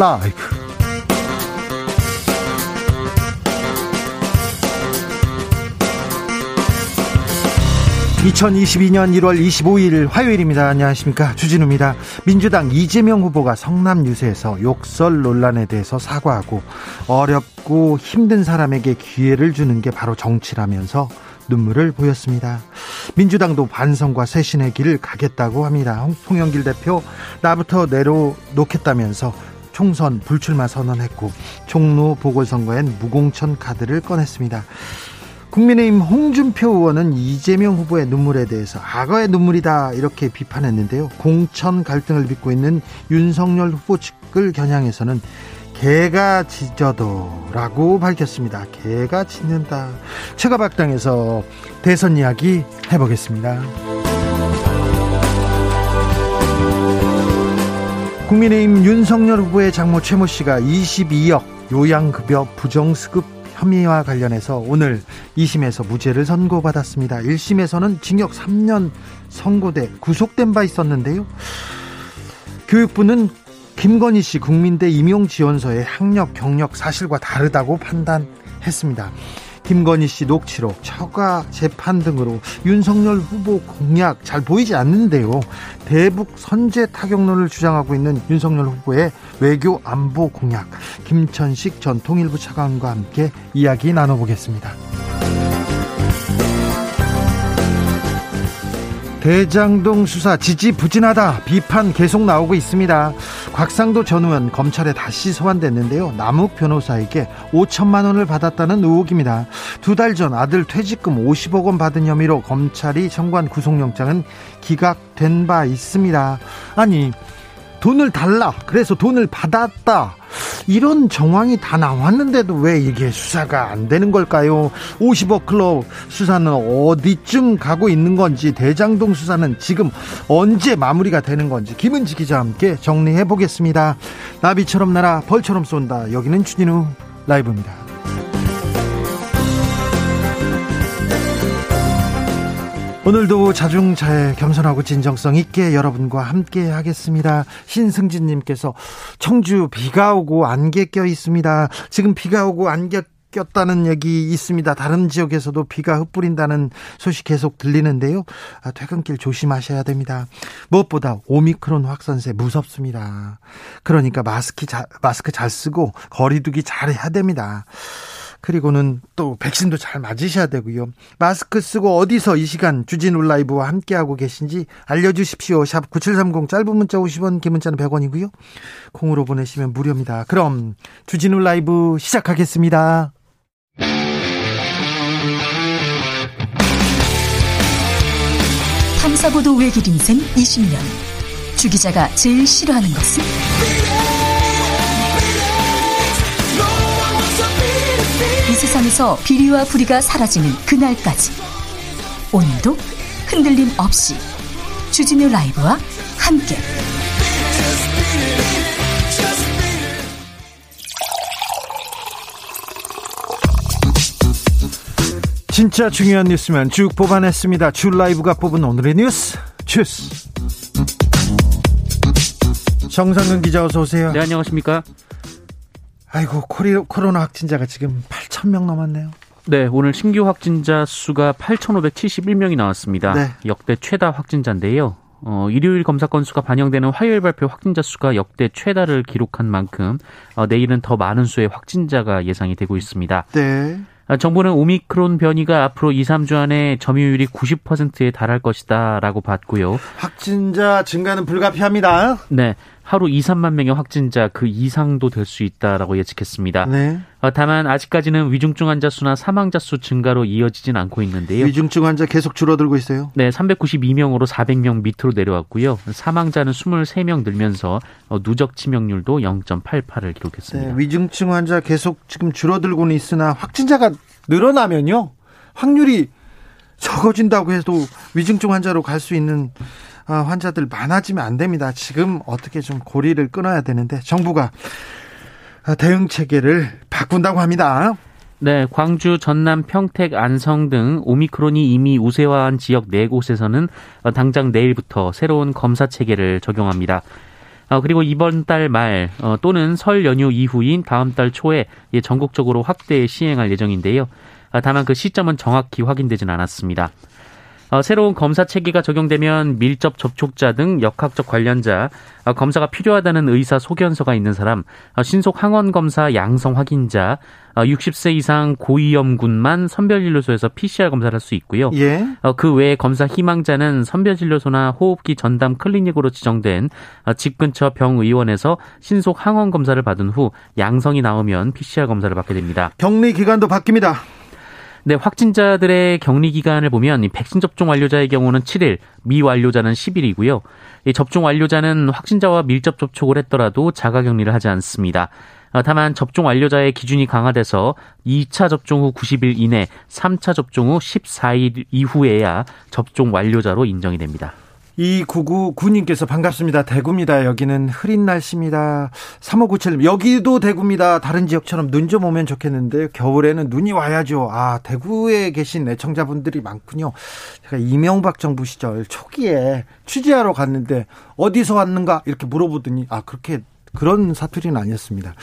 라이브. 2022년 1월 25일 화요일입니다. 안녕하십니까. 주진우입니다. 민주당 이재명 후보가 성남 유세에서 욕설 논란에 대해서 사과하고 어렵고 힘든 사람에게 기회를 주는 게 바로 정치라면서 눈물을 보였습니다. 민주당도 반성과 쇄신의 길을 가겠다고 합니다. 송영길 대표 나부터 내려놓겠다면서 총선 불출마 선언했고 총무 보궐선거엔 무공천 카드를 꺼냈습니다. 국민의힘 홍준표 의원은 이재명 후보의 눈물에 대해서 악어의 눈물이다 이렇게 비판했는데요. 공천 갈등을 빚고 있는 윤석열 후보 측을 겨냥해서는 개가 짖어도라고 밝혔습니다. 개가 짖는다. 최가박당에서 대선 이야기 해보겠습니다. 국민의힘 윤석열 후보의 장모 최모 씨가 22억 요양급여 부정수급 혐의와 관련해서 오늘 2심에서 무죄를 선고받았습니다. 1심에서는 징역 3년 선고돼 구속된 바 있었는데요. 교육부는 김건희 씨 국민대 임용지원서의 학력 경력 사실과 다르다고 판단했습니다. 김건희 씨 녹취록, 처가 재판 등으로 윤석열 후보 공약 잘 보이지 않는데요. 대북 선제 타격론을 주장하고 있는 윤석열 후보의 외교 안보 공약, 김천식 전 통일부 차관과 함께 이야기 나눠보겠습니다. 대장동 수사 지지부진하다 비판 계속 나오고 있습니다. 곽상도 전 의원 검찰에 다시 소환됐는데요. 남욱 변호사에게 5천만 원을 받았다는 의혹입니다. 두 달 전 아들 퇴직금 50억 원 받은 혐의로 검찰이 청구한 구속영장은 기각된 바 있습니다. 아니 돈을 달라. 그래서 돈을 받았다. 이런 정황이 다 나왔는데도 왜 이게 수사가 안 되는 걸까요? 50억 클럽 수사는 어디쯤 가고 있는 건지 대장동 수사는 지금 언제 마무리가 되는 건지 김은지 기자와 함께 정리해 보겠습니다. 나비처럼 날아 벌처럼 쏜다. 여기는 추진우 라이브입니다. 오늘도 자중차에 겸손하고 진정성 있게 여러분과 함께 하겠습니다. 신승진님께서 청주 비가 오고 안개 껴 있습니다. 지금 비가 오고 안개 꼈다는 얘기 있습니다. 다른 지역에서도 비가 흩뿌린다는 소식 계속 들리는데요. 아, 퇴근길 조심하셔야 됩니다. 무엇보다 오미크론 확산세 무섭습니다. 그러니까 마스크 자, 마스크 잘 쓰고 거리두기 잘 해야 됩니다. 그리고는 또 백신도 잘 맞으셔야 되고요. 마스크 쓰고 어디서 이 시간 주진우 라이브와 함께하고 계신지 알려주십시오. 샵 9730 짧은 문자 50원 긴 문자는 100원이고요. 콩으로 보내시면 무료입니다. 그럼 주진우 라이브 시작하겠습니다. 탐사보도 외길 인생 20년 주 기자가 제일 싫어하는 것은? 세상에서 비리와 부리가 사라지는 그날까지 오늘도 흔들림 없이 주진우 라이브와 함께 진짜 중요한 뉴스면 쭉 뽑아냈습니다. 줄 라이브가 뽑은 오늘의 뉴스 주스 정상근 기자 어서 오세요. 네 안녕하십니까. 아이고 코로나 확진자가 지금 8천 명 넘었네요. 네, 오늘 신규 확진자 수가 8,571명이 나왔습니다. 네. 역대 최다 확진자인데요. 어, 일요일 검사 건수가 반영되는 화요일 발표 확진자 수가 역대 최다를 기록한 만큼 어, 내일은 더 많은 수의 확진자가 예상이 되고 있습니다. 네. 어, 정부는 오미크론 변이가 앞으로 2, 3주 안에 점유율이 90%에 달할 것이다라고 봤고요. 확진자 증가는 불가피합니다. 네. 하루 2, 3만 명의 확진자 그 이상도 될 수 있다라고 예측했습니다. 네. 어, 다만 아직까지는 위중증 환자 수나 사망자 수 증가로 이어지진 않고 있는데요. 위중증 환자 계속 줄어들고 있어요. 네, 392명으로 400명 밑으로 내려왔고요. 사망자는 23명 늘면서 어, 누적 치명률도 0.88을 기록했습니다. 네, 위중증 환자 계속 지금 줄어들고는 있으나 확진자가 늘어나면요. 확률이 적어진다고 해도 위중증 환자로 갈 수 있는 아, 환자들 많아지면 안 됩니다. 지금 어떻게 좀 고리를 끊어야 되는데 정부가 대응 체계를 바꾼다고 합니다. 네, 광주, 전남, 평택, 안성 등 오미크론이 이미 우세화한 지역 네 곳에서는 당장 내일부터 새로운 검사 체계를 적용합니다. 어, 그리고 이번 달말 어, 또는 설 연휴 이후인 다음 달 초에 전국적으로 확대 시행할 예정인데요. 아, 다만 그 시점은 정확히 확인되진 않았습니다. 어, 새로운 검사 체계가 적용되면 밀접 접촉자 등 역학적 관련자, 어, 검사가 필요하다는 의사 소견서가 있는 사람, 어, 신속 항원 검사 양성 확인자, 60세 이상 고위험군만 선별진료소에서 PCR 검사를 할 수 있고요. 예. 그 외에 검사 희망자는 선별진료소나 호흡기 전담 클리닉으로 지정된 집 근처 병의원에서 신속 항원 검사를 받은 후 양성이 나오면 PCR 검사를 받게 됩니다. 격리 기간도 바뀝니다. 네, 확진자들의 격리 기간을 보면 백신 접종 완료자의 경우는 7일, 미완료자는 10일이고요. 접종 완료자는 확진자와 밀접 접촉을 했더라도 자가 격리를 하지 않습니다. 아, 다만 접종 완료자의 기준이 강화돼서 2차 접종 후 90일 이내, 3차 접종 후 14일 이후에야 접종 완료자로 인정이 됩니다. 이구구 구님께서 반갑습니다. 대구입니다. 여기는 흐린 날씨입니다. 3597님, 여기도 대구입니다. 다른 지역처럼 눈 좀 오면 좋겠는데, 겨울에는 눈이 와야죠. 아, 대구에 계신 애청자분들이 많군요. 제가 이명박 정부 시절 초기에 취재하러 갔는데, 어디서 왔는가? 이렇게 물어보더니, 아, 그렇게, 그런 사투리는 아니었습니다.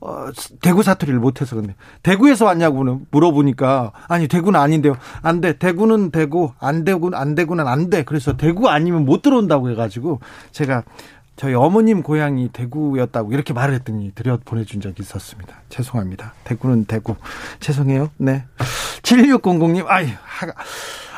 어, 대구 사투리를 못해서 근데 대구에서 왔냐고 물어보니까 아니 대구는 아닌데요. 안 돼. 대구는 대구, 안 대구 안 대구는 안 돼. 그래서 대구 아니면 못 들어온다고 해가지고 제가 저희 어머님 고향이 대구였다고 이렇게 말을 했더니 들여 보내준 적이 있었습니다. 죄송합니다. 대구는 대구. 죄송해요. 네. 7600님, 아이, 하가.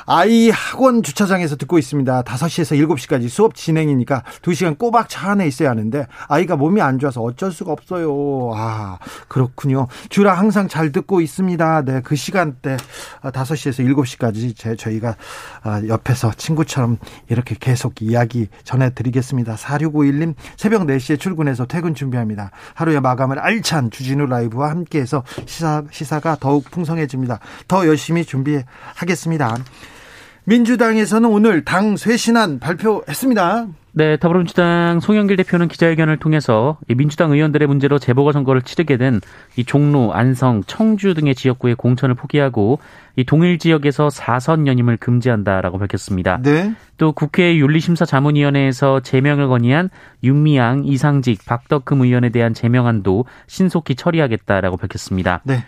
아이 학원 주차장에서 듣고 있습니다. 5시에서 7시까지 수업 진행이니까 2시간 꼬박 차 안에 있어야 하는데 아이가 몸이 안 좋아서 어쩔 수가 없어요. 아, 그렇군요. 주라 항상 잘 듣고 있습니다. 네, 그 시간대 5시에서 7시까지 제, 저희가 아, 옆에서 친구처럼 이렇게 계속 이야기 전해드리겠습니다. 4651님 새벽 4시에 출근해서 퇴근 준비합니다. 하루의 마감을 알찬 주진우 라이브와 함께해서 시사, 시사가 더욱 풍성해집니다. 더 열심히 준비하겠습니다. 민주당에서는 오늘 당 쇄신안 발표했습니다. 네, 더불어민주당 송영길 대표는 기자회견을 통해서 민주당 의원들의 문제로 재보궐선거를 치르게 된 이 종로, 안성, 청주 등의 지역구의 공천을 포기하고 이 동일 지역에서 사선 연임을 금지한다라고 밝혔습니다. 네. 또 국회 윤리심사 자문위원회에서 제명을 건의한 윤미향, 이상직, 박덕금 의원에 대한 제명안도 신속히 처리하겠다라고 밝혔습니다. 네.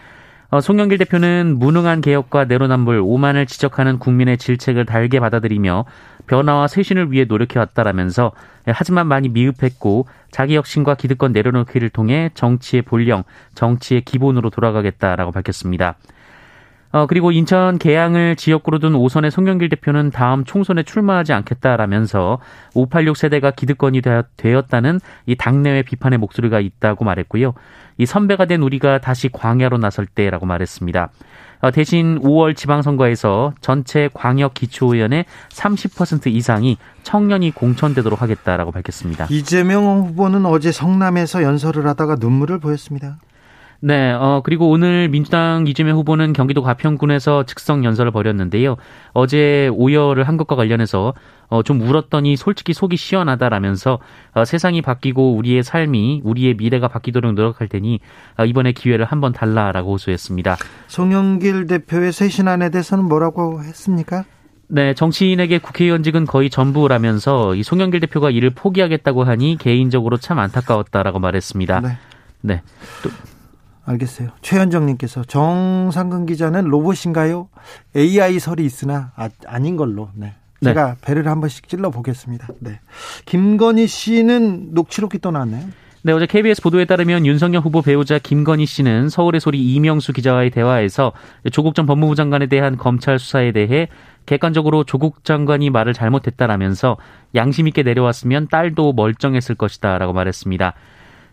어, 송영길 대표는 무능한 개혁과 내로남불, 오만을 지적하는 국민의 질책을 달게 받아들이며 변화와 쇄신을 위해 노력해왔다라면서 하지만 많이 미흡했고 자기 혁신과 기득권 내려놓기를 통해 정치의 본령, 정치의 기본으로 돌아가겠다라고 밝혔습니다. 어, 그리고 인천 계양을 지역구로 둔 오선의 송영길 대표는 다음 총선에 출마하지 않겠다라면서 586 세대가 기득권이 되었다는 이 당내외 비판의 목소리가 있다고 말했고요. 이 선배가 된 우리가 다시 광야로 나설 때라고 말했습니다. 어, 대신 5월 지방선거에서 전체 광역 기초의원의 30% 이상이 청년이 공천되도록 하겠다라고 밝혔습니다. 이재명 후보는 어제 성남에서 연설을 하다가 눈물을 보였습니다. 네, 어, 그리고 오늘 민주당 이재명 후보는 경기도 가평군에서 즉석 연설을 벌였는데요. 어제 오열을 한 것과 관련해서 어, 좀 울었더니 솔직히 속이 시원하다라면서 어, 세상이 바뀌고 우리의 삶이 우리의 미래가 바뀌도록 노력할 테니 어, 이번에 기회를 한번 달라라고 호소했습니다. 송영길 대표의 쇄신안에 대해서는 뭐라고 했습니까? 네, 정치인에게 국회의원직은 거의 전부라면서 이 송영길 대표가 이를 포기하겠다고 하니 개인적으로 참 안타까웠다라고 말했습니다. 네. 네. 또 알겠어요. 최현정님께서 정상근 기자는 로봇인가요? AI 설이 있으나 아, 아닌 걸로. 네. 네. 제가 네. 배를 한 번씩 찔러 보겠습니다. 네. 김건희 씨는 녹취록이 또 나왔네요. 네, 어제 KBS 보도에 따르면 윤석열 후보 배우자 김건희 씨는 서울의 소리 이명수 기자와의 대화에서 조국 전 법무부 장관에 대한 검찰 수사에 대해 객관적으로 조국 장관이 말을 잘못했다라면서 양심 있게 내려왔으면 딸도 멀쩡했을 것이다라고 말했습니다.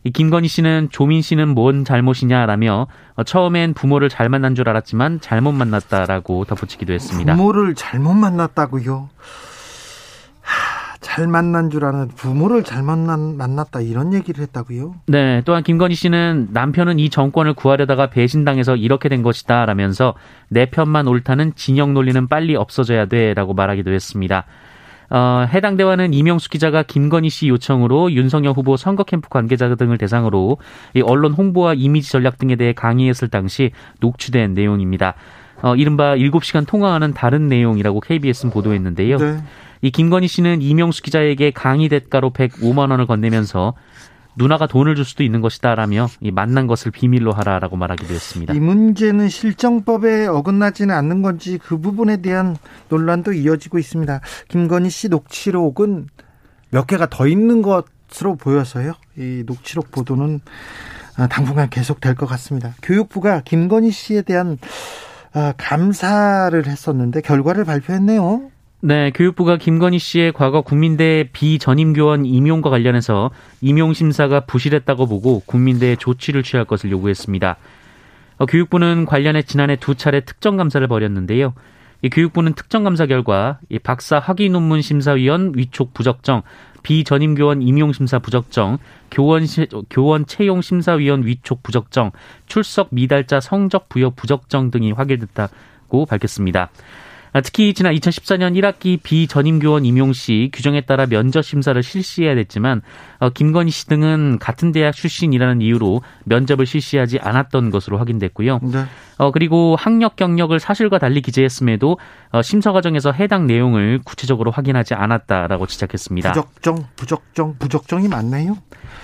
이 김건희 씨는 조민 씨는 뭔 잘못이냐라며 어, 처음엔 부모를 잘 만난 줄 알았지만 잘못 만났다라고 덧붙이기도 했습니다. 부모를 잘못 만났다고요? 잘 만난 줄 아는 부모를 잘 만난, 만났다 이런 얘기를 했다고요? 네. 또한 김건희 씨는 남편은 이 정권을 구하려다가 배신당해서 이렇게 된 것이다 라면서 내 편만 옳다는 진영 논리는 빨리 없어져야 돼라고 말하기도 했습니다. 어, 해당 대화는 이명수 기자가 김건희 씨 요청으로 윤석열 후보 선거 캠프 관계자 등을 대상으로 이 언론 홍보와 이미지 전략 등에 대해 강의했을 당시 녹취된 내용입니다. 어, 이른바 7시간 통화하는 다른 내용이라고 KBS는 보도했는데요. 네. 이 김건희 씨는 이명수 기자에게 강의 대가로 105만 원을 건네면서 누나가 돈을 줄 수도 있는 것이다라며 이 만난 것을 비밀로 하라라고 말하기도 했습니다. 이 문제는 실정법에 어긋나지는 않는 건지 그 부분에 대한 논란도 이어지고 있습니다. 김건희 씨 녹취록은 몇 개가 더 있는 것으로 보여서요. 이 녹취록 보도는 당분간 계속될 것 같습니다. 교육부가 김건희 씨에 대한 아, 감사를 했었는데 결과를 발표했네요. 네, 교육부가 김건희 씨의 과거 국민대 비전임 교원 임용과 관련해서 임용 심사가 부실했다고 보고 국민대에 조치를 취할 것을 요구했습니다. 어, 교육부는 관련해 지난해 두 차례 특정 감사를 벌였는데요. 이 교육부는 특정 감사 결과 이 박사 학위 논문 심사위원 위촉 부적정, 비전임 교원 임용 심사 부적정, 교원 시, 교원 채용 심사위원 위촉 부적정, 출석 미달자 성적 부여 부적정 등이 확인됐다고 밝혔습니다. 아, 특히 지난 2014년 1학기 비전임 교원 임용 시 규정에 따라 면접 심사를 실시해야 됐지만 어, 김건희 씨 등은 같은 대학 출신이라는 이유로 면접을 실시하지 않았던 것으로 확인됐고요. 네. 어, 그리고 학력 경력을 사실과 달리 기재했음에도 어, 심사 과정에서 해당 내용을 구체적으로 확인하지 않았다라고 지적했습니다. 부적정, 부적정, 부적정이 맞나요?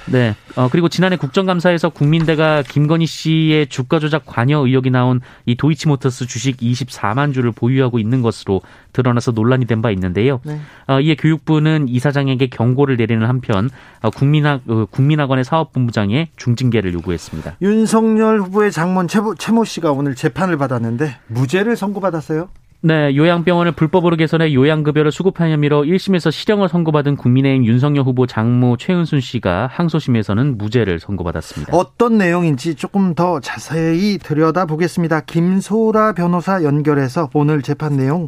네. 어, 그리고 지난해 국정감사에서 국민대가 김건희 씨의 주가 조작 관여 의혹이 나온 이 도이치모터스 주식 24만 주를 보유하고 있는 것으로 드러나서 논란이 된 바 있는데요. 네. 어, 이에 교육부는 이사장에게 경고를 내리는 한편 어, 국민학 어, 국민학원의 사업본부장에 중징계를 요구했습니다. 윤석열 후보의 장모 최모 씨가 오늘 재판을 받았는데 무죄를 선고받았어요. 네, 요양병원을 불법으로 개선해 요양급여를 수급한 혐의로 1심에서 실형을 선고받은 국민의힘 윤석열 후보 장모 최은순 씨가 항소심에서는 무죄를 선고받았습니다. 어떤 내용인지 조금 더 자세히 들여다보겠습니다. 김소라 변호사 연결해서 오늘 재판 내용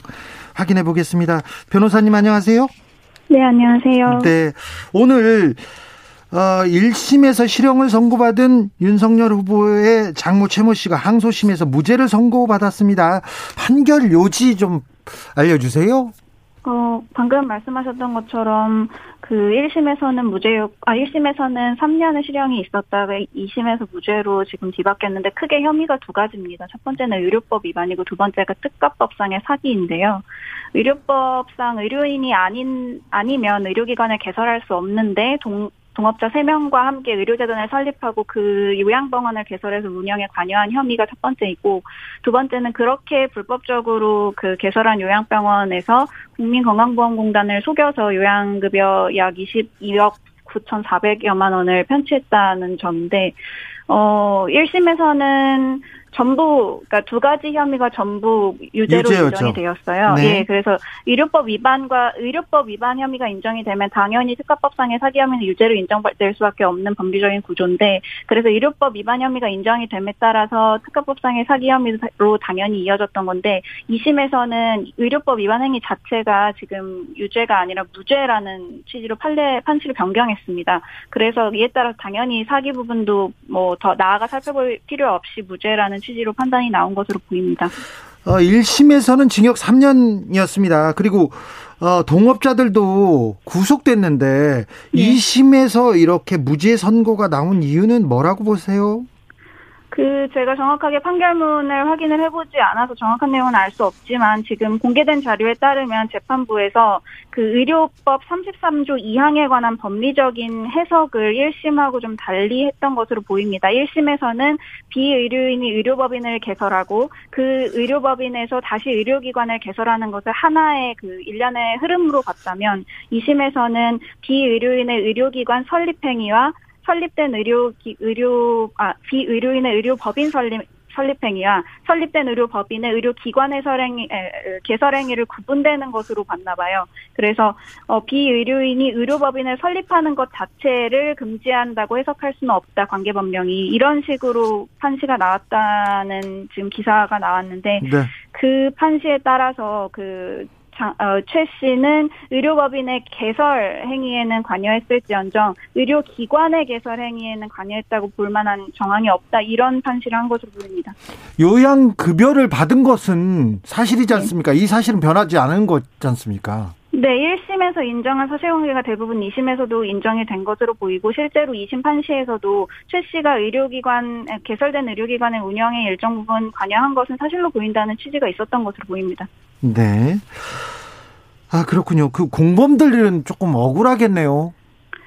확인해 보겠습니다. 변호사님 안녕하세요. 네, 안녕하세요. 네, 오늘 어, 1심에서 실형을 선고받은 윤석열 후보의 장모 최모 씨가 항소심에서 무죄를 선고받았습니다. 판결 요지 좀 알려주세요. 어, 방금 말씀하셨던 것처럼 그 1심에서는 무죄, 아, 1심에서는 3년의 실형이 있었다가 2심에서 무죄로 지금 뒤바뀌었는데 크게 혐의가 두 가지입니다. 첫 번째는 의료법 위반이고 두 번째가 특가법상의 사기인데요. 의료법상 의료인이 아닌, 아니면 의료기관을 개설할 수 없는데 동, 동업자 3명과 함께 의료재단을 설립하고 그 요양병원을 개설해서 운영에 관여한 혐의가 첫 번째이고 두 번째는 그렇게 불법적으로 그 개설한 요양병원에서 국민건강보험공단을 속여서 요양급여 약 22억 9,400여만 원을 편취했다는 점인데 어 1심에서는 전부 그러니까 두 가지 혐의가 전부 유죄로 유죄였죠. 인정이 되었어요. 네. 예, 그래서 의료법 위반과 의료법 위반 혐의가 인정이 되면 당연히 특가법상의 사기 혐의는 유죄로 인정될 수밖에 없는 법리적인 구조인데 그래서 의료법 위반 혐의가 인정이 됨에 따라서 특가법상의 사기 혐의로 당연히 이어졌던 건데 2심에서는 의료법 위반 행위 자체가 지금 유죄가 아니라 무죄라는 취지로 판례 판시를 변경했습니다. 그래서 이에 따라서 당연히 사기 부분도 뭐 더 나아가 살펴볼 필요 없이 무죄라는 취지로 판단이 나온 것으로 보입니다. 어, 1심에서는 징역 3년이었습니다. 그리고 어, 동업자들도 구속됐는데 네. 2심에서 이렇게 무죄 선고가 나온 이유는 뭐라고 보세요? 그 제가 정확하게 판결문을 확인을 해보지 않아서 정확한 내용은 알 수 없지만 지금 공개된 자료에 따르면 재판부에서 그 의료법 33조 2항에 관한 법리적인 해석을 1심하고 좀 달리 했던 것으로 보입니다. 1심에서는 비의료인이 의료법인을 개설하고 그 의료법인에서 다시 의료기관을 개설하는 것을 하나의 그 일련의 흐름으로 봤다면 2심에서는 비의료인의 의료기관 설립 행위와 설립된 의료 의료 아 비의료인의 의료 법인 설립 설립행위와 설립된 의료법인의 의료기관의 설행 개설행위를 구분되는 것으로 봤나 봐요. 그래서 어, 비의료인이 의료법인을 설립하는 것 자체를 금지한다고 해석할 수는 없다. 관계법령이 이런 식으로 판시가 나왔다는 지금 기사가 나왔는데 네. 그 판시에 따라서 그 어, 최 씨는 의료법인의 개설 행위에는 관여했을지언정 의료기관의 개설 행위에는 관여했다고 볼 만한 정황이 없다 이런 판시를 한 것으로 보입니다. 요양급여를 받은 것은 사실이지 네. 않습니까? 네. 이 사실은 변하지 않은 거지 않습니까? 네, 1심에서 인정한 사실관계가 대부분 2심에서도 인정이 된 것으로 보이고 실제로 2심 판시에서도 최 씨가 의료기관 개설된 의료기관의 운영에 일정 부분 관여한 것은 사실로 보인다는 취지가 있었던 것으로 보입니다. 네. 아 그렇군요. 그 공범들은 조금 억울하겠네요.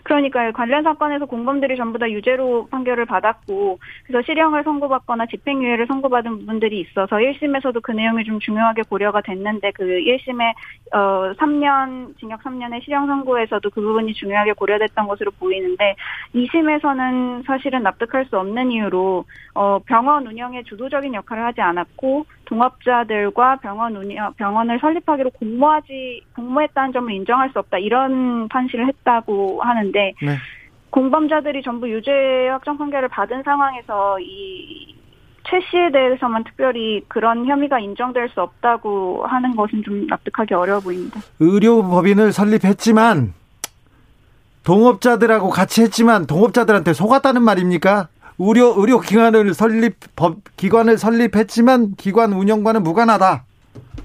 그러니까 관련 사건에서 공범들이 전부 다 유죄로 판결을 받았고 그래서 실형을 선고받거나 집행유예를 선고받은 부분들이 있어서 1심에서도 그 내용이 좀 중요하게 고려가 됐는데 그 1심에 어 3년 징역 3년의 실형 선고에서도 그 부분이 중요하게 고려됐던 것으로 보이는데 2심에서는 사실은 납득할 수 없는 이유로 어 병원 운영에 주도적인 역할을 하지 않았고 동업자들과 병원 운영 병원을 설립하기로 공모하지 공모했다는 점을 인정할 수 없다 이런 판시를 했다고 하는데 네. 공범자들이 전부 유죄 확정 판결을 받은 상황에서 이 최 씨에 대해서만 특별히 그런 혐의가 인정될 수 없다고 하는 것은 좀 납득하기 어려워 보입니다. 의료법인을 설립했지만 동업자들하고 같이 했지만 동업자들한테 속았다는 말입니까? 의료 의료 기관을 설립 법 기관을 설립했지만 기관 운영과는 무관하다.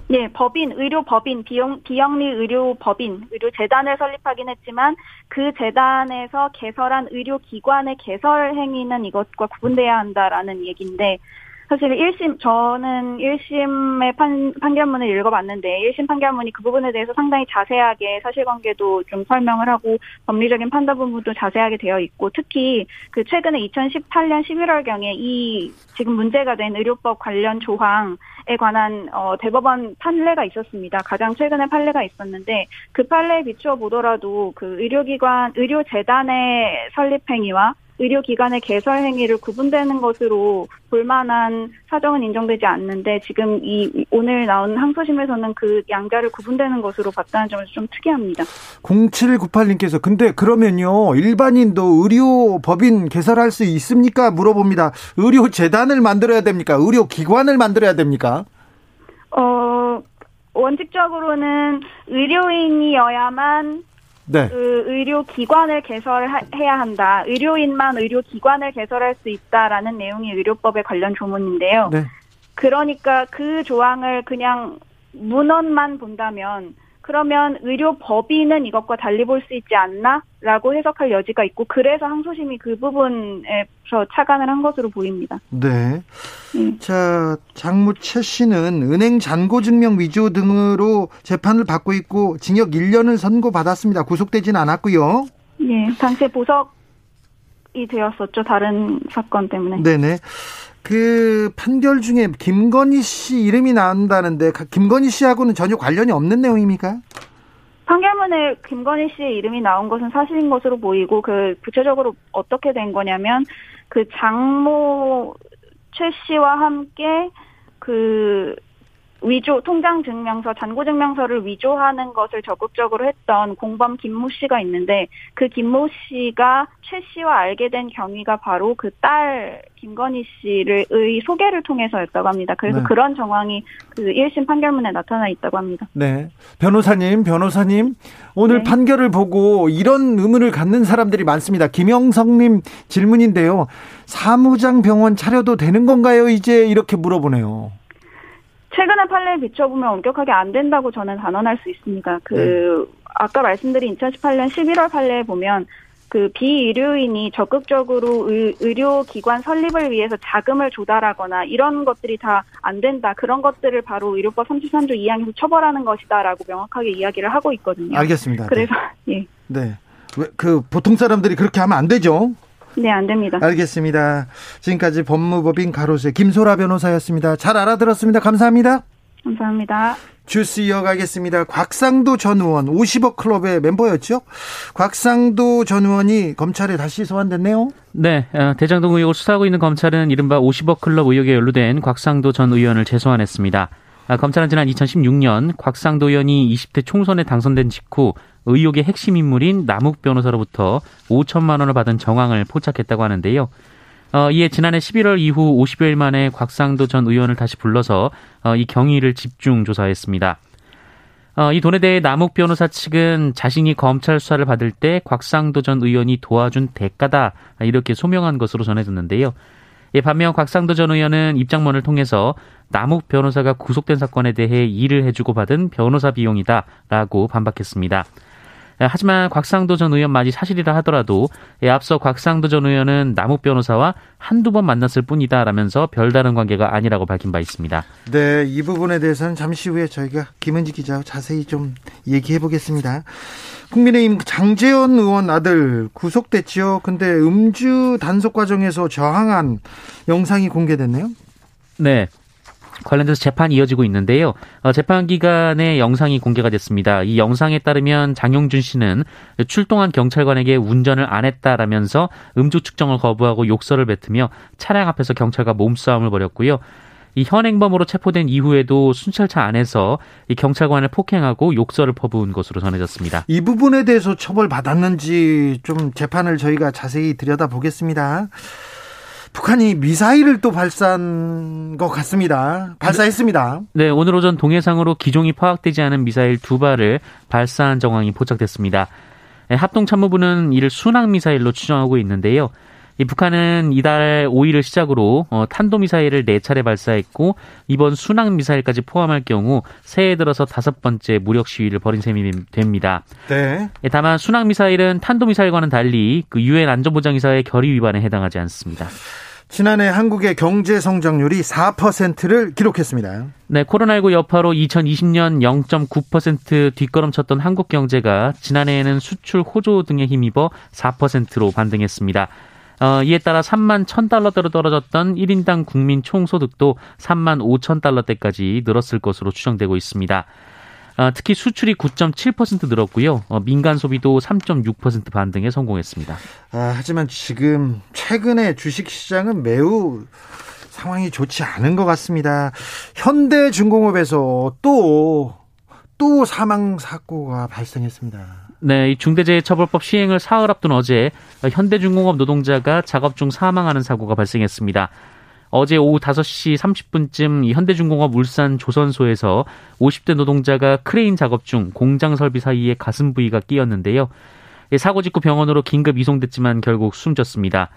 네, 법인, 의료 법인, 비용, 비영리 의료 법인, 의료 재단을 설립하긴 했지만 그 재단에서 개설한 의료 기관의 개설 행위는 이것과 구분돼야 한다라는 얘기인데 사실 1심, 저는 1심의 판, 판결문을 읽어봤는데 1심 판결문이 그 부분에 대해서 상당히 자세하게 사실관계도 좀 설명을 하고 법리적인 판단 부분도 자세하게 되어 있고 특히 그 최근에 2018년 11월경에 이 지금 문제가 된 의료법 관련 조항에 관한 어, 대법원 판례가 있었습니다. 가장 최근에 판례가 있었는데 그 판례에 비추어 보더라도 그 의료기관, 의료재단의 설립 행위와 의료기관의 개설 행위를 구분되는 것으로 볼만한 사정은 인정되지 않는데 지금 이 오늘 나온 항소심에서는 그 양자를 구분되는 것으로 봤다는 점에서 좀 특이합니다. 0798님께서 근데 그러면요 일반인도 의료법인 개설할 수 있습니까? 물어봅니다. 의료재단을 만들어야 됩니까? 의료기관을 만들어야 됩니까? 어 원칙적으로는 의료인이어야만 네. 그 의료 기관을 개설해야 한다. 의료인만 의료 기관을 개설할 수 있다라는 내용이 의료법에 관련 조문인데요. 네. 그러니까 그 조항을 그냥 문헌만 본다면 그러면 의료 법인은 이것과 달리 볼 수 있지 않나?라고 해석할 여지가 있고 그래서 항소심이 그 부분에서 차관을 한 것으로 보입니다. 네. 음. 자, 장무 최 씨는 은행 잔고 증명 위조 등으로 재판을 받고 있고 징역 1년을 선고받았습니다. 구속되지는 않았고요. 네, 당시에 보석이 되었었죠. 다른 사건 때문에. 네네. 그 판결 중에 김건희 씨 이름이 나온다는데 김건희 씨하고는 전혀 관련이 없는 내용입니까? 판결문에 김건희 씨의 이름이 나온 것은 사실인 것으로 보이고 그 구체적으로 어떻게 된 거냐면 그 장모 최 씨와 함께 그 위조 통장 증명서, 잔고 증명서를 위조하는 것을 적극적으로 했던 공범 김모 씨가 있는데 그 김모 씨가 최 씨와 알게 된 경위가 바로 그 딸 김건희 씨를 의 소개를 통해서였다고 합니다. 그래서 네. 그런 정황이 그 1심 판결문에 나타나 있다고 합니다. 네. 변호사님, 변호사님, 오늘 네. 판결을 보고 이런 의문을 갖는 사람들이 많습니다. 김영성 님 질문인데요. 사무장 병원 차려도 되는 건가요? 이제 이렇게 물어보네요. 최근의 판례에 비춰보면 엄격하게 안 된다고 저는 단언할 수 있습니다. 그 네. 아까 말씀드린 2018년 11월 판례에 보면 그 비의료인이 적극적으로 의, 료기관 설립을 위해서 자금을 조달하거나 이런 것들이 다 안 된다. 그런 것들을 바로 의료법 33조 2항에서 처벌하는 것이다라고 명확하게 이야기를 하고 있거든요. 알겠습니다. 그래서 네. 예. 네. 그 보통 사람들이 그렇게 하면 안 되죠. 네, 안 됩니다. 알겠습니다. 지금까지 법무법인 가로세 김소라 변호사였습니다. 잘 알아들었습니다. 감사합니다. 감사합니다. 주스 이어가겠습니다. 곽상도 전 의원 50억 클럽의 멤버였죠. 곽상도 전 의원이 검찰에 다시 소환됐네요. 네, 어, 대장동 의혹을 수사하고 있는 검찰은 이른바 50억 클럽 의혹에 연루된 곽상도 전 의원을 재소환했습니다. 아, 검찰은 지난 2016년 곽상도 의원이 20대 총선에 당선된 직후 의혹의 핵심 인물인 남욱 변호사로부터 5천만 원을 받은 정황을 포착했다고 하는데요. 어, 이에 지난해 11월 이후 50여일 만에 곽상도 전 의원을 다시 불러서 어, 이 경위를 집중 조사했습니다. 어, 이 돈에 대해 남욱 변호사 측은 자신이 검찰 수사를 받을 때 곽상도 전 의원이 도와준 대가다 이렇게 소명한 것으로 전해졌는데요. 예, 반면 곽상도 전 의원은 입장문을 통해서 남욱 변호사가 구속된 사건에 대해 일을 해주고 받은 변호사 비용이다라고 반박했습니다. 예, 하지만 곽상도 전 의원만이 사실이라 하더라도 예, 앞서 곽상도 전 의원은 남욱 변호사와 한두 번 만났을 뿐이다 라면서 별다른 관계가 아니라고 밝힌 바 있습니다. 네, 이 부분에 대해서는 잠시 후에 저희가 김은지 기자와 자세히 좀 얘기해 보겠습니다. 국민의힘 장재원 의원 아들 구속됐지요. 근데 음주 단속 과정에서 저항한 영상이 공개됐네요. 네. 관련돼서 재판이 이어지고 있는데요. 어, 재판 기간에 영상이 공개가 됐습니다. 이 영상에 따르면 장용준 씨는 출동한 경찰관에게 운전을 안 했다라면서 음주 측정을 거부하고 욕설을 뱉으며 차량 앞에서 경찰과 몸싸움을 벌였고요. 이 현행범으로 체포된 이후에도 순찰차 안에서 이 경찰관을 폭행하고 욕설을 퍼부은 것으로 전해졌습니다. 이 부분에 대해서 처벌 받았는지 좀 재판을 저희가 자세히 들여다 보겠습니다. 북한이 미사일을 또 발사한 것 같습니다. 발사했습니다. 네, 오늘 오전 동해상으로 기종이 파악되지 않은 미사일 두 발을 발사한 정황이 포착됐습니다. 네, 합동참모부는 이를 순항 미사일로 추정하고 있는데요. 이 북한은 이달 5일을 시작으로 어, 탄도미사일을 4차례 발사했고 이번 순항 미사일까지 포함할 경우 새해 들어서 다섯 번째 무력 시위를 벌인 셈이 됩니다. 네. 예, 다만 순항 미사일은 탄도미사일과는 달리 그 유엔 안전보장이사의 결의 위반에 해당하지 않습니다. 지난해 한국의 경제 성장률이 4%를 기록했습니다. 네, 코로나19 여파로 2020년 0.9% 뒷걸음쳤던 한국 경제가 지난해에는 수출 호조 등에 힘입어 4%로 반등했습니다. 어, 이에 따라 3만 1,000달러대로 떨어졌던 1인당 국민 총소득도 3만 5천 달러대까지 늘었을 것으로 추정되고 있습니다. 어, 특히 수출이 9.7% 늘었고요. 어, 민간 소비도 3.6% 반등에 성공했습니다. 아, 하지만 지금 최근에 주식 시장은 매우 상황이 좋지 않은 것 같습니다. 현대중공업에서 또, 또 사망 사고가 발생했습니다. 네, 이 중대재해처벌법 시행을 사흘 앞둔 어제 현대중공업 노동자가 작업 중 사망하는 사고가 발생했습니다. 어제 오후 5시 30분쯤 현대중공업 울산 조선소에서 50대 노동자가 크레인 작업 중 공장 설비 사이에 가슴 부위가 끼었는데요. 사고 직후 병원으로 긴급 이송됐지만 결국 숨졌습니다.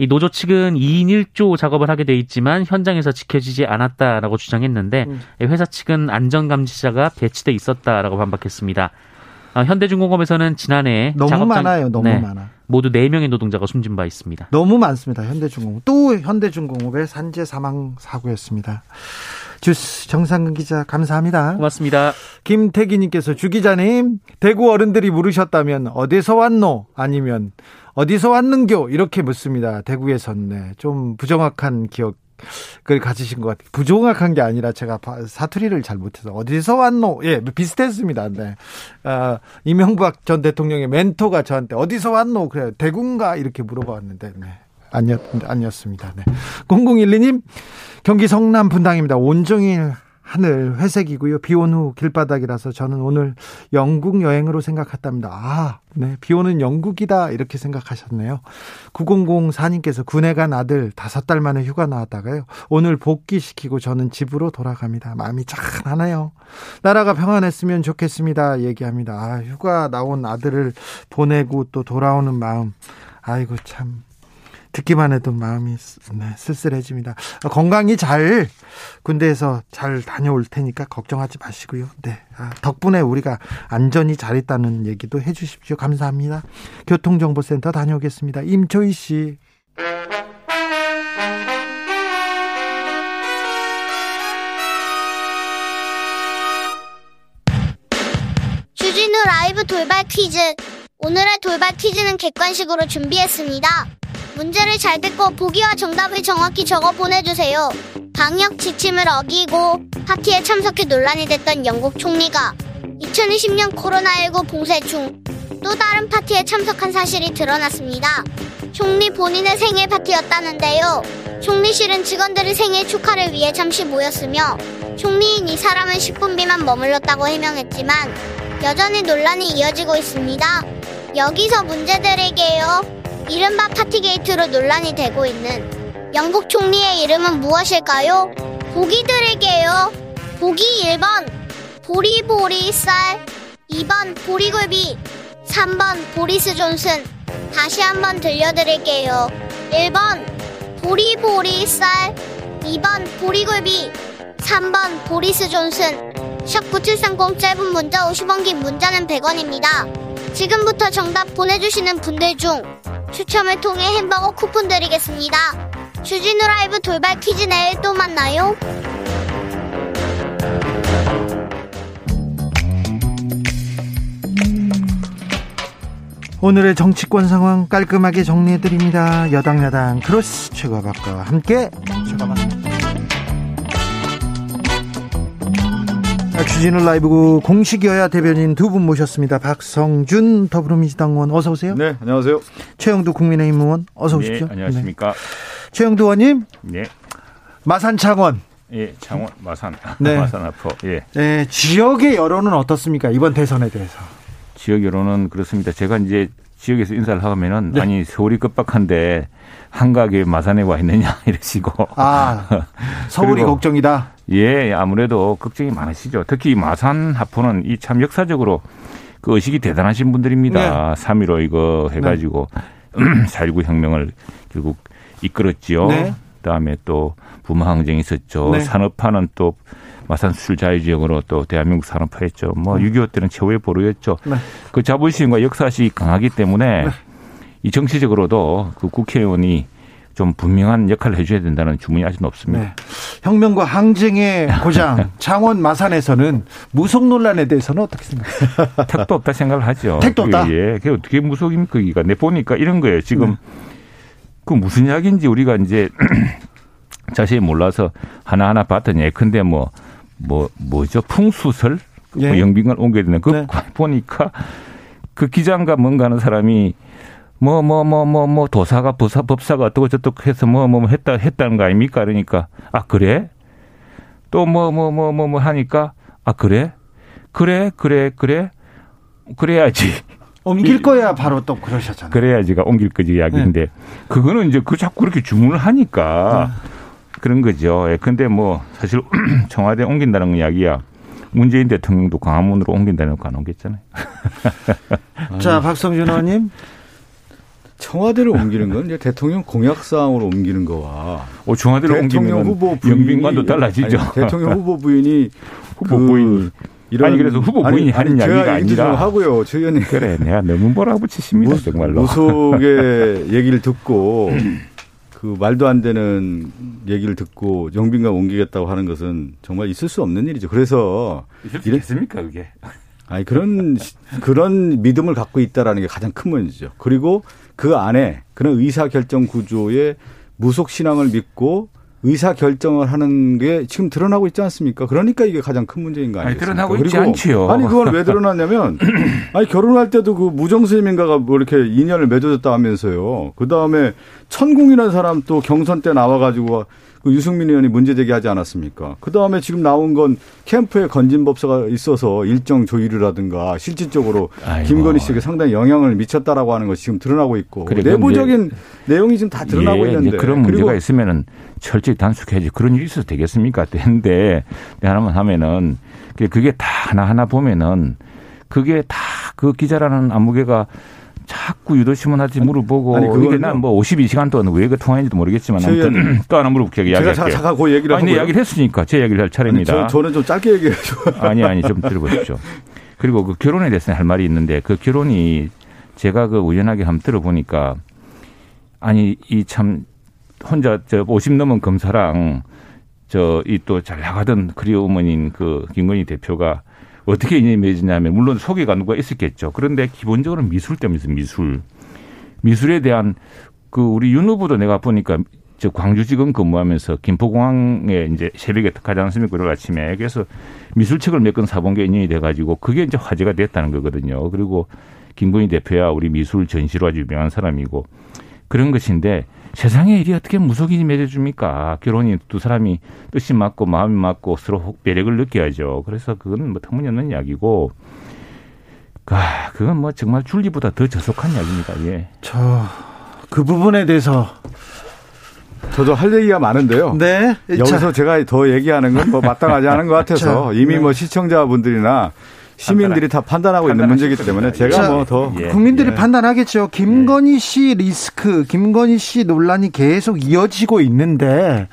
이 노조 측은 2인 1조 작업을 하게 돼 있지만 현장에서 지켜지지 않았다라고 주장했는데 음. 회사 측은 안전감지자가 배치돼 있었다라고 반박했습니다. 아, 현대중공업에서는 지난해 너무 작업장, 많아요. 너무 네, 많아. 모두 4명의 노동자가 숨진 바 있습니다. 너무 많습니다. 현대중공업. 또 현대중공업의 산재 사망 사고였습니다. 주스 정상근 기자 감사합니다. 고맙습니다. 김태기 님께서 주 기자님 대구 어른들이 물으셨다면 어디서 왔노 아니면 어디서 왔는교 이렇게 묻습니다. 대구에선 네, 좀 부정확한 기억 그걸 가지신 것 같아요. 부정확한 게 아니라 제가 사투리를 잘 못해서 어디서 왔노? 예, 비슷했습니다. 네. 아, 이명박 전 대통령의 멘토가 저한테 어디서 왔노? 그래 대구인가? 이렇게 물어봤는데, 네. 아니었, 아니었습니다. 네. 0012님, 경기 성남 분당입니다. 온종일 하늘 회색이고요. 비 온 후 길바닥이라서 저는 오늘 영국 여행으로 생각했답니다. 아, 네. 비 오는 영국이다. 이렇게 생각하셨네요. 9004님께서 군에 간 아들 다섯 달 만에 휴가 나왔다가요. 오늘 복귀시키고 저는 집으로 돌아갑니다. 마음이 짠하네요. 나라가 평안했으면 좋겠습니다. 얘기합니다. 아, 휴가 나온 아들을 보내고 또 돌아오는 마음. 아이고, 참. 듣기만 해도 마음이 네, 쓸쓸해집니다. 건강히 잘 군대에서 잘 다녀올 테니까 걱정하지 마시고요. 네. 아, 덕분에 우리가 안전히 잘 있다는 얘기도 해 주십시오. 감사합니다. 교통정보센터 다녀오겠습니다. 임초희 씨. 주진우 라이브 돌발 퀴즈. 오늘의 돌발 퀴즈는 객관식으로 준비했습니다. 문제를 잘 듣고 보기와 정답을 정확히 적어 보내주세요. 방역 지침을 어기고 파티에 참석해 논란이 됐던 영국 총리가 2020년 코로나19 봉쇄 중 또 다른 파티에 참석한 사실이 드러났습니다. 총리 본인의 생일 파티였다는데요. 총리실은 직원들의 생일 축하를 위해 잠시 모였으며 총리인 이 사람은 10분 미만 머물렀다고 해명했지만 여전히 논란이 이어지고 있습니다. 여기서 문제 드릴게요. 이른바 파티게이트로 논란이 되고 있는 영국 총리의 이름은 무엇일까요? 보기 드릴게요. 보기 1번 보리보리 쌀 2번 보리굴비 3번 보리스 존슨 다시 한번 들려드릴게요. 1번 보리보리 쌀 2번 보리굴비 3번 보리스 존슨 샵 9730 짧은 문자 50원 긴 문자는 100원입니다. 지금부터 정답 보내주시는 분들 중 추첨을 통해 햄버거 쿠폰 드리겠습니다. 주진우 라이브 돌발 퀴즈 내일 또 만나요. 오늘의 정치권 상황 깔끔하게 정리해드립니다. 여당 야당 크로스 최가박과 함께 최가박 주진우 라이브 공식 여야 대변인 두 분 모셨습니다. 박성준 더불어민주당 의원 어서 오세요. 네, 안녕하세요. 최영두 국민의힘 의원 어서 오십시오. 네, 안녕하십니까. 네. 최영두 의원님. 네. 마산 창원. 예, 창원 마산. 네. 마산 앞으 예. 네, 지역의 여론은 어떻습니까? 이번 대선에 대해서. 지역 여론은 그렇습니다. 제가 이제 지역에서 인사를 하면은 네. 아니 서울이 급박한데 한가하게 마산에 와 있느냐 이러시고. 아, 서울이 걱정이다. 예, 아무래도 걱정이 많으시죠. 특히 마산 하포는 이 참 역사적으로 그 의식이 대단하신 분들입니다. 네. 3.15 이거 해가지고 네. 4.19 혁명을 결국 이끌었지요. 네. 그다음에 또 부마 항쟁이 있었죠. 네. 산업화는 또 마산 수출 자유 지역으로 또 대한민국 산업화했죠. 뭐6.25 때는 최후의 보루였죠. 네. 그 자부심과 역사식이 강하기 때문에 네. 이 정치적으로도 그 국회의원이 좀 분명한 역할을 해줘야 된다는 주문이 아직 높습니다. 네. 혁명과 항쟁의 고장 창원 마산에서는 무속 논란에 대해서는 어떻게 생각하세요? 택도 없다 생각을 하죠. 택도 없다. 예, 그게 어떻게 무속입니까? 기가 내 보니까 이런 거예요. 지금 네. 그 무슨 이야기인지 우리가 이제 자세히 몰라서 하나하나 봤더니 예컨대 뭐, 뭐, 뭐죠? 풍수설? 예. 뭐 영빈관 옮겨야 되는 그 네. 보니까 그 기장과 뭔가 하는 사람이 뭐, 뭐, 뭐, 뭐, 뭐, 도사가, 법사, 법사가 어떻고 저떻고 해서 뭐, 뭐, 뭐 했다, 했다는 거 아닙니까? 그러니까, 아, 그래? 또 뭐, 뭐, 뭐, 뭐, 뭐 하니까, 아, 그래? 그래, 그래, 그래? 그래야지. 옮길 거야 바로 또 그러셨잖아요. 그래야지가 옮길 거지 이야기인데, 네. 그거는 이제 그 자꾸 그렇게 주문을 하니까 네. 그런 거죠. 예, 근데 뭐, 사실 청와대 옮긴다는 이야기야. 문재인 대통령도 광화문으로 옮긴다는 거안 옮겼잖아요. 자, 박성준 의원님. 청와대를 옮기는 건 이제 대통령 공약 사항으로 옮기는 거와 어, 청와대를 옮기면 후보 연빈관도 달라지죠. 아니, 대통령 후보 부인이 후보 그 부인이 이런 아니 그래서 후보 부인이 하는 아니, 이야기가 아니라 하고요. 최 의원님 그래 내가 너무 뭐라고 치십니다 무, 정말로 무속의 얘기를 듣고 그 말도 안 되는 얘기를 듣고 영빈관 옮기겠다고 하는 것은 정말 있을 수 없는 일이죠. 그래서 이랬습니까 그게? 아니 그런 그런 믿음을 갖고 있다라는 게 가장 큰 문제죠. 그리고 그 안에 그런 의사 결정 구조에 무속 신앙을 믿고 의사 결정을 하는 게 지금 드러나고 있지 않습니까? 그러니까 이게 가장 큰 문제인 거 아니겠습니까? 아니, 드러나고 있지 않지요. 아니 그건 왜 드러났냐면 아니 결혼할 때도 그 무정 스님인가가 뭐 이렇게 인연을 맺어줬다 하면서요. 그 다음에 천궁이라는 사람 또 경선 때 나와가지고 그 유승민 의원이 문제 제기하지 않았습니까? 그 다음에 지금 나온 건 캠프에 건진 법사가 있어서 일정 조율이라든가 실질적으로 아이고. 김건희 씨에게 상당히 영향을 미쳤다라고 하는 것이 지금 드러나고 있고 내부적인 내용이 지금 다 드러나고 예, 있는데 그런 문제가 있으면은 철저히 단속해야지 그런 일이 있어도 되겠습니까? 근데 하나만 하면은 그게 다 하나하나 보면은 그게 다 그 기자라는 안무개가 자꾸 유도신문한테 물어보고 아니, 이게 난 뭐 52시간 동안 왜 그 통화인지도 모르겠지만 아무튼 또 하나 물어볼게요. 제가 잠깐 그 얘기를 아니, 이야기를 했으니까 제 얘기를 할 차례입니다. 아니, 저, 는좀 짧게 얘기해줘. 아니 아니 좀 들어보십시오. 그리고 그 결혼에 대해서 할 말이 있는데 그 결혼이 제가 그 우연하게 한번 들어보니까 아니 이 참 혼자 저 50 넘은 검사랑 저 이 또 잘 나가던 그리어 어머니인 그 김건희 대표가 어떻게 인연이 맺었냐면 물론 소개가 누가 있었겠죠. 그런데 기본적으로 미술 때문에 미술. 미술에 대한 그 우리 윤 후보도 내가 보니까 저 광주지검 근무하면서 김포공항에 이제 새벽에 가지 않습니까? 그리고 아침에. 그래서 미술책을 몇 권 사본 게 인연이 돼가지고 그게 이제 화제가 됐다는 거거든요. 그리고 김건희 대표야 우리 미술 전시로 아주 유명한 사람이고 그런 것인데 세상에 일이 어떻게 무속인이 맺어줍니까? 결혼이 두 사람이 뜻이 맞고 마음이 맞고 서로 매력을 느껴야죠. 그래서 그건 뭐 터무니없는 이야기고, 아, 그건 뭐 정말 줄리보다 더 저속한 이야기입니다. 예. 저, 그 부분에 대해서 저도 할 얘기가 많은데요. 네. 여기서 제가 더 얘기하는 건 뭐 마땅하지 않은 것 같아서 이미 뭐 시청자분들이나 시민들이 다 판단하고 있는 문제이기 때문에 제가 뭐더 예. 국민들이 예. 판단하겠죠. 김건희 씨 리스크, 김건희 씨 논란이 계속 이어지고 있는데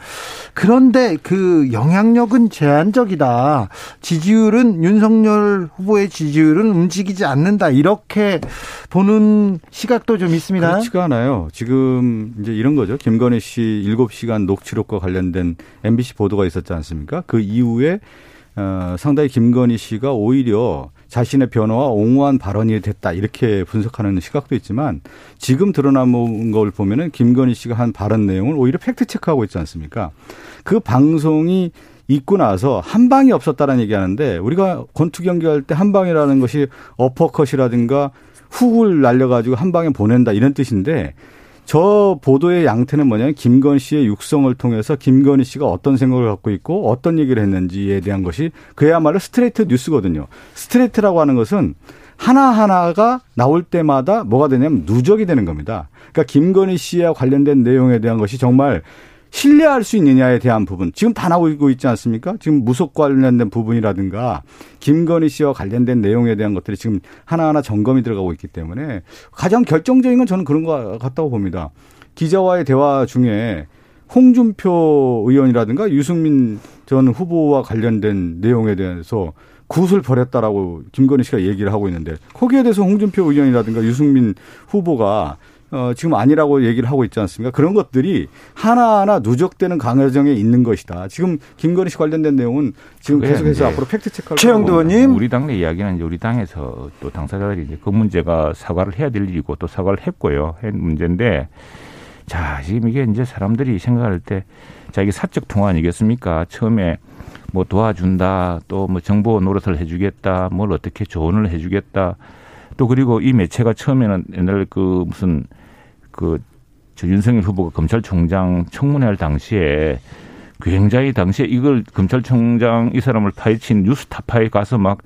그런데 그 영향력은 제한적이다. 지지율은 윤석열 후보의 지지율은 움직이지 않는다. 이렇게 보는 시각도 좀 있습니다. 그렇지가 않아요. 지금 이제 이런 거죠. 김건희 씨 7시간 녹취록과 관련된 MBC 보도가 있었지 않습니까? 그 이후에 어, 상당히 김건희 씨가 오히려 자신의 변화와 옹호한 발언이 됐다 이렇게 분석하는 시각도 있지만 지금 드러난 걸 보면은 김건희 씨가 한 발언 내용을 오히려 팩트 체크하고 있지 않습니까? 그 방송이 있고 나서 한 방이 없었다라는 얘기하는데 우리가 권투 경기할 때 한 방이라는 것이 어퍼컷이라든가 훅을 날려가지고 한 방에 보낸다 이런 뜻인데 저 보도의 양태는 뭐냐면 김건희 씨의 육성을 통해서 김건희 씨가 어떤 생각을 갖고 있고 어떤 얘기를 했는지에 대한 것이 그야말로 스트레이트 뉴스거든요. 스트레이트라고 하는 것은 하나하나가 나올 때마다 뭐가 되냐면 누적이 되는 겁니다. 그러니까 김건희 씨와 관련된 내용에 대한 것이 정말 신뢰할 수 있느냐에 대한 부분 지금 다 나오고 있지 않습니까? 지금 무속 관련된 부분이라든가 김건희 씨와 관련된 내용에 대한 것들이 지금 하나하나 점검이 들어가고 있기 때문에 가장 결정적인 건 저는 그런 것 같다고 봅니다. 기자와의 대화 중에 홍준표 의원이라든가 유승민 전 후보와 관련된 내용에 대해서 굿을 벌였다라고 김건희 씨가 얘기를 하고 있는데 거기에 대해서 홍준표 의원이라든가 유승민 후보가 어, 지금 아니라고 얘기를 하고 있지 않습니까? 그런 것들이 하나하나 누적되는 강여정에 있는 것이다. 지금 김건희 씨 관련된 내용은 지금 계속해서 앞으로 팩트 체크할 최영도 의원님. 우리 당내 이야기는 이제 우리 당에서 또 당사자들이 이제 그 문제가 사과를 해야 될 일이고 또 사과를 했고요. 한 문제인데 자, 지금 이게 이제 사람들이 생각할 때 자, 이게 사적 통화 아니겠습니까? 처음에 뭐 도와준다, 또 뭐 정보 노릇을 해주겠다, 뭘 어떻게 조언을 해주겠다. 또 그리고 이 매체가 처음에는 옛날 그 무슨 그 저 윤석열 후보가 검찰총장 청문회 할 당시에 굉장히 당시에 이걸 검찰총장 이 사람을 파헤친 뉴스타파에 가서 막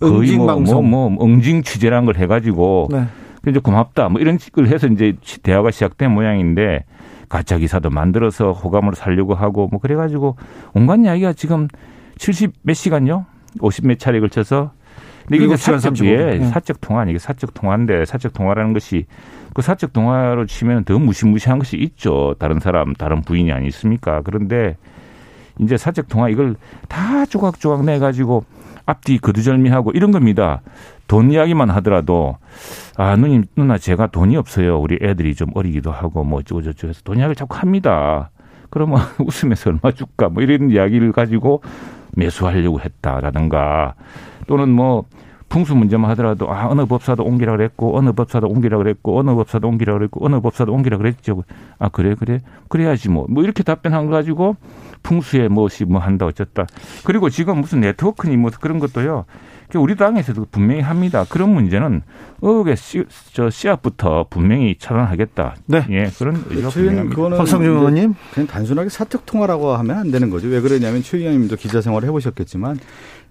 거의 뭐, 뭐, 뭐, 응징 취재라는 걸 해가지고 네. 이제 고맙다 뭐 이런 식을 해서 이제 대화가 시작된 모양인데 가짜 기사도 만들어서 호감을 살려고 하고 뭐 그래가지고 온갖 이야기가 지금 70 몇 시간요? 50 몇 차례 걸쳐서 근데 이게 사적 예, 사적 통화 아니게 사적 통화인데 사적 통화라는 것이 그 사적 통화로 치면 더 무시무시한 것이 있죠. 다른 사람, 다른 부인이 아니 있습니까? 그런데 이제 사적 통화 이걸 다 조각조각 내 가지고 앞뒤 거두절미하고 이런 겁니다. 돈 이야기만 하더라도 아 누님 누나 제가 돈이 없어요. 우리 애들이 좀 어리기도 하고 뭐 어쩌고 저쩌고 해서 돈 이야기를 자꾸 합니다. 그러면 웃으면서 얼마 줄까 뭐 이런 이야기를 가지고 매수하려고 했다라든가 또는 뭐 풍수 문제만 하더라도 아 어느 법사도 옮기라 그랬고 어느 법사도 옮기라 그랬고 어느 법사도 옮기라 그랬고 어느 법사도 옮기라 그랬죠. 아 그래 그래 그래야지 뭐뭐 뭐 이렇게 답변한 거 가지고 풍수에 무엇이 뭐 한다 어쨌다. 그리고 지금 무슨 네트워크니 뭐 그런 것도요. 우리 당에서도 분명히 합니다. 그런 문제는 의혹의 씨, 저 씨앗부터 분명히 차단하겠다. 네. 예, 그런 그거는 박성준 의원님 그냥 단순하게 사적 통화라고 하면 안 되는 거죠. 왜 그러냐면 최 의원님도 기자 생활을 해보셨겠지만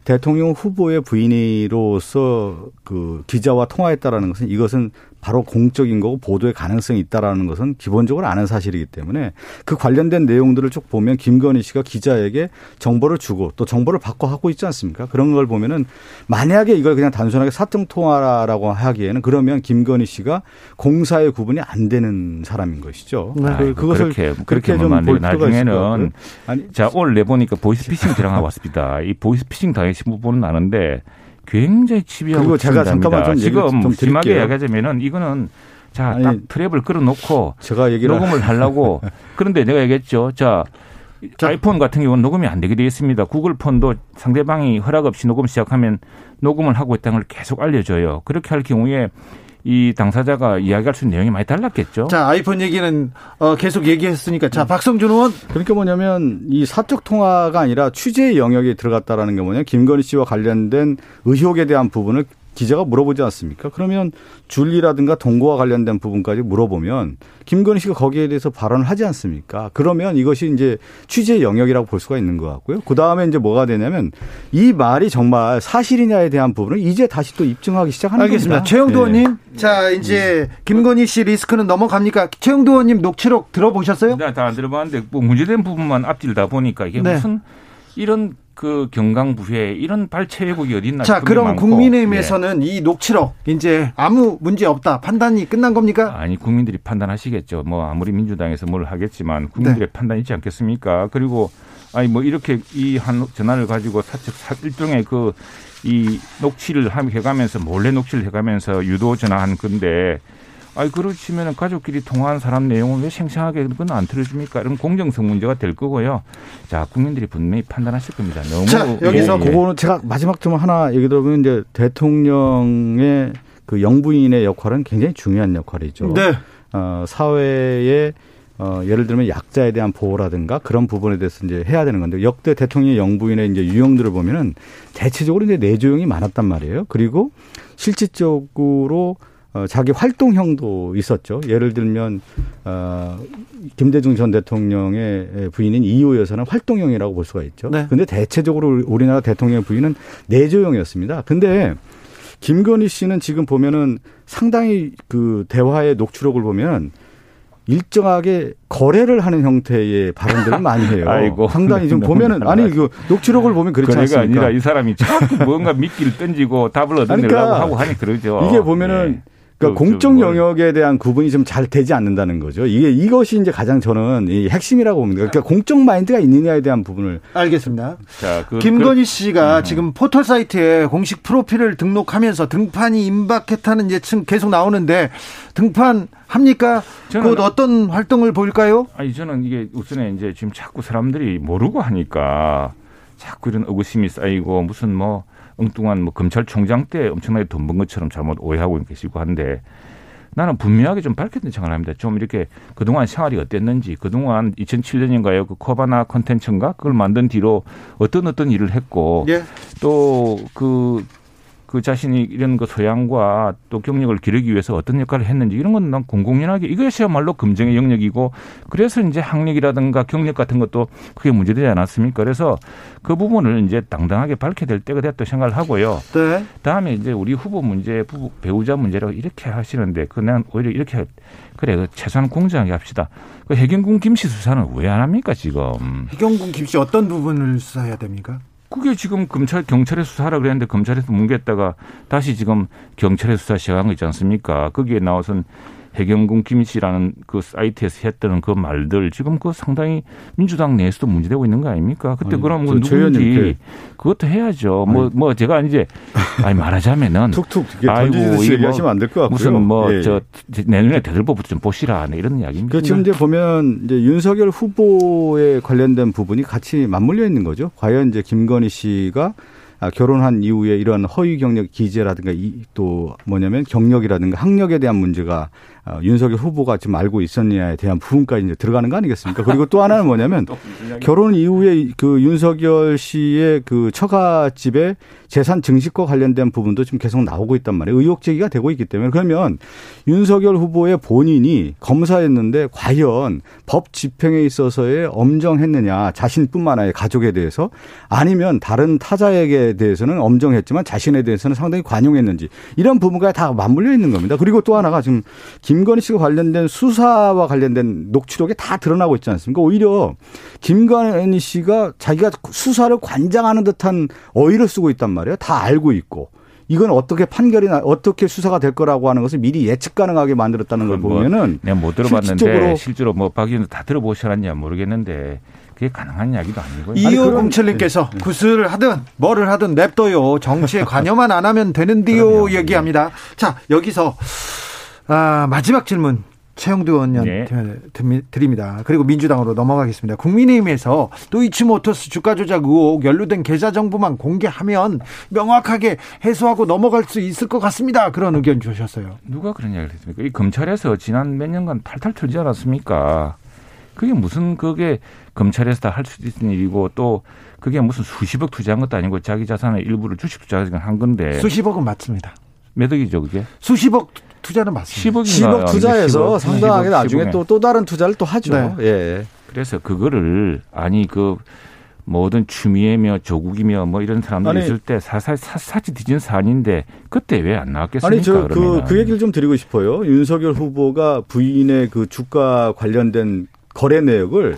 대통령 후보의 부인으로서 그 기자와 통화했다라는 것은 이것은 바로 공적인 거고 보도의 가능성이 있다라는 것은 기본적으로 아는 사실이기 때문에 그 관련된 내용들을 쭉 보면 김건희 씨가 기자에게 정보를 주고 또 정보를 받고 하고 있지 않습니까? 그런 걸 보면은 만약에 이걸 그냥 단순하게 사적 통화라고 하기에는 그러면 김건희 씨가 공사의 구분이 안 되는 사람인 것이죠. 네. 그, 그것을 그렇게 그렇게 보면 나중에는 아니 자 오늘 내 보니까 보이스피싱 들어가 왔습니다. 이 보이스피싱 당하신 부분은 아는데 굉장히 치비하고 그리고 제가 잠깐만 좀 지금 좀 심하게 얘기하자면은 이거는 자, 딱 트랩을 끌어놓고 제가 얘기를 녹음을 하려고 그런데 내가 얘기했죠. 자, 자, 아이폰 같은 경우는 녹음이 안 되게 되어 있습니다. 구글 폰도 상대방이 허락 없이 녹음 시작하면 녹음을 하고 있다는 걸 계속 알려줘요. 그렇게 할 경우에 이 당사자가 이야기할 수 있는 내용이 많이 달랐겠죠. 자, 아이폰 얘기는 어, 계속 얘기했으니까 자, 박성준 의원. 그러니까 뭐냐면 이 사적 통화가 아니라 취재 영역에 들어갔다라는 게 뭐냐? 김건희 씨와 관련된 의혹에 대한 부분을 기자가 물어보지 않습니까? 그러면 줄리라든가 동거와 관련된 부분까지 물어보면 김건희 씨가 거기에 대해서 발언을 하지 않습니까? 그러면 이것이 이제 취재 영역이라고 볼 수가 있는 것 같고요. 그 다음에 이제 뭐가 되냐면 이 말이 정말 사실이냐에 대한 부분을 이제 다시 또 입증하기 시작하는 알겠습니다. 겁니다. 최영도 의원님, 네. 자 이제 김건희 씨 리스크는 넘어갑니까? 최영도 의원님 녹취록 들어보셨어요? 네, 다 안 들어봤는데 뭐 문제된 부분만 앞뒤를 다 보니까 이게 네. 무슨 이런 그 경강부회 이런 발췌국이 어디 있나 자, 그럼 많고. 국민의힘에서는 예. 이 녹취록 이제 아무 문제 없다 판단이 끝난 겁니까? 아니 국민들이 판단하시겠죠. 뭐 아무리 민주당에서 뭘 하겠지만 국민들의 네. 판단 있지 않겠습니까? 그리고 아니 뭐 이렇게 이 한 전화를 가지고 사측 일종의 그 이 녹취를 해가면서 몰래 녹취를 해가면서 유도 전화한 건데 아니 그렇지면 가족끼리 통화한 사람 내용을 왜 생생하게 그건 안 틀어줍니까? 이런 공정성 문제가 될 거고요. 자 국민들이 분명히 판단하실 겁니다. 너무 자, 여기서 예, 예. 그거는 제가 마지막 좀 하나 얘기 들어보면 이제 대통령의 그 영부인의 역할은 굉장히 중요한 역할이죠. 네. 어, 사회에 어, 예를 들면 약자에 대한 보호라든가 그런 부분에 대해서 이제 해야 되는 건데 역대 대통령의 영부인의 이제 유형들을 보면은 대체적으로 이제 내조형이 많았단 말이에요. 그리고 실질적으로 어, 자기 활동형도 있었죠. 예를 들면 어, 김대중 전 대통령의 부인인 이호 여사는 활동형이라고 볼 수가 있죠. 네. 근데 대체적으로 우리나라 대통령의 부인은 내조형이었습니다. 근데 김건희 씨는 지금 보면은 상당히 그 대화의 녹취록을 보면 일정하게 거래를 하는 형태의 발언들을 많이 해요. 아이고, 상당히 좀 보면은 아니 그 녹취록을 보면 그렇지 않습니까? 아니라 이 사람이 자꾸 뭔가 미끼를 던지고 답을 얻으려고 그러니까 하고 하니 그러죠. 이게 보면은 네. 그러니까 공적 영역에 대한 구분이 좀 잘 되지 않는다는 거죠. 이게 이것이 이제 가장 저는 이 핵심이라고 봅니다. 그러니까 공적 마인드가 있느냐에 대한 부분을 알겠습니다. 자, 그, 김건희 그, 씨가 그, 지금 포털 사이트에 공식 프로필을 등록하면서 등판이 임박했다는 예측 계속 나오는데 등판 합니까? 곧 어떤 활동을 보일까요? 아니 저는 이게 우선에 이제 지금 자꾸 사람들이 모르고 하니까 자꾸 이런 의구심이 쌓이고 무슨 뭐 엉뚱한 뭐 검찰총장 때 엄청나게 돈 번 것처럼 잘못 오해하고 계시고 한데 나는 분명하게 좀 밝혔던 생각을 합니다. 좀 이렇게 그동안 생활이 어땠는지, 그동안 2007년인가요? 그 코바나 컨텐츠인가? 그걸 만든 뒤로 어떤 어떤 일을 했고, 예. 또그 그 자신이 이런 그 소양과 또 경력을 기르기 위해서 어떤 역할을 했는지 이런 건 난 공공연하게 이것이야말로 검증의 영역이고 그래서 이제 학력이라든가 경력 같은 것도 크게 문제되지 않았습니까? 그래서 그 부분을 이제 당당하게 밝혀야 될 때가 됐다고 생각을 하고요. 네. 다음에 이제 우리 후보 문제, 배우자 문제라고 이렇게 하시는데 그냥 오히려 이렇게 그래 그 최소한 공정하게 합시다. 그 해경군 김씨 수사는 왜 안 합니까 지금? 해경군 김씨 어떤 부분을 수사해야 됩니까? 그게 지금 검찰 경찰에 수사하라 그랬는데 검찰에서 뭉갰다가 다시 지금 경찰에 수사 시작한 거 있지 않습니까? 거기에 나와선 해경군 김씨라는 그 사이트에서 했던 그 말들 지금 그 상당히 민주당 내에서도 문제되고 있는 거 아닙니까? 그때 그럼 그 누군지 그것도 해야죠. 뭐뭐 뭐 제가 이제 아니 말하자면은 툭툭 아이고 얘기하시면 안 될 것 같고요. 무슨 뭐저 예. 내년에 대들보부터 좀 보시라 네, 이런 이야기입니다. 그 지금 이제 보면 이제 윤석열 후보에 관련된 부분이 같이 맞물려 있는 거죠. 과연 이제 김건희 씨가 아, 결혼한 이후에 이런 허위 경력 기재라든가 또 뭐냐면 경력이라든가 학력에 대한 문제가 어, 윤석열 후보가 지금 알고 있었냐에 대한 부분까지 이제 들어가는 거 아니겠습니까? 그리고 또 하나는 뭐냐면 결혼 이후에 그 윤석열 씨의 그 처가집에 재산 증식과 관련된 부분도 지금 계속 나오고 있단 말이에요. 의혹 제기가 되고 있기 때문에 그러면 윤석열 후보의 본인이 검사했는데 과연 법 집행에 있어서의 엄정했느냐 자신뿐만 아니라 가족에 대해서 아니면 다른 타자에게 대해서는 엄정했지만 자신에 대해서는 상당히 관용했는지 이런 부분과 다 맞물려 있는 겁니다. 그리고 또 하나가 지금 김건희 씨가 관련된 수사와 관련된 녹취록에 다 드러나고 있지 않습니까? 오히려 김건희 씨가 자기가 수사를 관장하는 듯한 어휘를 쓰고 있단 말이에요. 다 알고 있고. 이건 어떻게 판결이 나 어떻게 수사가 될 거라고 하는 것을 미리 예측 가능하게 만들었다는 걸뭐 보면은 내가 못 들어봤는데 실제로 뭐박 의원 다 들어보셨냐 모르겠는데 그게 가능한 이야기도 아니고요. 이호공철님께서 네. 구슬을 하든 뭐를 하든 냅둬요. 정치에 관여만 안 하면 되는데요. 얘기합니다. 자 여기서 아, 마지막 질문 최영두 의원님한테 네. 드립니다. 그리고 민주당으로 넘어가겠습니다. 국민의힘에서 도이치 모터스 주가 조작 의혹 연루된 계좌 정보만 공개하면 명확하게 해소하고 넘어갈 수 있을 것 같습니다. 그런 의견 주셨어요. 누가 그런 이야기를 했습니까? 이 검찰에서 지난 몇 년간 탈탈 털지 않았습니까? 그게 무슨 그게 검찰에서 다 할 수 있는 일이고 또 그게 무슨 수십억 투자한 것도 아니고 자기 자산의 일부를 주식 투자한 건데 수십억은 맞습니다. 몇 억이죠, 그게? 수십억 투자는 맞습니다. 10억 10억 투자해서 10억, 상당하게 10억, 나중에 10억. 또, 또 다른 투자를 또 하죠. 네. 예. 그래서 그거를 아니 그 모든 추미애며 조국이며 뭐 이런 사람들이 아니, 있을 때 사사 사사지 뒤진 사안인데 그때 왜 안 나왔겠습니까? 아니 저그그 그 얘기를 좀 드리고 싶어요. 윤석열 후보가 부인의 그 주가 관련된 거래 내역을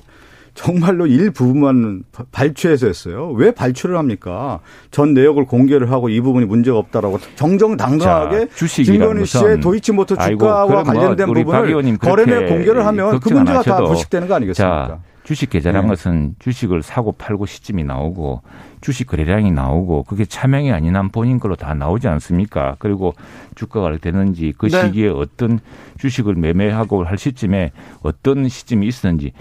정말로 일부분만 발췌해서 했어요. 왜 발췌를 합니까? 전 내역을 공개를 하고 이 부분이 문제가 없다라고 정정당당하게 김건희 씨의 도이치모터 주가와 뭐 관련된 뭐 부분을 거래내 공개를 하면 그 문제가 다 부식되는 거 아니겠습니까? 자, 주식 계좌란 네. 것은 주식을 사고 팔고 시점이 나오고 주식 거래량이 나오고 그게 차명이 아닌 한 본인 걸로 다 나오지 않습니까? 그리고 주가가 되는지 그 네. 시기에 어떤 주식을 매매하고 할 시점에 어떤 시점이 있었는지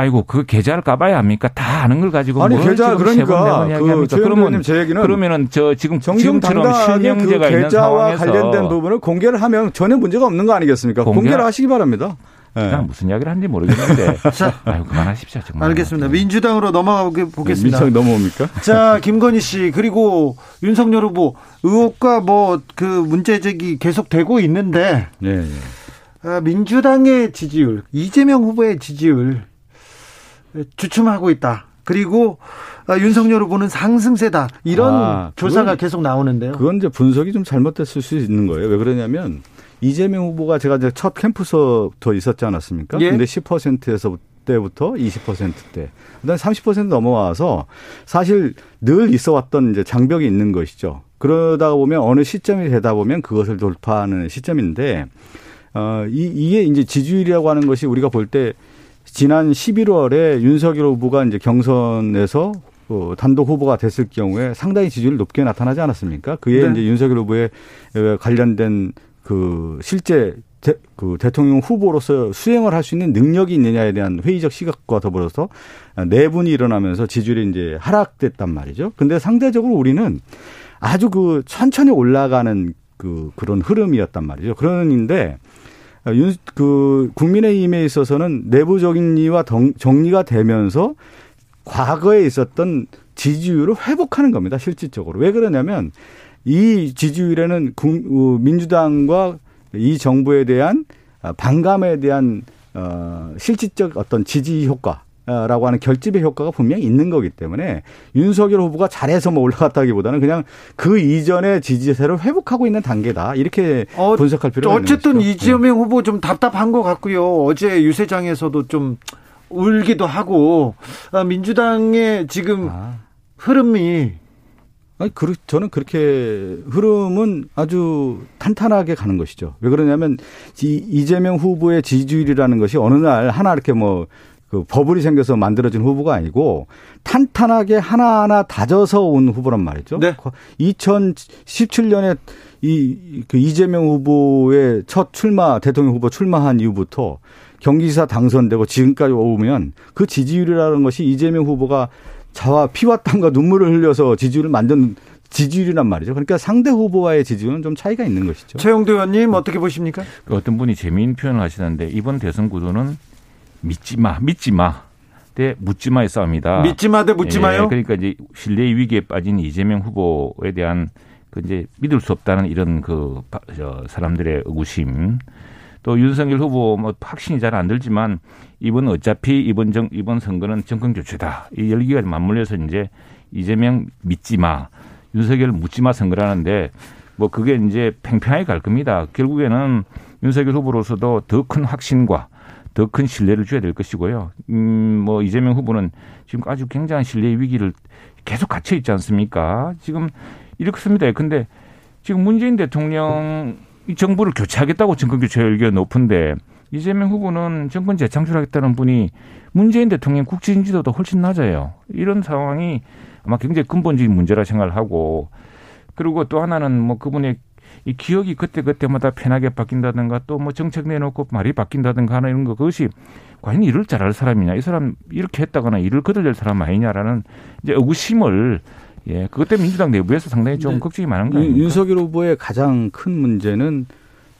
아이고 그 계좌를 까봐야 합니까? 다 아는 걸 가지고 아니 계좌 그러니까 그 그러면 제 얘기는 그러면은 저 지금 지금처럼 실명제가 그 있는 상황에서 관련된 부분을 공개를 하면 전혀 문제가 없는 거 아니겠습니까? 공개... 를 하시기 바랍니다. 네. 무슨 이야기를 하는지 모르겠는데. 자, 아유, 그만하십시오. 정말. 알겠습니다. 민주당으로 넘어가 보겠습니다. 민주당 넘어옵니까? 자, 김건희 씨 그리고 윤석열 후보 의혹과 뭐 그 문제 제기 계속되고 있는데. 네, 네. 아, 민주당의 지지율, 이재명 후보의 지지율 주춤하고 있다. 그리고 아, 윤석열 후보는 상승세다. 이런 아, 조사가 계속 나오는데요. 그건 이제 분석이 좀 잘못됐을 수 있는 거예요. 왜 그러냐면 이재명 후보가 제가 이제 첫 캠프서부터 있었지 않았습니까? 예? 근데 10%에서 때부터 20%대. 그다음에 30% 넘어와서 사실 늘 있어 왔던 이제 장벽이 있는 것이죠. 그러다 보면 어느 시점이 되다 보면 그것을 돌파하는 시점인데 어, 이, 이게 이제 지지율이라고 하는 것이 우리가 볼때 지난 11월에 윤석열 후보가 이제 경선에서 어, 단독 후보가 됐을 경우에 상당히 지지율이 높게 나타나지 않았습니까? 그에 네. 이제 윤석열 후보에 관련된 그 실제 대, 그 대통령 후보로서 수행을 할 수 있는 능력이 있느냐에 대한 회의적 시각과 더불어서 내분이 일어나면서 지지율이 이제 하락됐단 말이죠. 근데 상대적으로 우리는 아주 그 천천히 올라가는 그 그런 흐름이었단 말이죠. 그런데 윤, 그 국민의힘에 있어서는 내부적인 이와 정리가 되면서 과거에 있었던 지지율을 회복하는 겁니다. 실질적으로. 왜 그러냐면 이 지지율에는 어, 민주당과 이 정부에 대한 아, 반감에 대한 어 실질적 어떤 지지 효과 라고 하는 결집의 효과가 분명히 있는 거기 때문에 윤석열 후보가 잘해서 뭐 올라갔다기보다는 그냥 그 이전의 지지세를 회복하고 있는 단계다 이렇게 어, 분석할 필요가 있는 어쨌든 것이죠. 이재명 네. 후보 좀 답답한 것 같고요. 어제 유세장에서도 좀 울기도 하고 아, 민주당의 지금 아. 흐름이 아니, 그, 저는 그렇게 흐름은 아주 탄탄하게 가는 것이죠. 왜 그러냐면 이, 이재명 후보의 지지율이라는 것이 어느 날 하나 이렇게 뭐 그 버블이 생겨서 만들어진 후보가 아니고 탄탄하게 하나하나 다져서 온 후보란 말이죠. 네. 2017년에 이, 그 이재명 후보의 첫 출마, 대통령 후보 출마한 이후부터 경기지사 당선되고 지금까지 오면 그 지지율이라는 것이 이재명 후보가 자와 피와 땀과 눈물을 흘려서 지지율을 만든 지지율이란 말이죠. 그러니까 상대 후보와의 지지율은 좀 차이가 있는 것이죠. 최영도 의원님 어떻게 보십니까? 그 어떤 분이 재미있는 표현을 하시는데 이번 대선 구도는 믿지 마, 믿지 마. 대 묻지 마의 싸움이다. 믿지 마 대 묻지 마요? 예, 그러니까 이제 신뢰 위기에 빠진 이재명 후보에 대한 그 이제 믿을 수 없다는 이런 그 사람들의 의구심 또 윤석열 후보 뭐 확신이 잘 안 들지만 이번 어차피 이번 정 이번 선거는 정권 교체다. 이 열기가 맞물려서 이제 이재명 믿지 마. 윤석열 묻지 마 선거라는데 뭐 그게 이제 팽팽하게 갈 겁니다. 결국에는 윤석열 후보로서도 더 큰 확신과 더 큰 신뢰를 줘야 될 것이고요. 음, 뭐 이재명 후보는 지금 아주 굉장한 신뢰 위기를 계속 갇혀 있지 않습니까? 지금 이렇습니다. 근데 지금 문재인 대통령 이 정부를 교체하겠다고 정권 교체 의견 높은데 이재명 후보는 정권 재창출하겠다는 분이 문재인 대통령 국지 인지도도 훨씬 낮아요. 이런 상황이 아마 굉장히 근본적인 문제라 생각을 하고 그리고 또 하나는 뭐 그분의 이 기억이 그때 그때마다 편하게 바뀐다든가 또 뭐 정책 내놓고 말이 바뀐다든가 하는 이런 거 그것이 과연 일을 잘할 사람이냐 이 사람 이렇게 했다거나 일을 거들릴 사람 아니냐라는 이제 의구심을 예, 그것 때문에 민주당 내부에서 상당히 좀 네. 걱정이 많은 거예요. 윤석열 후보의 가장 큰 문제는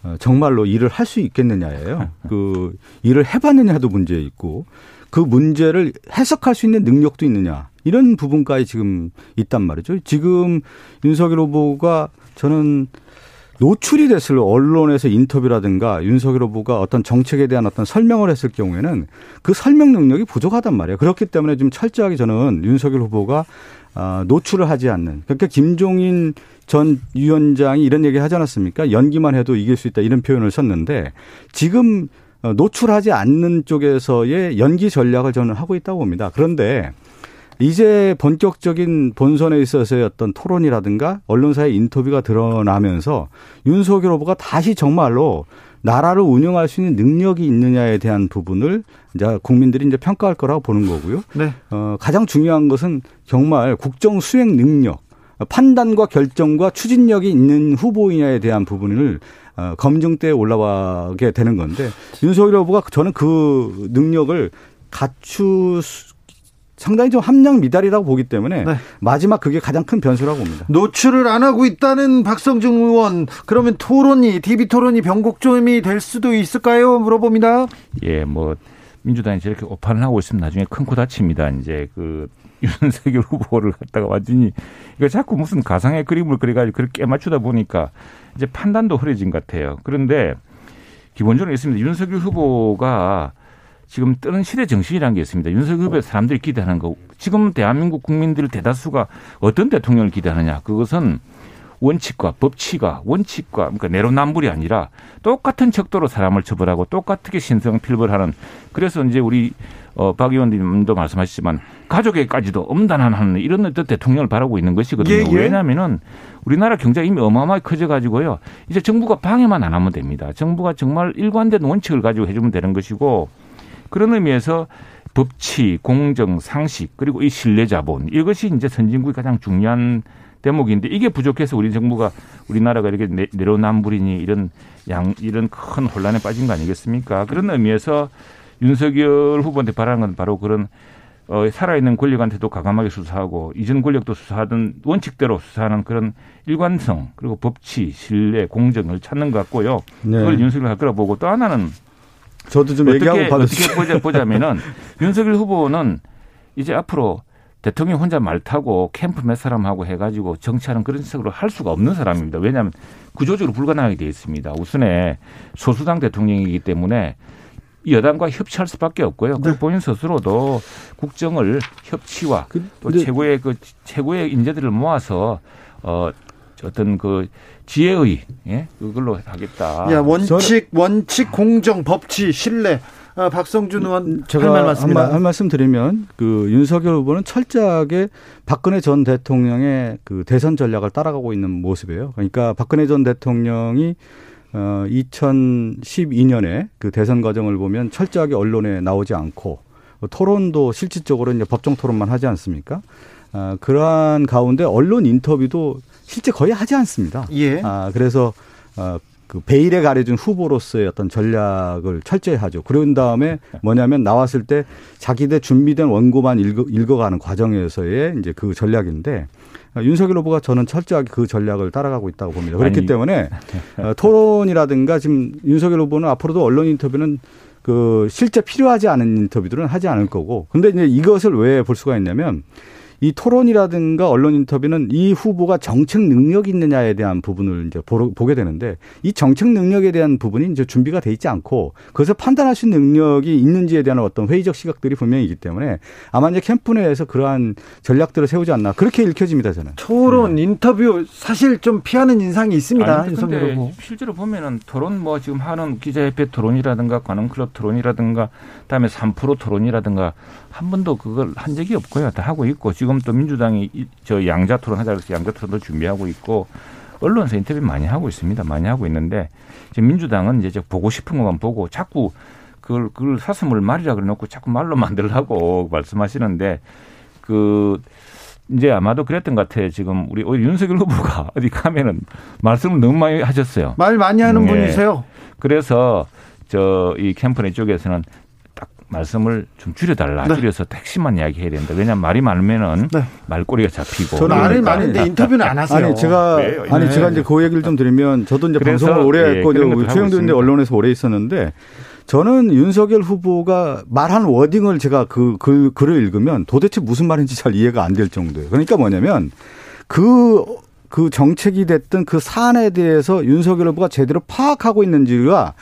어, 정말로 일을 할 수 있겠느냐예요. 그 일을 해봤느냐도 문제 있고 그 문제를 해석할 수 있는 능력도 있느냐 이런 부분까지 지금 있단 말이죠. 지금 윤석열 후보가 저는 노출이 됐을 언론에서 인터뷰라든가 윤석열 후보가 어떤 정책에 대한 어떤 설명을 했을 경우에는 그 설명 능력이 부족하단 말이에요. 그렇기 때문에 좀 철저하게 저는 윤석열 후보가 아, 노출을 하지 않는. 그러니까 김종인 전 위원장이 이런 얘기 하지 않았습니까? 연기만 해도 이길 수 있다 이런 표현을 썼는데 지금 어, 노출하지 않는 쪽에서의 연기 전략을 저는 하고 있다고 봅니다. 그런데 이제 본격적인 본선에 있어서의 어떤 토론이라든가 언론사의 인터뷰가 드러나면서 윤석열 후보가 다시 정말로 나라를 운영할 수 있는 능력이 있느냐에 대한 부분을 이제 국민들이 이제 평가할 거라고 보는 거고요. 네. 어, 가장 중요한 것은 정말 국정 수행 능력, 판단과 결정과 추진력이 있는 후보이냐에 대한 부분을 어, 검증대에 올라가게 되는 건데 윤석열 후보가 저는 그 능력을 갖추 상당히 좀 함량 미달이라고 보기 때문에 네. 마지막 그게 가장 큰 변수라고 봅니다. 노출을 안 하고 있다는 박성중 의원 그러면 토론이 TV 토론이 변곡점이 될 수도 있을까요? 물어봅니다. 예, 뭐 민주당이 저렇게 오판을 하고 있으면 나중에 큰 코 다칩니다. 이제 그 윤석열 후보를 갖다가 완전히 이거 자꾸 무슨 가상의 그림을 그려가지고 그렇게 맞추다 보니까 이제 판단도 흐려진 것 같아요. 그런데 기본적으로 있습니다. 윤석열 후보가 지금 뜨는 시대 정신이라는 게 있습니다. 윤석열 후보에 사람들이 기대하는 거. 지금 대한민국 국민들 대다수가 어떤 대통령을 기대하느냐. 그것은 원칙과 법치가 원칙과 그러니까 내로남불이 아니라 똑같은 척도로 사람을 처벌하고 똑같게 신성필벌하는 그래서 이제 우리 어, 박 의원님도 말씀하셨지만 가족에까지도 엄단한 이런 어떤 대통령을 바라고 있는 것이거든요. 예, 예. 왜냐하면은 우리나라 경제가 이미 어마어마하게 커져가지고요. 이제 정부가 방해만 안 하면 됩니다. 정부가 정말 일관된 원칙을 가지고 해주면 되는 것이고 그런 의미에서 법치, 공정, 상식 그리고 이 신뢰 자본 이것이 이제 선진국의 가장 중요한 대목인데 이게 부족해서 우리 정부가 우리나라가 이렇게 내로남불이니 이런 양 이런 큰 혼란에 빠진 거 아니겠습니까? 그런 의미에서 윤석열 후보한테 바라는 건 바로 그런 어, 살아있는 권력한테도 가감하게 수사하고 이전 권력도 수사하던 원칙대로 수사하는 그런 일관성 그리고 법치, 신뢰, 공정을 찾는 것 같고요. 네. 그걸 윤석열 할 거라 보고 또 하나는 저도 좀 어떻게, 얘기하고 어떻게 보자, 보자면은 윤석열 후보는 이제 앞으로 대통령 혼자 말 타고 캠프 몇 사람하고 해가지고 정치하는 그런 식으로 할 수가 없는 사람입니다. 왜냐하면 구조적으로 불가능하게 되어 있습니다. 우선에 소수당 대통령이기 때문에 여당과 협치할 수밖에 없고요. 네. 본인 스스로도 국정을 협치와 그, 또 최고의 그 최고의 인재들을 모아서 어 어떤 그 지혜의 예? 그걸로 하겠다. 야 원칙 원칙 공정 법치 신뢰. 아, 박성준 의원 제가 할말 맞습니다. 한, 한, 말씀 드리면 그 윤석열 후보는 철저하게 박근혜 전 대통령의 그 대선 전략을 따라가고 있는 모습이에요. 그러니까 박근혜 전 대통령이 어 2012년에 그 대선 과정을 보면 철저하게 언론에 나오지 않고 토론도 실질적으로 이제 법정 토론만 하지 않습니까? 아, 그러한 가운데 언론 인터뷰도 실제 거의 하지 않습니다. 예. 아, 그래서 어, 그 베일에 가려진 후보로서의 어떤 전략을 철저히 하죠. 그런 다음에 뭐냐면 나왔을 때 자기들 준비된 원고만 읽어, 읽어가는 과정에서의 이제 그 전략인데 윤석열 후보가 저는 철저하게 그 전략을 따라가고 있다고 봅니다. 그렇기 아니, 때문에 어, 토론이라든가 지금 윤석열 후보는 앞으로도 언론 인터뷰는 그 실제 필요하지 않은 인터뷰들은 하지 않을 거고. 근데 이제 이것을 왜 볼 수가 있냐면 이 토론이라든가 언론 인터뷰는 이 후보가 정책 능력이 있느냐에 대한 부분을 이제 보게 되는데 이 정책 능력에 대한 부분이 이제 준비가 돼 있지 않고 그것을 판단할 수 있는 능력이 있는지에 대한 어떤 회의적 시각들이 분명히 있기 때문에 아마 이제 캠프 내에서 그러한 전략들을 세우지 않나 그렇게 읽혀집니다 저는. 토론 네. 인터뷰 사실 좀 피하는 인상이 있습니다. 아니, 근데 실제로 보면은 토론 뭐 지금 하는 기자협회 토론이라든가 관훈클럽 토론이라든가 그다음에 3프로 토론이라든가 한 번도 그걸 한 적이 없고요. 다 하고 있고 지금 또 민주당이 저 양자 토론 하자 그래서 양자 토론도 준비하고 있고 언론사 인터뷰 많이 하고 있습니다. 많이 하고 있는데 지금 민주당은 이제 보고 싶은 것만 보고 자꾸 그걸 그걸 사슴을 말이라 그래 놓고 자꾸 말로 만들라고 말씀하시는데 그 이제 아마도 그랬던 것 같아요. 지금 우리 윤석열 후보가 어디 가면은 말씀을 너무 많이 하셨어요. 말 많이 하는 네. 분이세요. 그래서 저 이 캠프네 쪽에서는 말씀을 좀 줄여달라. 네. 줄여서 택시만 이야기해야 된다. 왜냐하면 말이 많으면은 네. 말꼬리가 잡히고. 저는 말이 많은데 인터뷰는 안 하세요. 아니 제가 네. 아니 제가 이제 그 얘기를 좀 드리면 저도 이제 방송을 오래 예, 했고 최영도 언론에서 오래 있었는데 저는 윤석열 후보가 말한 워딩을 제가 그, 그 글을 읽으면 도대체 무슨 말인지 잘 이해가 안 될 정도예요. 그러니까 뭐냐면 그, 그 정책이 됐든 그 사안에 대해서 윤석열 후보가 제대로 파악하고 있는지가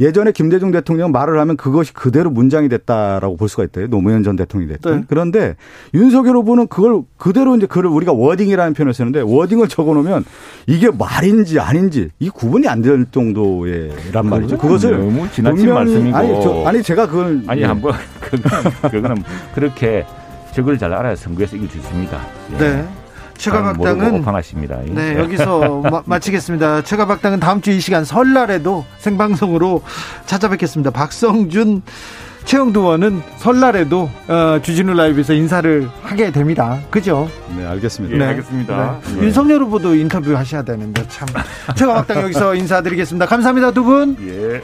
예전에 김대중 대통령 말을 하면 그것이 그대로 문장이 됐다라고 볼 수가 있대요. 노무현 전 대통령이 됐든. 네. 그런데 윤석열 후보는 그걸 그대로 이제 그걸 우리가 워딩이라는 표현을 쓰는데 워딩을 적어 놓으면 이게 말인지 아닌지 이 구분이 안 될 정도의란 말이죠. 그것을 너무 지나친 말씀이고 아니, 저, 아니 제가 그걸 아니 네. 한번 그거는 그렇게 적을 잘 알아야 선거에서 이길 수 있습니다. 예. 네. 최가박당은 방하십니다. 네, 여기서 마, 치겠습니다 최가박당은 다음 주 이 시간 설날에도 생방송으로 찾아뵙겠습니다. 박성준 최영두 의원은 설날에도 어, 주진우 라이브에서 인사를 하게 됩니다. 그죠? 네, 알겠습니다. 예, 네, 알겠습니다. 네. 네. 윤석열 후보도 인터뷰 하셔야 되는데 참. 최가박당 여기서 인사드리겠습니다. 감사합니다, 두 분. 예.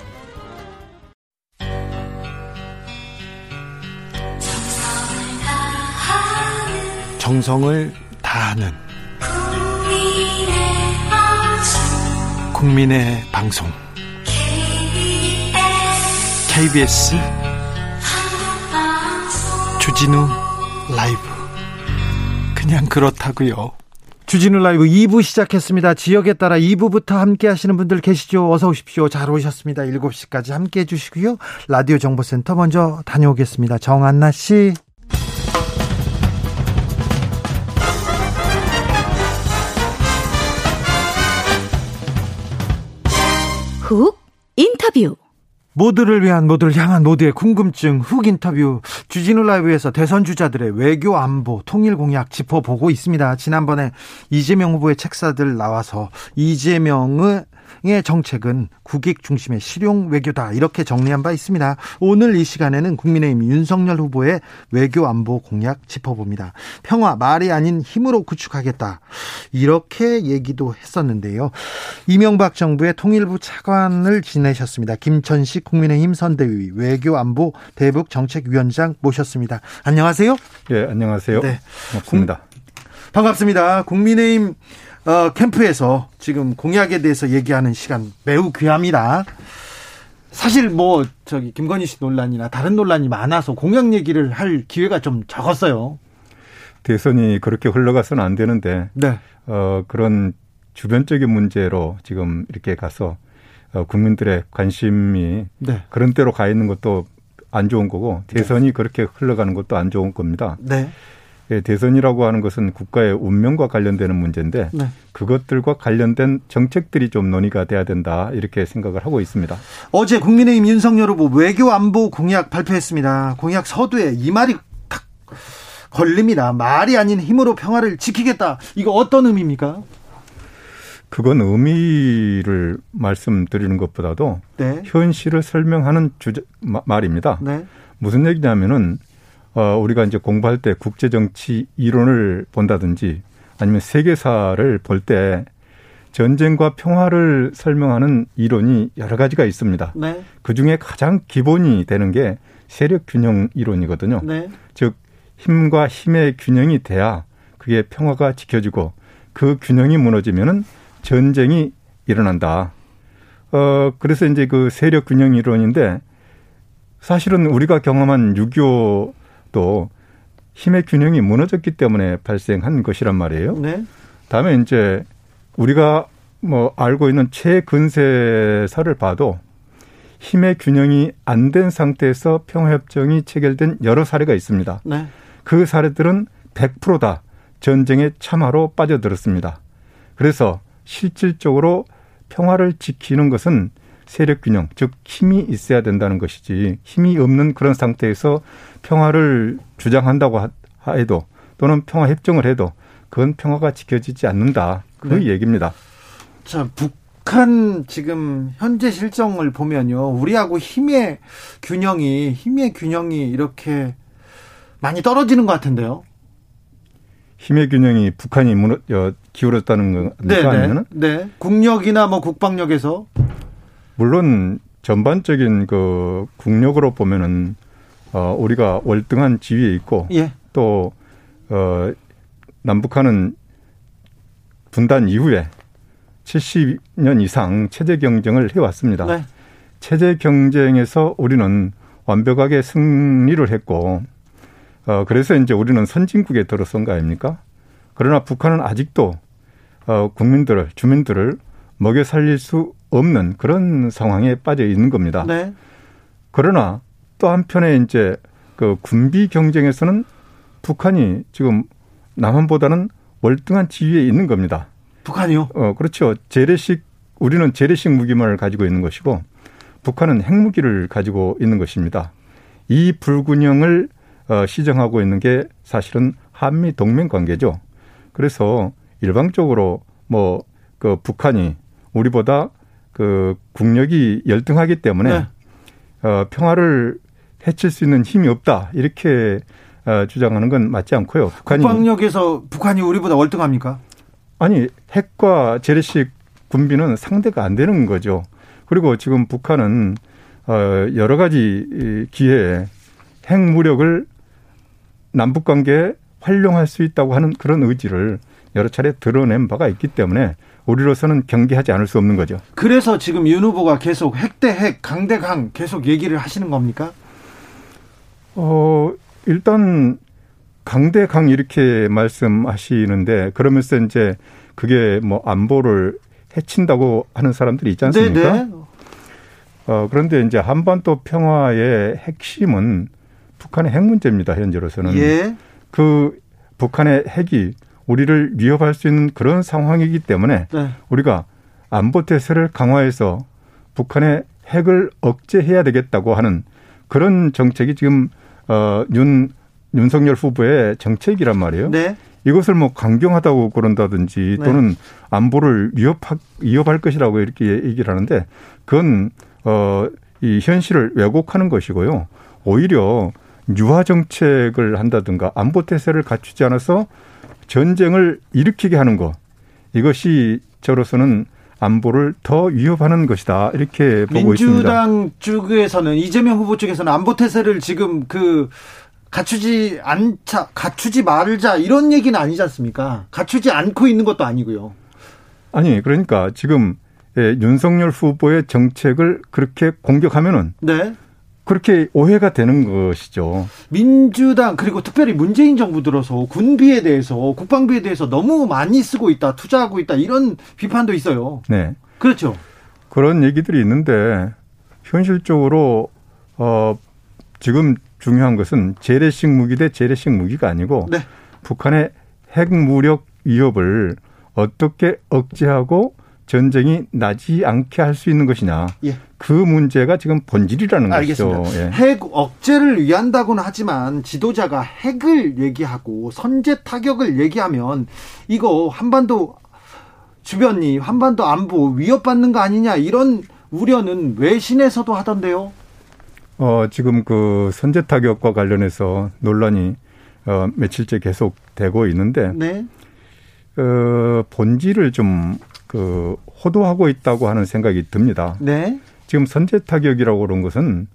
정성을 다하는 국민의 방송 KBS 주진우 라이브 그냥 그렇다고요. 주진우 라이브 2부 시작했습니다. 지역에 따라 2부부터 함께 하시는 분들 계시죠? 어서 오십시오. 잘 오셨습니다. 7시까지 함께 해 주시고요. 라디오 정보센터 먼저 다녀오겠습니다. 정한나 씨. 훅 인터뷰 모두를 위한 모두를 향한 모두의 궁금증 훅 인터뷰 주진우 라이브에서 대선 주자들의 외교 안보 통일 공약 짚어보고 있습니다. 지난번에 이재명 후보의 책사들 나와서 이재명의 의 정책은 국익 중심의 실용 외교다 이렇게 정리한 바 있습니다. 오늘 이 시간에는 국민의힘 윤석열 후보의 외교 안보 공약 짚어봅니다. 평화 말이 아닌 힘으로 구축하겠다 이렇게 얘기도 했었는데요. 이명박 정부의 통일부 차관을 지내셨습니다. 김천식 국민의힘 선대위 외교 안보 대북 정책위원장 모셨습니다. 안녕하세요. 네, 안녕하세요. 네. 고맙습니다. 반갑습니다. 국민의힘 어, 캠프에서 지금 공약에 대해서 얘기하는 시간 매우 귀합니다. 사실 뭐 저기 김건희 씨 논란이나 다른 논란이 많아서 공약 얘기를 할 기회가 좀 적었어요. 대선이 그렇게 흘러가서는 안 되는데 네. 어, 그런 주변적인 문제로 지금 이렇게 가서 어, 국민들의 관심이 네. 그런 대로 가 있는 것도 안 좋은 거고 대선이 네. 그렇게 흘러가는 것도 안 좋은 겁니다. 네. 예, 대선이라고 하는 것은 국가의 운명과 관련되는 문제인데 네. 그것들과 관련된 정책들이 좀 논의가 돼야 된다 이렇게 생각을 하고 있습니다. 어제 국민의힘 윤석열 후보 외교 안보 공약 발표했습니다. 공약 서두에 이 말이 탁 걸립니다. 말이 아닌 힘으로 평화를 지키겠다. 이거 어떤 의미입니까? 그건 의미를 말씀드리는 것보다도 네. 현실을 설명하는 주제, 말입니다. 네. 무슨 얘기냐면은 어, 우리가 이제 공부할 때 국제 정치 이론을 본다든지 아니면 세계사를 볼 때 전쟁과 평화를 설명하는 이론이 여러 가지가 있습니다. 네. 그 중에 가장 기본이 되는 게 세력 균형 이론이거든요. 네. 즉 힘과 힘의 균형이 돼야 그게 평화가 지켜지고 그 균형이 무너지면은 전쟁이 일어난다. 어 그래서 이제 그 세력 균형 이론인데 사실은 우리가 경험한 6.25 또 힘의 균형이 무너졌기 때문에 발생한 것이란 말이에요. 네. 다음에 이제 우리가 뭐 알고 있는 최근세사를 봐도 힘의 균형이 안 된 상태에서 평화협정이 체결된 여러 사례가 있습니다. 네. 그 사례들은 100%다 전쟁의 참화로 빠져들었습니다. 그래서 실질적으로 평화를 지키는 것은 세력 균형, 즉 힘이 있어야 된다는 것이지 힘이 없는 그런 상태에서 평화를 주장한다고 해도 또는 평화 협정을 해도 그건 평화가 지켜지지 않는다. 그 네. 얘기입니다. 자, 북한 지금 현재 실정을 보면요. 우리하고 힘의 균형이 힘의 균형이 이렇게 많이 떨어지는 것 같은데요. 힘의 균형이 북한이 무너, 기울었다는 거 네, 네, 아니면 네. 국력이나 뭐 국방력에서 물론 전반적인 그 국력으로 보면은 어 우리가 월등한 지위에 있고 예. 또어 남북한은 분단 이후에 70년 이상 체제 경쟁을 해왔습니다. 네. 체제 경쟁에서 우리는 완벽하게 승리를 했고 어 그래서 이제 우리는 선진국에 들어선 거 아닙니까? 그러나 북한은 아직도 어 국민들을 주민들을 먹여 살릴 수 없는 그런 상황에 빠져 있는 겁니다. 네. 그러나 또 한편에 이제 그 군비 경쟁에서는 북한이 지금 남한보다는 월등한 지위에 있는 겁니다. 북한이요? 어, 그렇죠. 재래식 우리는 재래식 무기만을 가지고 있는 것이고 북한은 핵무기를 가지고 있는 것입니다. 이 불균형을 어, 시정하고 있는 게 사실은 한미 동맹 관계죠. 그래서 일방적으로 뭐 그 북한이 우리보다 그 국력이 열등하기 때문에 네. 어, 평화를 해칠 수 있는 힘이 없다 이렇게 어, 주장하는 건 맞지 않고요. 북한이 국방력에서 북한이 우리보다 월등합니까? 아니 핵과 재래식 군비는 상대가 안 되는 거죠. 그리고 지금 북한은 어, 여러 가지 기회에 핵 무력을 남북 관계에 활용할 수 있다고 하는 그런 의지를 여러 차례 드러낸 바가 있기 때문에 우리로서는 경계하지 않을 수 없는 거죠. 그래서 지금 윤 후보가 계속 핵 대 핵, 강 대 강 계속 얘기를 하시는 겁니까? 어, 일단 강 대 강 이렇게 말씀하시는데 그러면서 이제 그게 뭐 안보를 해친다고 하는 사람들이 있지 않습니까? 네네. 네. 어, 그런데 이제 한반도 평화의 핵심은 북한의 핵 문제입니다. 현재로서는. 예. 그 북한의 핵이 우리를 위협할 수 있는 그런 상황이기 때문에 네. 우리가 안보 태세를 강화해서 북한의 핵을 억제해야 되겠다고 하는 그런 정책이 지금 어, 윤, 윤석열 후보의 정책이란 말이에요. 네. 이것을 뭐 강경하다고 그런다든지 네. 또는 네. 안보를 위협하, 위협할 것이라고 이렇게 얘기를 하는데 그건 어, 이 현실을 왜곡하는 것이고요. 오히려 유화 정책을 한다든가 안보 태세를 갖추지 않아서 전쟁을 일으키게 하는 것 이것이 저로서는 안보를 더 위협하는 것이다 이렇게 보고 있습니다. 민주당 쪽에서는 이재명 후보 쪽에서는 안보 태세를 지금 그 갖추지 않자 갖추지 말자 이런 얘기는 아니지 않습니까? 갖추지 않고 있는 것도 아니고요. 아니 그러니까 지금 예, 윤석열 후보의 정책을 그렇게 공격하면은 네. 그렇게 오해가 되는 것이죠. 민주당 그리고 특별히 문재인 정부 들어서 군비에 대해서 국방비에 대해서 너무 많이 쓰고 있다, 투자하고 있다 이런 비판도 있어요. 네. 그렇죠. 그런 얘기들이 있는데 현실적으로 어 지금 중요한 것은 재래식 무기 대 재래식 무기가 아니고 네. 북한의 핵 무력 위협을 어떻게 억제하고 전쟁이 나지 않게 할 수 있는 것이냐. 예. 그 문제가 지금 본질이라는 알겠습니다. 것이죠. 예. 핵 억제를 위한다고는 하지만 지도자가 핵을 얘기하고 선제 타격을 얘기하면 이거 한반도 주변이 한반도 안보 위협받는 거 아니냐 이런 우려는 외신에서도 하던데요. 어, 지금 그 선제 타격과 관련해서 논란이 어, 며칠째 계속 되고 있는데 네. 어, 본질을 좀 그 호도하고 있다고 하는 생각이 듭니다. 네. 지금 선제 타격이라고 그런 것은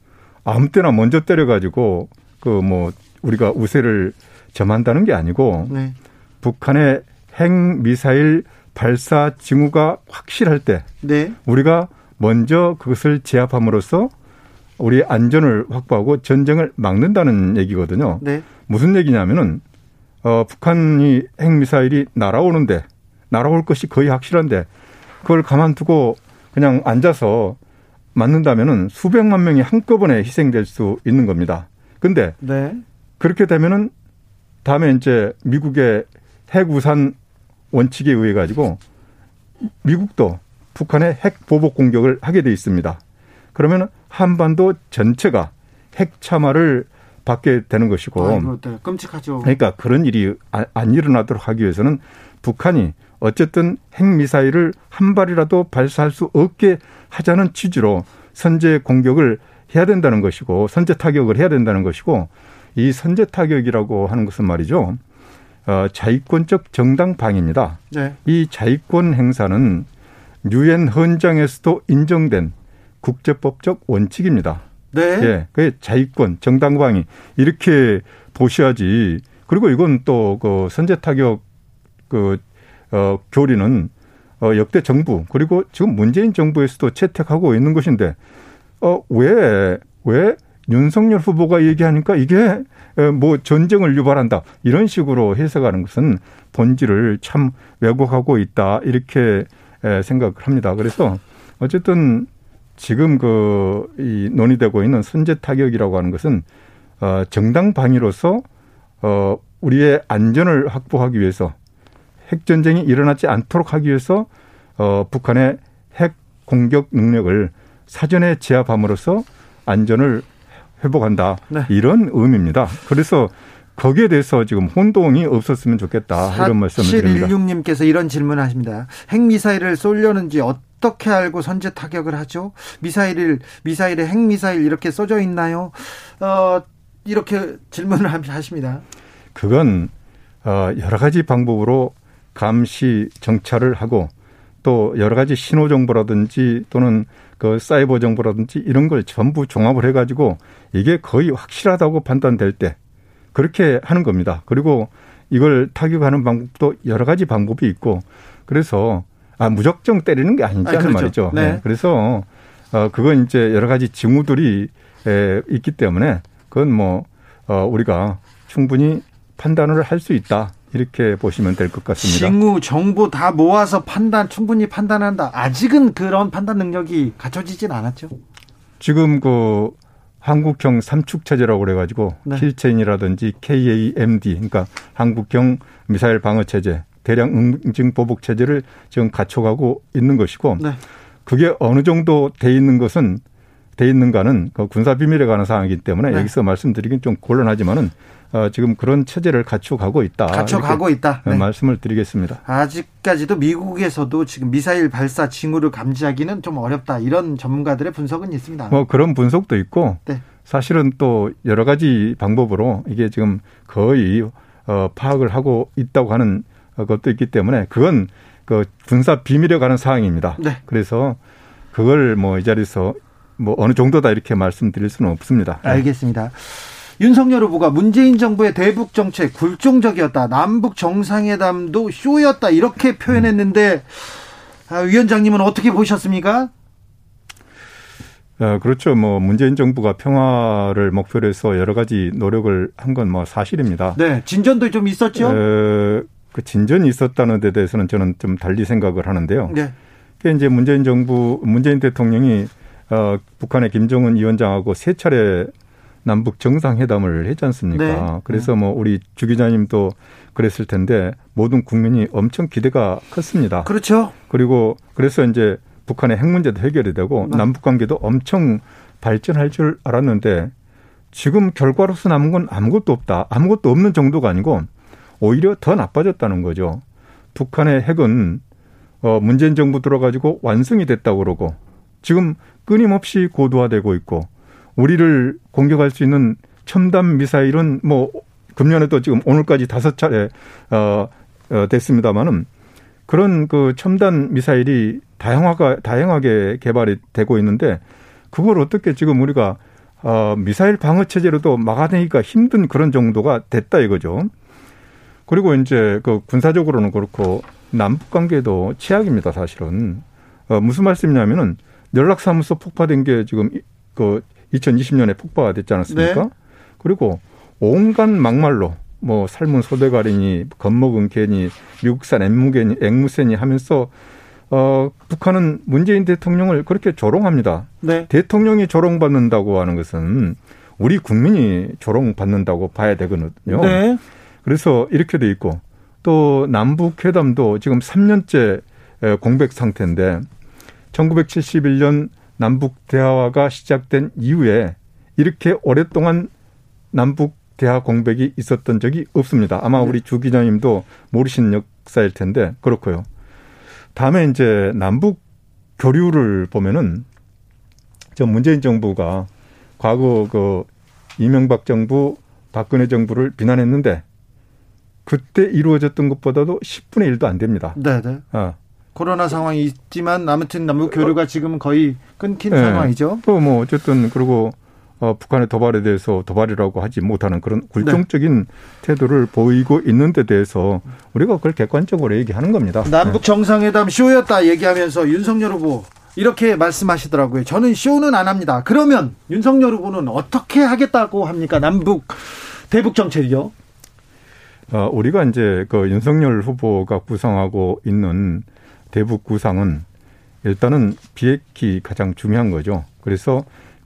아무 때나 먼저 때려가지고 그 뭐 우리가 우세를 점한다는 게 아니고 네. 북한의 핵 미사일 발사 징후가 확실할 때 네. 우리가 먼저 그것을 제압함으로써 우리 안전을 확보하고 전쟁을 막는다는 얘기거든요. 네. 무슨 얘기냐면은 어, 북한이 핵 미사일이 날아오는데 날아올 것이 거의 확실한데 그걸 가만두고 그냥 앉아서 맞는다면은 수백만 명이 한꺼번에 희생될 수 있는 겁니다. 근데 네. 그렇게 되면은 다음에 이제 미국의 핵 우산 원칙에 의해 가지고 미국도 북한의 핵 보복 공격을 하게 돼 있습니다. 그러면 한반도 전체가 핵 참화를 받게 되는 것이고. 아이고, 네. 끔찍하죠. 그러니까 그런 일이 아, 안 일어나도록 하기 위해서는 북한이 어쨌든 핵미사일을 한 발이라도 발사할 수 없게 하자는 취지로 선제 공격을 해야 된다는 것이고 선제 타격을 해야 된다는 것이고 이 선제 타격이라고 하는 것은 말이죠. 어, 자위권적 정당 방위입니다. 네. 이 자위권 행사는 유엔 헌장에서도 인정된 국제법적 원칙입니다. 네. 예. 그 자위권, 정당 방위 이렇게 보셔야지. 그리고 이건 또 그 선제 타격 그 어, 교리는 어, 역대 정부 그리고 지금 문재인 정부에서도 채택하고 있는 것인데 어, 왜, 왜 윤석열 후보가 얘기하니까 이게 어, 뭐 전쟁을 유발한다 이런 식으로 해석하는 것은 본질을 참 왜곡하고 있다 이렇게 생각을 합니다. 그래서 어쨌든 지금 그 이 논의되고 있는 선제 타격이라고 하는 것은 어 정당 방위로서 어 우리의 안전을 확보하기 위해서 핵 전쟁이 일어나지 않도록 하기 위해서 어 북한의 핵 공격 능력을 사전에 제압함으로써 안전을 회복한다. 네. 이런 의미입니다. 그래서 거기에 대해서 지금 혼동이 없었으면 좋겠다. 이런 말씀을 드립니다. 4716님께서 이런 질문을 하십니다. 핵미사일을 쏠려는지 어떻게 알고 선제 타격을 하죠? 미사일을, 미사일에 핵미사일 이렇게 써져 있나요? 어, 이렇게 질문을 하십니다. 그건, 어, 여러 가지 방법으로 감시, 정찰을 하고 또 여러 가지 신호 정보라든지 또는 그 사이버 정보라든지 이런 걸 전부 종합을 해가지고 이게 거의 확실하다고 판단될 때 그렇게 하는 겁니다. 그리고 이걸 타격하는 방법도 여러 가지 방법이 있고 그래서 아 무적정 때리는 게 아니지 아, 그렇죠. 말이죠. 네. 네. 그래서 어 그건 이제 여러 가지 징후들이 에 있기 때문에 그건 뭐 어, 우리가 충분히 판단을 할 수 있다. 이렇게 보시면 될 것 같습니다. 징후 정보 다 모아서 판단 충분히 판단한다. 아직은 그런 판단 능력이 갖춰지진 않았죠. 지금 그 한국형 삼축 체제라고 그래가지고 네. 킬체인이라든지 KAMD 그러니까 한국형 미사일 방어 체제, 대량 응징 보복 체제를 지금 갖춰가고 있는 것이고 네. 그게 어느 정도 돼 있는 것은 돼 있는가는 그 군사 비밀에 관한 사항이기 때문에 네. 여기서 말씀드리긴 좀 곤란하지만은 어, 지금 그런 체제를 갖춰가고 있다. 갖춰가고 있다. 네. 말씀을 드리겠습니다. 아직까지도 미국에서도 지금 미사일 발사 징후를 감지하기는 좀 어렵다. 이런 전문가들의 분석은 있습니다. 뭐 그런 분석도 있고 네. 사실은 또 여러 가지 방법으로 이게 지금 거의 어, 파악을 하고 있다고 하는 것도 있기 때문에 그건 그 군사 비밀에 관한 사항입니다. 네. 그래서 그걸 뭐 이 자리에서 뭐 어느 정도다 이렇게 말씀드릴 수는 없습니다. 알겠습니다. 윤석열 후보가 문재인 정부의 대북 정책 굴종적이었다. 남북 정상회담도 쇼였다. 이렇게 표현했는데 아, 위원장님은 어떻게 보셨습니까? 아, 그렇죠. 뭐 문재인 정부가 평화를 목표로 해서 여러 가지 노력을 한 건 뭐 사실입니다. 네, 진전도 좀 있었죠. 에, 그 진전이 있었다는 데 대해서는 저는 좀 달리 생각을 하는데요. 네. 그 이제 문재인 정부 문재인 대통령이 어, 북한의 김정은 위원장하고 세 차례 남북 정상회담을 했지 않습니까? 네. 그래서 뭐 우리 주 기자님도 그랬을 텐데 모든 국민이 엄청 기대가 컸습니다. 그렇죠. 그리고 그래서 이제 북한의 핵 문제도 해결이 되고 네. 남북 관계도 엄청 발전할 줄 알았는데 지금 결과로서 남은 건 아무것도 없다. 아무것도 없는 정도가 아니고 오히려 더 나빠졌다는 거죠. 북한의 핵은 어 문재인 정부 들어가지고 완성이 됐다고 그러고 지금 끊임없이 고도화되고 있고 우리를 공격할 수 있는 첨단 미사일은 뭐 금년에도 지금 오늘까지 다섯 차례 어, 어 됐습니다마는 그런 그 첨단 미사일이 다양화가 다양하게 개발이 되고 있는데 그걸 어떻게 지금 우리가 어 미사일 방어 체제로도 막아내기가 힘든 그런 정도가 됐다 이거죠. 그리고 이제 그 군사적으로는 그렇고 남북 관계도 최악입니다, 사실은. 어 무슨 말씀이냐면은 연락사무소 폭파된 게 지금 그 2020년에 폭파가 됐지 않았습니까? 네. 그리고 온갖 막말로 뭐 삶은 소대가리니 겁먹은 개니 미국산 앵무개니 앵무새니 하면서 어 북한은 문재인 대통령을 그렇게 조롱합니다. 네. 대통령이 조롱받는다고 하는 것은 우리 국민이 조롱받는다고 봐야 되거든요. 네. 그래서 이렇게 돼 있고 또 남북 회담도 지금 3년째 공백 상태인데 1971년 남북 대화가 시작된 이후에 이렇게 오랫동안 남북 대화 공백이 있었던 적이 없습니다. 아마 네. 우리 주 기자님도 모르시는 역사일 텐데 그렇고요. 다음에 이제 남북 교류를 보면은 저 문재인 정부가 과거 그 이명박 정부, 박근혜 정부를 비난했는데 그때 이루어졌던 것보다도 10분의 1도 안 됩니다. 네, 네. 아, 코로나 상황이 있지만 아무튼 남북 교류가 지금 거의 끊긴 네. 상황이죠. 또 뭐 어쨌든 그리고 어, 북한의 도발에 대해서 도발이라고 하지 못하는 그런 굴종적인 네. 태도를 보이고 있는 데 대해서 우리가 그걸 객관적으로 얘기하는 겁니다. 남북 네. 정상회담 쇼였다 얘기하면서 윤석열 후보 이렇게 말씀하시더라고요. 저는 쇼는 안 합니다. 그러면 윤석열 후보는 어떻게 하겠다고 합니까? 남북 대북 정책이요? 어, 우리가 이제 그 윤석열 후보가 구성하고 있는 대북 구상은 일단은 비핵이 가장 중요한 거죠. 그래서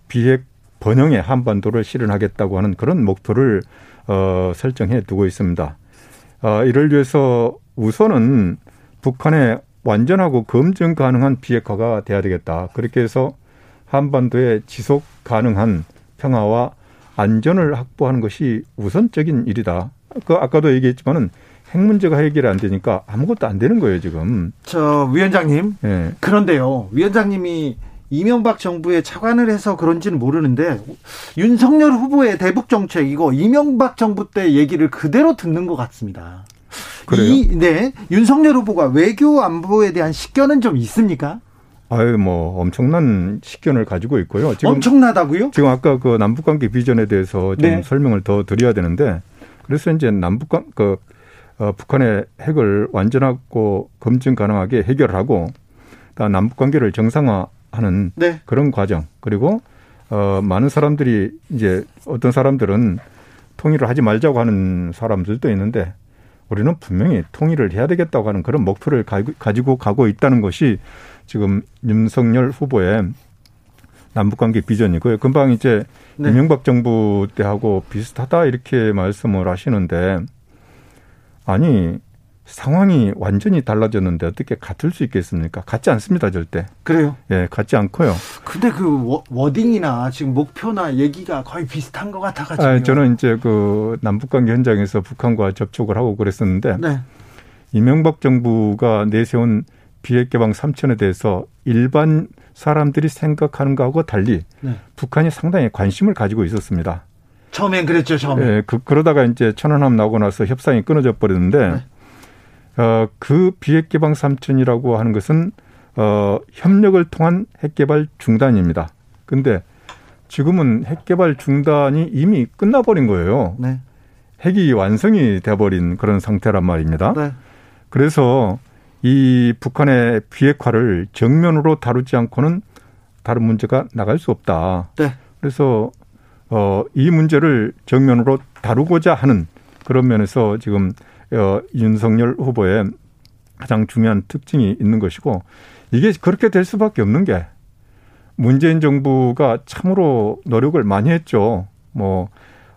비핵 번영의 한반도를 실현하겠다고 하는 그런 목표를 어, 설정해 두고 있습니다. 어, 이를 위해서 우선은 북한의 완전하고 검증 가능한 비핵화가 돼야 되겠다. 그렇게 해서 한반도의 지속 가능한 평화와 안전을 확보하는 것이 우선적인 일이다. 그 아까도 얘기했지만은 핵 문제가 해결이 안 되니까 아무것도 안 되는 거예요 지금. 저 위원장님. 네. 그런데요, 위원장님이 이명박 정부에 차관을 해서 그런지는 모르는데 윤석열 후보의 대북 정책 이거 이명박 정부 때 얘기를 그대로 듣는 것 같습니다. 그래요? 이, 네, 윤석열 후보가 외교 안보에 대한 식견은 좀 있습니까? 아유, 뭐 엄청난 식견을 가지고 있고요. 지금 엄청나다고요? 지금 아까 그 남북관계 비전에 대해서 좀 네. 설명을 더 드려야 되는데 그래서 이제 남북관 그 어, 북한의 핵을 완전하고 검증 가능하게 해결하고 남북 관계를 정상화하는 네. 그런 과정 그리고 어, 많은 사람들이 이제 어떤 사람들은 통일을 하지 말자고 하는 사람들도 있는데 우리는 분명히 통일을 해야 되겠다고 하는 그런 목표를 가지고 가고 있다는 것이 지금 윤석열 후보의 남북관계 비전이고요. 금방 이제 네. 이명박 정부 때하고 비슷하다 이렇게 말씀을 하시는데 아니 상황이 완전히 달라졌는데 어떻게 같을 수 있겠습니까? 같지 않습니다, 절대. 그래요? 예, 같지 않고요. 근데 그 워딩이나 지금 목표나 얘기가 거의 비슷한 것 같아가지고. 아, 저는 이제 그 남북관계 현장에서 북한과 접촉을 하고 그랬었는데 네. 이명박 정부가 내세운 비핵 개방 3천에 대해서 일반 사람들이 생각하는 것하고 달리 네. 북한이 상당히 관심을 가지고 있었습니다. 처음엔 그랬죠, 처음에. 네, 그, 그러다가 이제 천안함 나오고 나서 협상이 끊어져 버렸는데 네. 어, 그 비핵 개방 3천이라고 하는 것은 어, 협력을 통한 핵 개발 중단입니다. 근데 지금은 핵 개발 중단이 이미 끝나버린 거예요. 네. 핵이 완성이 돼버린 그런 상태란 말입니다. 네. 그래서 이 북한의 비핵화를 정면으로 다루지 않고는 다른 문제가 나갈 수 없다. 네. 그래서 어, 이 문제를 정면으로 다루고자 하는 그런 면에서 지금 어, 윤석열 후보의 가장 중요한 특징이 있는 것이고 이게 그렇게 될 수밖에 없는 게 문재인 정부가 참으로 노력을 많이 했죠. 뭐,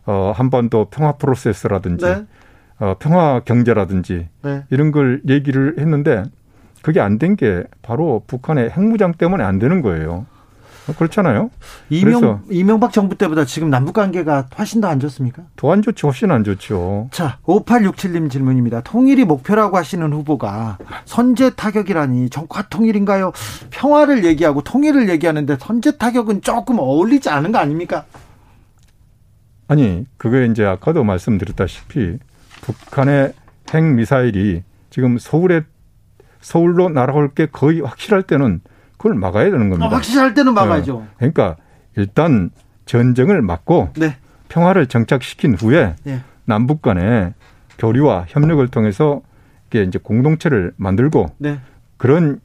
어, 한반도 평화 프로세스라든지 네. 어, 평화 경제라든지 네. 이런 걸 얘기를 했는데 그게 안 된 게 바로 북한의 핵무장 때문에 안 되는 거예요. 그렇잖아요. 이명, 이명박 정부 때보다 지금 남북 관계가 훨씬 더 안 좋습니까? 더 안 좋죠. 훨씬 안 좋죠. 자, 5867님 질문입니다. 통일이 목표라고 하시는 후보가 선제 타격이라니 정화 통일인가요? 평화를 얘기하고 통일을 얘기하는데 선제 타격은 조금 어울리지 않은 거 아닙니까? 아니, 그게 이제 아까도 말씀드렸다시피 북한의 핵 미사일이 지금 서울에 서울로 날아올 게 거의 확실할 때는 그걸 막아야 되는 겁니다. 아, 확실할 때는 막아야죠. 어, 그러니까 일단 전쟁을 막고 네. 평화를 정착시킨 후에 네. 남북 간의 교류와 협력을 통해서 이게 이제 공동체를 만들고 네. 그런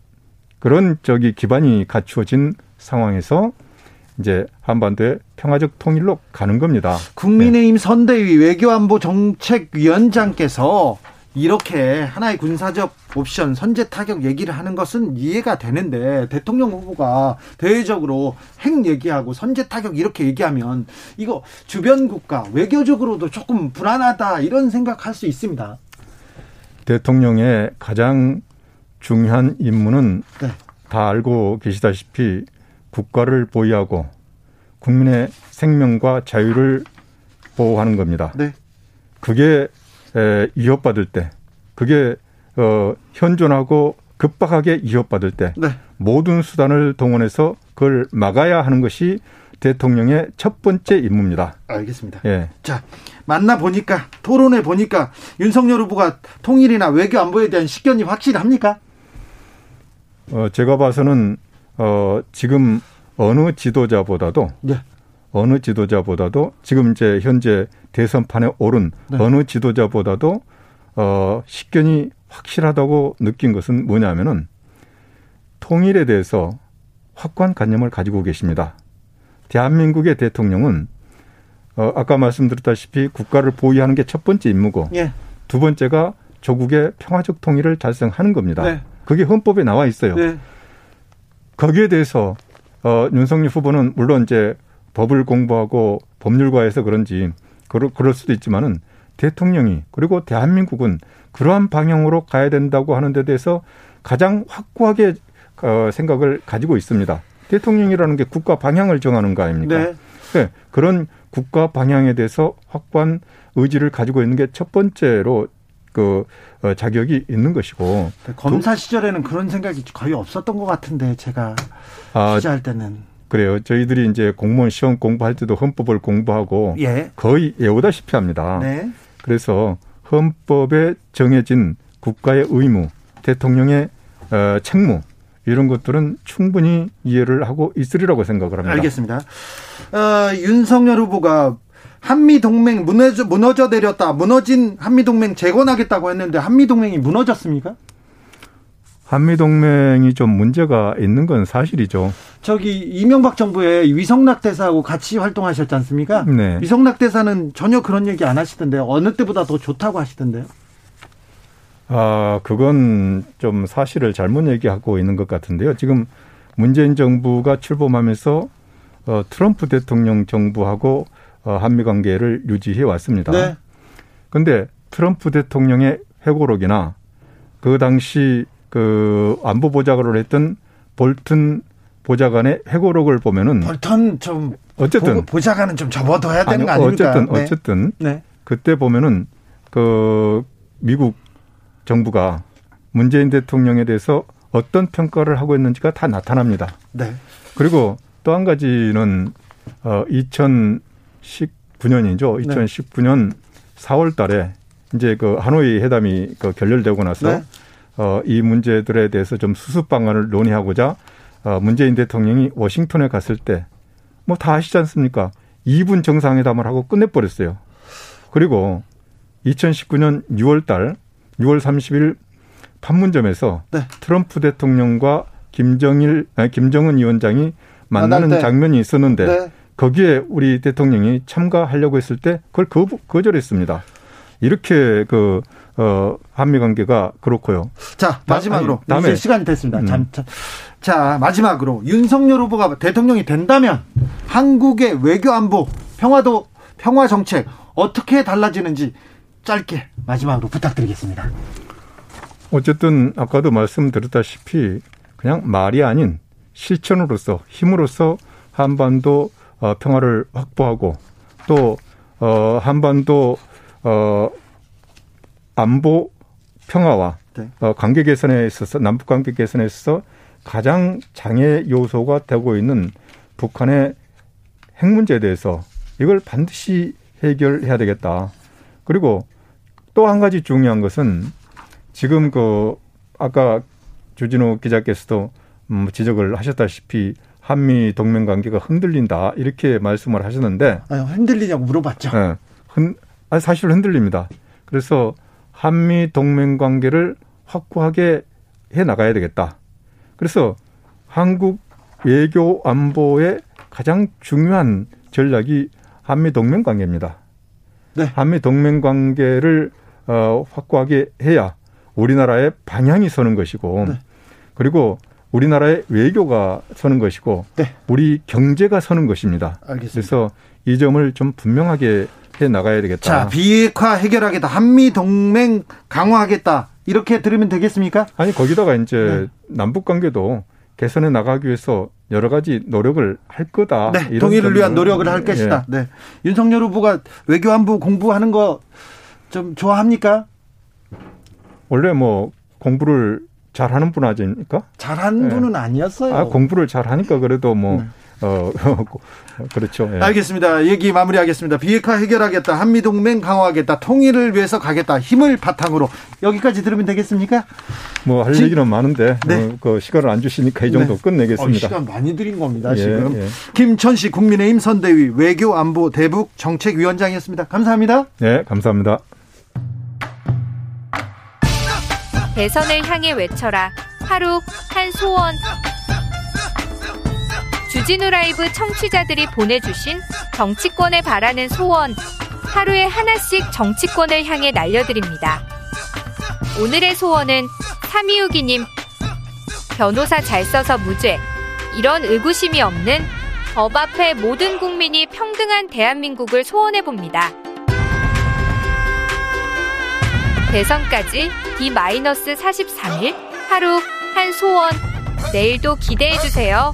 그런 저기 기반이 갖추어진 상황에서 이제 한반도의 평화적 통일로 가는 겁니다. 국민의힘 선대위 외교안보 정책위원장께서 이렇게 하나의 군사적 옵션 선제 타격 얘기를 하는 것은 이해가 되는데 대통령 후보가 대외적으로 핵 얘기하고 선제 타격 이렇게 얘기하면 이거 주변 국가 외교적으로도 조금 불안하다 이런 생각할 수 있습니다. 대통령의 가장 중요한 임무는 네. 다 알고 계시다시피 국가를 보위하고 국민의 생명과 자유를 보호하는 겁니다. 네. 그게 에, 위협받을 때, 그게 어, 현존하고 급박하게 위협받을 때 네. 모든 수단을 동원해서 그걸 막아야 하는 것이 대통령의 첫 번째 임무입니다. 알겠습니다. 예. 자, 만나 보니까 토론해 보니까 윤석열 후보가 통일이나 외교 안보에 대한 식견이 확실합니까? 어, 제가 봐서는 어, 지금 어느 지도자보다도 네. 어느 지도자보다도 지금 이제 현재 대선판에 오른 네. 어느 지도자보다도 어 식견이 확실하다고 느낀 것은 뭐냐면은 통일에 대해서 확고한 관념을 가지고 계십니다. 대한민국의 대통령은 어 아까 말씀드렸다시피 국가를 보위하는 게 첫 번째 임무고 예. 두 번째가 조국의 평화적 통일을 달성하는 겁니다. 네. 그게 헌법에 나와 있어요. 네. 거기에 대해서 어, 윤석열 후보는 물론 이제 법을 공부하고 법률가에서 그런지 그럴, 그럴 수도 있지만은 대통령이 그리고 대한민국은 그러한 방향으로 가야 된다고 하는 데 대해서 가장 확고하게 어, 생각을 가지고 있습니다. 대통령이라는 게 국가 방향을 정하는 거 아닙니까? 네. 네. 그런 국가 방향에 대해서 확고한 의지를 가지고 있는 게 첫 번째로 그 어, 자격이 있는 것이고 네, 검사 시절에는 그런 생각이 거의 없었던 것 같은데 제가 아, 취재할 때는 그래요. 저희들이 이제 공무원 시험 공부할 때도 헌법을 공부하고 예. 거의 외우다시피 합니다. 네. 그래서 헌법에 정해진 국가의 의무, 대통령의 어, 책무 이런 것들은 충분히 이해를 하고 있으리라고 생각을 합니다. 알겠습니다. 어, 윤석열 후보가 한미 동맹 무너져 무너져 내렸다. 무너진 한미 동맹 재건하겠다고 했는데 한미 동맹이 무너졌습니까? 한미 동맹이 좀 문제가 있는 건 사실이죠. 저기 이명박 정부의 위성락 대사하고 같이 활동하셨지 않습니까? 네. 위성락 대사는 전혀 그런 얘기 안 하시던데 어느 때보다 더 좋다고 하시던데요. 아, 그건 좀 사실을 잘못 얘기하고 있는 것 같은데요. 지금 문재인 정부가 출범하면서 어, 트럼프 대통령 정부하고 어, 한미 관계를 유지해 왔습니다. 네. 근데 트럼프 대통령의 회고록이나 그 당시 그 안보 보좌관을 했던 볼튼 보좌관의 회고록을 보면은 볼턴 좀 어쨌든 보 좌관은 좀 접어둬야 되는 아니, 거 아닙니까? 어쨌든 네. 어쨌든 네. 그때 보면은 그 미국 정부가 문재인 대통령에 대해서 어떤 평가를 하고 있는지가 다 나타납니다. 네. 그리고 또 한 가지는 어 2019년이죠. 2019년 네. 4월 달에 이제 그 하노이 회담이 그 결렬되고 나서 네. 어 이 문제들에 대해서 좀 수습 방안을 논의하고자 어 문재인 대통령이 워싱턴에 갔을 때 뭐 다 아시지 않습니까? 2분 정상회담을 하고 끝내버렸어요. 그리고 2019년 6월 달 6월 30일 판문점에서 네. 트럼프 대통령과 김정일 아니 김정은 위원장이 만나는 장면이 있었는데 네. 거기에 우리 대통령이 참가하려고 했을 때 그걸 거, 거절했습니다. 이렇게 그 어, 한미 관계가 그렇고요. 자, 마지막으로 아니, 다음에 시간이 됐습니다. 음. 자, 자, 마지막으로 윤석열 후보가 대통령이 된다면 한국의 외교 안보, 평화도 평화 정책 어떻게 달라지는지 짧게 마지막으로 부탁드리겠습니다. 어쨌든 아까도 말씀드렸다시피 그냥 말이 아닌 실천으로서 힘으로써 한반도 어, 평화를 확보하고 또 어, 한반도 어, 안보 평화와 네. 어, 관계 개선에 있어서 남북 관계 개선에 있어서 가장 장애 요소가 되고 있는 북한의 핵 문제에 대해서 이걸 반드시 해결해야 되겠다. 그리고 또 한 가지 중요한 것은 지금 그 아까 주진우 기자께서도 음 지적을 하셨다시피 한미 동맹 관계가 흔들린다 이렇게 말씀을 하셨는데 아니, 흔들리냐고 물어봤죠. 네, 흔, 아니, 사실 흔들립니다. 그래서 한미 동맹 관계를 확고하게 해 나가야 되겠다. 그래서 한국 외교 안보의 가장 중요한 전략이 한미 동맹 관계입니다. 네. 한미 동맹 관계를 어, 확고하게 해야 우리나라의 방향이 서는 것이고 네. 그리고 우리나라의 외교가 서는 것이고 네. 우리 경제가 서는 것입니다. 알겠습니다. 그래서 이 점을 좀 분명하게 해 나가야 되겠다. 자, 비핵화 해결하겠다. 한미 동맹 강화하겠다. 이렇게 들으면 되겠습니까? 아니 거기다가 이제 네. 남북 관계도 개선해 나가기 위해서 여러 가지 노력을 할 거다. 네, 통일을 위한 노력을 할 것이다. 예. 네. 윤석열 후보가 외교안보 공부하는 거 좀 좋아합니까? 원래 뭐 공부를 잘하는 분 아닙니까? 잘하는 네. 분은 아니었어요. 아, 공부를 잘하니까 그래도 뭐 네. 어, 그렇죠. 예. 알겠습니다. 얘기 마무리하겠습니다. 비핵화 해결하겠다. 한미동맹 강화하겠다. 통일을 위해서 가겠다. 힘을 바탕으로. 여기까지 들으면 되겠습니까? 뭐 할 얘기는 많은데 네. 어, 그 시간을 안 주시니까 이 정도 네. 끝내겠습니다. 어, 시간 많이 드린 겁니다. 예, 지금. 예. 김천식 국민의힘 선대위 외교안보 대북 정책위원장이었습니다. 감사합니다. 네, 감사합니다. 대선을 향해 외쳐라. 하루 한 소원. 주진우 라이브 청취자들이 보내주신 정치권에 바라는 소원. 하루에 하나씩 정치권을 향해 날려드립니다. 오늘의 소원은 3262님. 변호사 잘 써서 무죄. 이런 의구심이 없는 법 앞에 모든 국민이 평등한 대한민국을 소원해 봅니다. 대선까지 D-43일 하루 한 소원 내일도 기대해 주세요.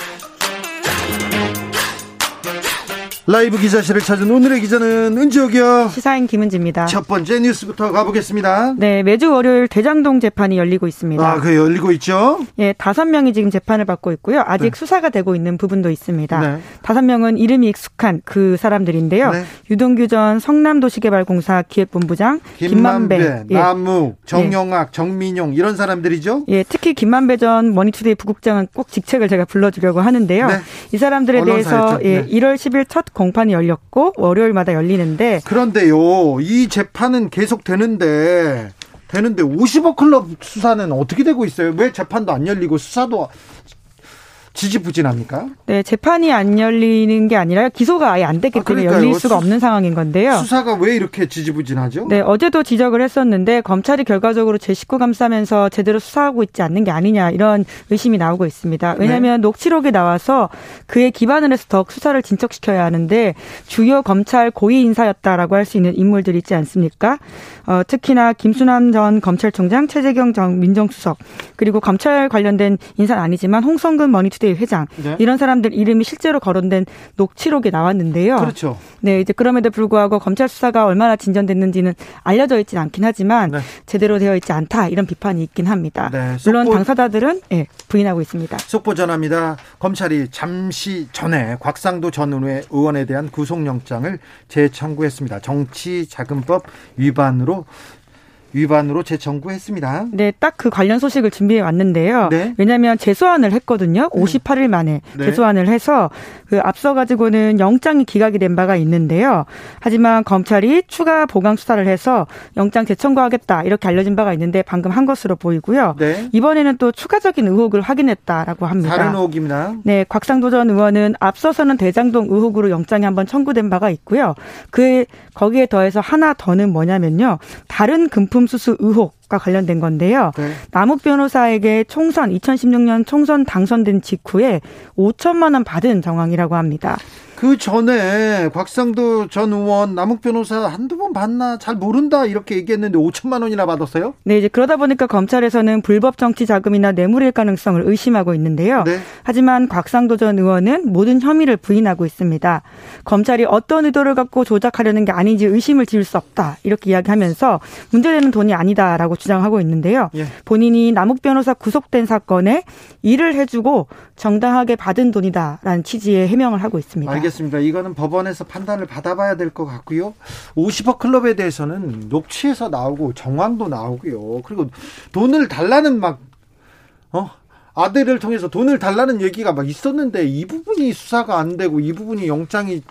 라이브 기자실을 찾은 오늘의 기자는 은지옥이요. 시사인 김은지입니다. 첫 번째 뉴스부터 가보겠습니다. 네, 매주 월요일 대장동 재판이 열리고 있습니다. 아, 그 열리고 있죠? 예, 다섯 명이 지금 재판을 받고 있고요. 아직 네. 수사가 되고 있는 부분도 있습니다. 네. 다섯 명은 이름이 익숙한 그 사람들인데요. 네. 유동규 전 성남도시개발공사 기획본부장, 김만배, 김만배 예. 남욱, 정영학, 예. 정민용 이런 사람들이죠? 예, 특히 김만배 전 머니투데이 부국장은 꼭 직책을 제가 불러주려고 하는데요. 네. 이 사람들에 대해서 예, 1월 10일 첫 공판이 열렸고 월요일마다 열리는데 그런데요 이 재판은 계속 되는데 되는데 50억 클럽 수사는 어떻게 되고 있어요? 왜 재판도 안 열리고 수사도 지지부진합니까? 네, 재판이 안 열리는 게 아니라 기소가 아예 안 됐기 아, 때문에 열릴 수가 없는 상황인 건데요. 수사가 왜 이렇게 지지부진하죠? 네, 어제도 지적을 했었는데 검찰이 결과적으로 제 식구 감싸면서 제대로 수사하고 있지 않는 게 아니냐 이런 의심이 나오고 있습니다. 왜냐하면 네. 녹취록이 나와서 그에 기반을 해서 더 수사를 진척시켜야 하는데 주요 검찰 고위 인사였다라고 할 수 있는 인물들 있지 않습니까? 어, 특히나 김수남 전 검찰총장, 최재경 전 민정수석 그리고 검찰 관련된 인사는 아니지만 홍선근 머니투데이 회장 네. 이런 사람들 이름이 실제로 거론된 녹취록이 나왔는데요. 그렇죠. 네, 이제 그럼에도 불구하고 검찰 수사가 얼마나 진전됐는지는 알려져 있지는 않긴 하지만 네. 제대로 되어 있지 않다 이런 비판이 있긴 합니다. 네, 물론 당사자들은 네, 부인하고 있습니다. 속보 전합니다. 검찰이 잠시 전에 곽상도 전 의원에 대한 구속영장을 재청구했습니다. 정치자금법 위반으로 위반으로 재청구했습니다. 네, 딱 그 관련 소식을 준비해 왔는데요. 네. 왜냐하면 재소환을 했거든요. 58일 만에 네. 재소환을 해서 그 앞서 가지고는 영장이 기각이 된 바가 있는데요. 하지만 검찰이 추가 보강 수사를 해서 영장 재청구하겠다 이렇게 알려진 바가 있는데 방금 한 것으로 보이고요. 네. 이번에는 또 추가적인 의혹을 확인했다라고 합니다. 다른 의혹입니다. 네, 곽상도 전 의원은 앞서서는 대장동 의혹으로 영장이 한번 청구된 바가 있고요. 그 거기에 더해서 하나 더는 뭐냐면요. 다른 금품 금품 수수 의혹과 관련된 건데요. 네. 남욱 변호사에게 총선 2016년 총선 당선된 직후에 5천만 원 받은 정황이라고 합니다. 그 전에 곽상도 전 의원 남욱 변호사 한두 번 봤나 잘 모른다 이렇게 얘기했는데 5천만 원이나 받았어요? 네, 이제 그러다 보니까 검찰에서는 불법 정치 자금이나 뇌물일 가능성을 의심하고 있는데요. 네. 하지만 곽상도 전 의원은 모든 혐의를 부인하고 있습니다. 검찰이 어떤 의도를 갖고 조작하려는 게 아닌지 의심을 지을 수 없다 이렇게 이야기하면서 문제되는 돈이 아니다라고 주장하고 있는데요. 예. 본인이 남욱 변호사 구속된 사건에 일을 해주고 정당하게 받은 돈이다라는 취지의 해명을 하고 있습니다. 알겠습니다. 이거는 법원에서 판단을 받아봐야 될 것 같고요. 50억 클럽에 대해서는 녹취에서 나오고 정황도 나오고요. 그리고 돈을 달라는 막 어? 아들을 통해서 돈을 달라는 얘기가 막 있었는데 이 부분이 수사가 안 되고 이 부분이 영장이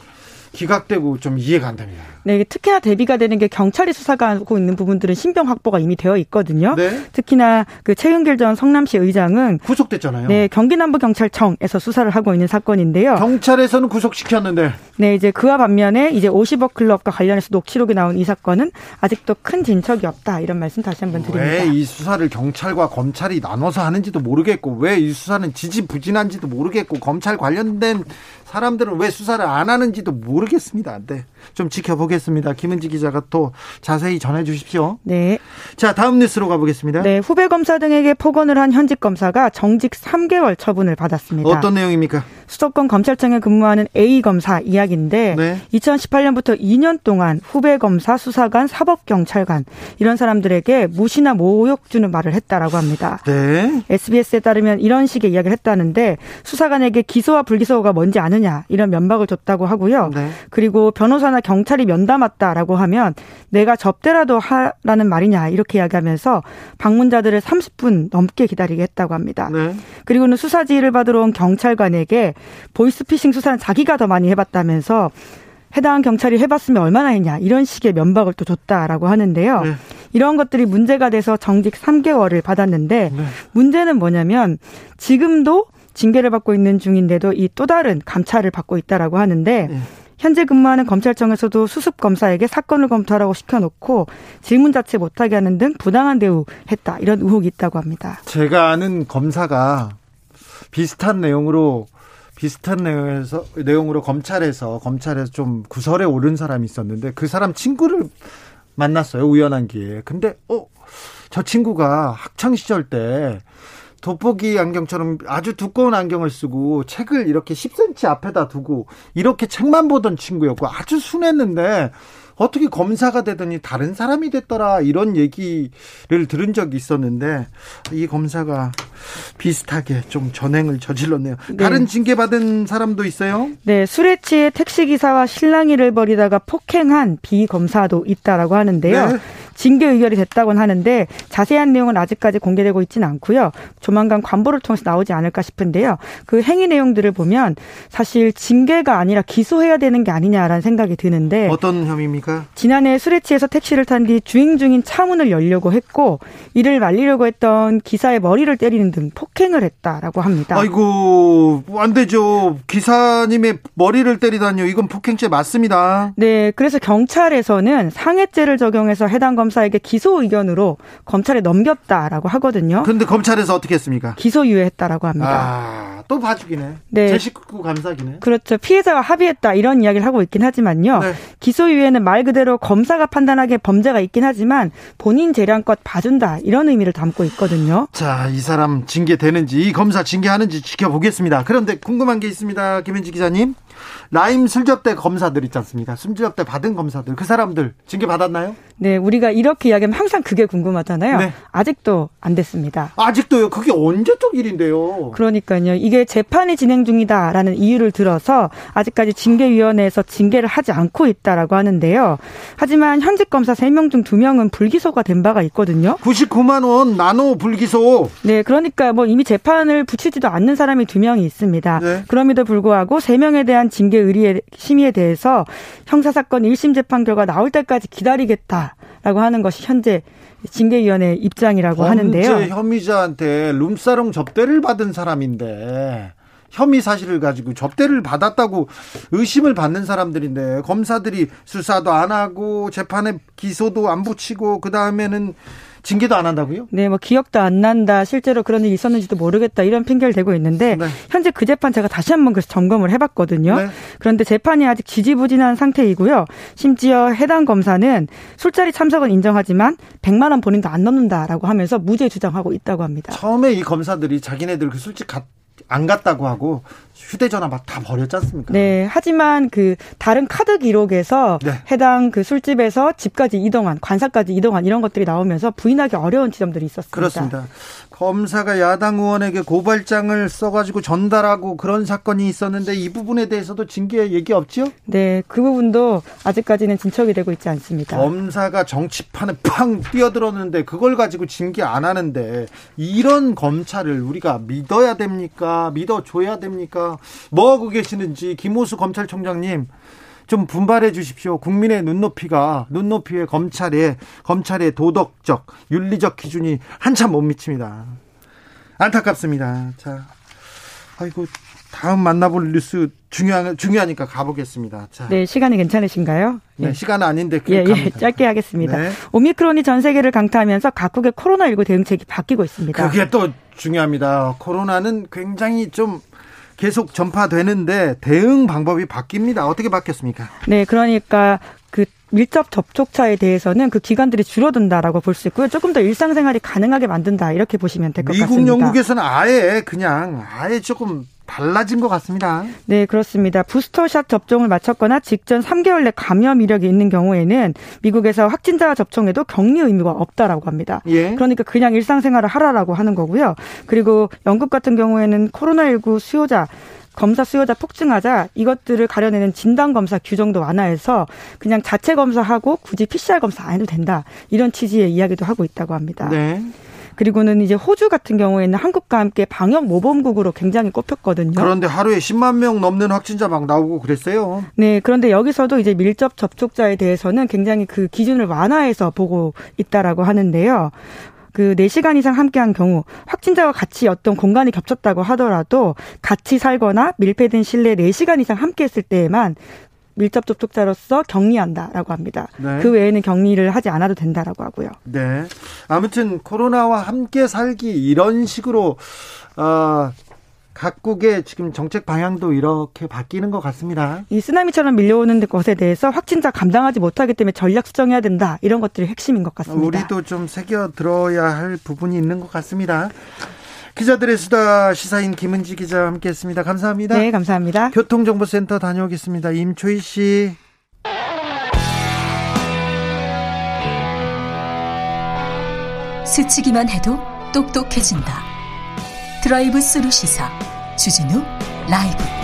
기각되고 좀 이해가 안 됩니다. 네, 특히나 대비가 되는 게 경찰이 수사하고 있는 부분들은 신병 확보가 이미 되어 있거든요. 네. 특히나 그 최은길 전 성남시 의장은 구속됐잖아요. 네, 경기남부경찰청에서 수사를 하고 있는 사건인데요. 경찰에서는 구속시켰는데. 네, 이제 그와 반면에 이제 50억 클럽과 관련해서 녹취록이 나온 이 사건은 아직도 큰 진척이 없다 이런 말씀 다시 한번 드립니다. 왜 이 수사를 경찰과 검찰이 나눠서 하는지도 모르겠고 왜 이 수사는 지지부진한지도 모르겠고 검찰 관련된 사람들은 왜 수사를 안 하는지도 모르겠습니다. 네. 좀 지켜보겠습니다. 김은지 기자가 또 자세히 전해 주십시오. 네. 자, 다음 뉴스로 가보겠습니다. 네. 후배 검사 등에게 폭언을 한 현직 검사가 정직 3개월 처분을 받았습니다. 어떤 내용입니까? 수도권 검찰청에 근무하는 A 검사 이야기인데 네. 2018년부터 2년 동안 후배 검사, 수사관, 사법 경찰관 이런 사람들에게 무시나 모욕 주는 말을 했다라고 합니다. 네. SBS에 따르면 이런 식의 이야기를 했다는데 수사관에게 기소와 불기소가 뭔지 아느냐 이런 면박을 줬다고 하고요. 네. 그리고 변호사나 경찰이 면담했다라고 하면 내가 접대라도 하라는 말이냐 이렇게 이야기하면서 방문자들을 30분 넘게 기다리게 했다고 합니다. 네. 그리고는 수사 지휘를 받으러 온 경찰관에게 보이스피싱 수사는 자기가 더 많이 해봤다면서 해당 경찰이 해봤으면 얼마나 했냐 이런 식의 면박을 또 줬다라고 하는데요. 네. 이런 것들이 문제가 돼서 정직 3개월을 받았는데 네. 문제는 뭐냐면 지금도 징계를 받고 있는 중인데도 이 또 다른 감찰을 받고 있다라고 하는데 네. 현재 근무하는 검찰청에서도 수습 검사에게 사건을 검토하라고 시켜놓고 질문 자체 못하게 하는 등 부당한 대우했다 이런 의혹이 있다고 합니다. 제가 아는 검사가 비슷한 내용으로 비슷한 내용에서 내용으로 검찰에서 검찰에서 좀 구설에 오른 사람이 있었는데 그 사람 친구를 만났어요 우연한 기회에. 근데 어 저 친구가 학창 시절 때 돋보기 안경처럼 아주 두꺼운 안경을 쓰고 책을 이렇게 10cm 앞에다 두고 이렇게 책만 보던 친구였고 아주 순했는데 어떻게 검사가 되더니 다른 사람이 됐더라 이런 얘기를 들은 적이 있었는데 이 검사가 비슷하게 좀 전행을 저질렀네요. 네. 다른 징계 받은 사람도 있어요? 네, 술에 취해 택시 기사와 실랑이를 벌이다가 폭행한 비 검사도 있다라고 하는데요. 네. 징계 의결이 됐다고는 하는데 자세한 내용은 아직까지 공개되고 있지는 않고요. 조만간 관보를 통해서 나오지 않을까 싶은데요. 그 행위 내용들을 보면 사실 징계가 아니라 기소해야 되는 게 아니냐라는 생각이 드는데 어떤 혐의입니까? 지난해 술에 취해서 택시를 탄 뒤 주행 중인 차문을 열려고 했고 이를 말리려고 했던 기사의 머리를 때리는 등 폭행을 했다라고 합니다. 아이고 안 되죠. 기사님의 머리를 때리다니요. 이건 폭행죄 맞습니다. 네, 그래서 경찰에서는 상해죄를 적용해서 해당 검 검사에게 기소 의견으로 검찰에 넘겼다라고 하거든요. 그런데 검찰에서 어떻게 했습니까? 기소유예했다라고 합니다. 아, 또 봐주기네. 네. 제 식구 감사기네. 그렇죠. 피해자와 합의했다 이런 이야기를 하고 있긴 하지만요. 네. 기소유예는 말 그대로 검사가 판단하기에 범죄가 있긴 하지만 본인 재량껏 봐준다 이런 의미를 담고 있거든요. 자, 이 사람 징계되는지 이 검사 징계하는지 지켜보겠습니다. 그런데 궁금한 게 있습니다. 김현지 기자님. 라임 술접대 검사들 있지 않습니까? 술접대 받은 검사들 그 사람들 징계 받았나요? 네, 우리가 이렇게 이야기하면 항상 그게 궁금하잖아요. 네. 아직도 안 됐습니다. 아직도요? 그게 언제적 일인데요? 그러니까요. 이게 재판이 진행 중이다라는 이유를 들어서 아직까지 징계위원회에서 징계를 하지 않고 있다라고 하는데요. 하지만 현직 검사 3명 중 2명은 불기소가 된 바가 있거든요. 99만 원 나노 불기소. 네, 그러니까 뭐 이미 재판을 붙이지도 않는 사람이 2명이 있습니다. 네. 그럼에도 불구하고 3명에 대한 징계 의뢰 심의에 대해서 형사사건 1심 재판 결과 나올 때까지 기다리겠다라고 하는 것이 현재 징계위원회 입장이라고 하는데요. 혐의자한테 룸사롱 접대를 받은 사람인데 혐의 사실을 가지고 접대를 받았다고 의심을 받는 사람들인데 검사들이 수사도 안 하고 재판에 기소도 안 붙이고 그 다음에는 징계도 안 한다고요? 네, 뭐 기억도 안 난다. 실제로 그런 일이 있었는지도 모르겠다. 이런 핑계를 대고 있는데 네. 현재 그 재판 제가 다시 한번 그래서 점검을 해봤거든요. 네. 그런데 재판이 아직 지지부진한 상태이고요. 심지어 해당 검사는 술자리 참석은 인정하지만 100만 원 본인도 안 넣는다라고 하면서 무죄 주장하고 있다고 합니다. 처음에 이 검사들이 자기네들 그 술집 갔 안 갔다고 하고 휴대전화 막 다 버렸지 않습니까? 네. 하지만 그 다른 카드 기록에서 네. 해당 그 술집에서 집까지 이동한 관사까지 이동한 이런 것들이 나오면서 부인하기 어려운 지점들이 있었습니다. 그렇습니다. 검사가 야당 의원에게 고발장을 써가지고 전달하고 그런 사건이 있었는데 이 부분에 대해서도 징계 얘기 없죠? 네, 그 부분도 아직까지는 진척이 되고 있지 않습니다. 검사가 정치판에 팡 뛰어들었는데 그걸 가지고 징계 안 하는데 이런 검찰을 우리가 믿어야 됩니까? 믿어줘야 됩니까? 뭐 하고 계시는지 김호수 검찰총장님 좀 분발해 주십시오. 국민의 눈높이가 눈높이에 검찰의 검찰의 도덕적 윤리적 기준이 한참 못 미칩니다. 안타깝습니다. 자, 아이고 다음 만나볼 뉴스 중요한 중요하니까 가보겠습니다. 자. 네, 시간이 괜찮으신가요? 네, 예. 시간은 아닌데 예, 예, 짧게 하겠습니다. 네. 오미크론이 전 세계를 강타하면서 각국의 코로나19 대응책이 바뀌고 있습니다. 그게 또 중요합니다. 코로나는 굉장히 좀 계속 전파되는데 대응 방법이 바뀝니다. 어떻게 바뀌었습니까? 네, 그러니까 그 밀접 접촉자에 대해서는 그 기간들이 줄어든다라고 볼 수 있고요. 조금 더 일상생활이 가능하게 만든다 이렇게 보시면 될 것 같습니다. 미국, 영국에서는 아예 그냥 아예 조금 달라진 것 같습니다. 네, 그렇습니다. 부스터샷 접종을 마쳤거나 직전 3개월 내 감염 이력이 있는 경우에는 미국에서 확진자 접종에도 격리 의무가 없다라고 합니다. 예. 그러니까 그냥 일상생활을 하라라고 하는 거고요. 그리고 영국 같은 경우에는 코로나19 수요자 검사 수요자 폭증하자 이것들을 가려내는 진단 검사 규정도 완화해서 그냥 자체 검사하고 굳이 PCR 검사 안 해도 된다 이런 취지의 이야기도 하고 있다고 합니다. 네. 그리고는 이제 호주 같은 경우에는 한국과 함께 방역 모범국으로 굉장히 꼽혔거든요. 그런데 하루에 10만 명 넘는 확진자 막 나오고 그랬어요. 네, 그런데 여기서도 이제 밀접 접촉자에 대해서는 굉장히 그 기준을 완화해서 보고 있다라고 하는데요. 그 4시간 이상 함께한 경우 확진자와 같이 어떤 공간이 겹쳤다고 하더라도 같이 살거나 밀폐된 실내 4시간 이상 함께 했을 때에만 밀접 접촉자로서 격리한다라고 합니다. 네. 그 외에는 격리를 하지 않아도 된다라고 하고요. 네. 아무튼 코로나와 함께 살기 이런 식으로 어, 각국의 지금 정책 방향도 이렇게 바뀌는 것 같습니다. 이 쓰나미처럼 밀려오는 것에 대해서 확진자 감당하지 못하기 때문에 전략 수정해야 된다. 이런 것들이 핵심인 것 같습니다. 우리도 좀 새겨 들어야 할 부분이 있는 것 같습니다. 기자들의 수다 시사인 김은지 기자와 함께했습니다. 감사합니다. 네, 감사합니다. 교통정보센터 다녀오겠습니다. 임초희 씨. 스치기만 해도 똑똑해진다. 드라이브 스루 시사 주진우 라이브.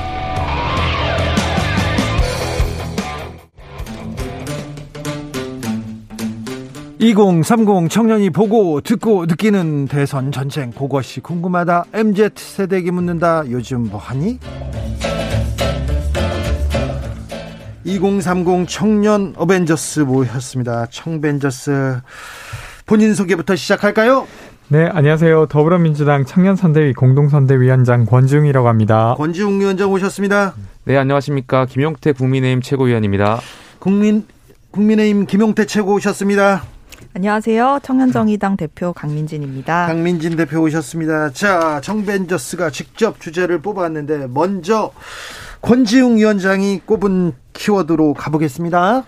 2030 청년이 보고 듣고 느끼는 대선 전쟁 그것이 궁금하다. MZ 세대에게 묻는다. 요즘 뭐 하니? 2030 청년 어벤져스 모였습니다. 청벤져스 본인 소개부터 시작할까요? 네, 안녕하세요. 더불어민주당 청년선대위 공동선대위원장 권지웅이라고 합니다. 권지웅 위원장 오셨습니다. 네, 안녕하십니까. 김용태 국민의힘 최고위원입니다. 국민, 국민의힘 김용태 최고 오셨습니다. 안녕하세요. 청년정의당 대표 강민진입니다. 강민진 대표 오셨습니다. 자, 청벤저스가 직접 주제를 뽑았는데 먼저 권지웅 위원장이 꼽은 키워드로 가보겠습니다.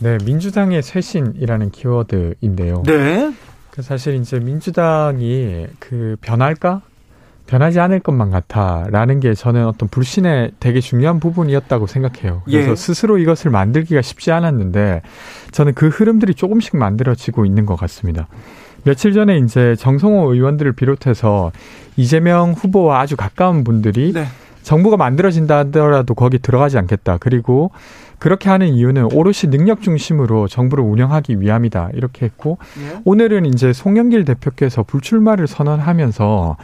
네, 민주당의 쇄신이라는 키워드인데요. 네. 그 사실 이제 민주당이 그 변할까? 변하지 않을 것만 같아라는 게 저는 어떤 불신의 되게 중요한 부분이었다고 생각해요. 그래서 예. 스스로 이것을 만들기가 쉽지 않았는데 저는 그 흐름들이 조금씩 만들어지고 있는 것 같습니다. 며칠 전에 이제 정성호 의원들을 비롯해서 이재명 후보와 아주 가까운 분들이 네. 정부가 만들어진다 하더라도 거기 들어가지 않겠다. 그리고 그렇게 하는 이유는 오롯이 능력 중심으로 정부를 운영하기 위함이다. 이렇게 했고 예. 오늘은 이제 송영길 대표께서 불출마를 선언하면서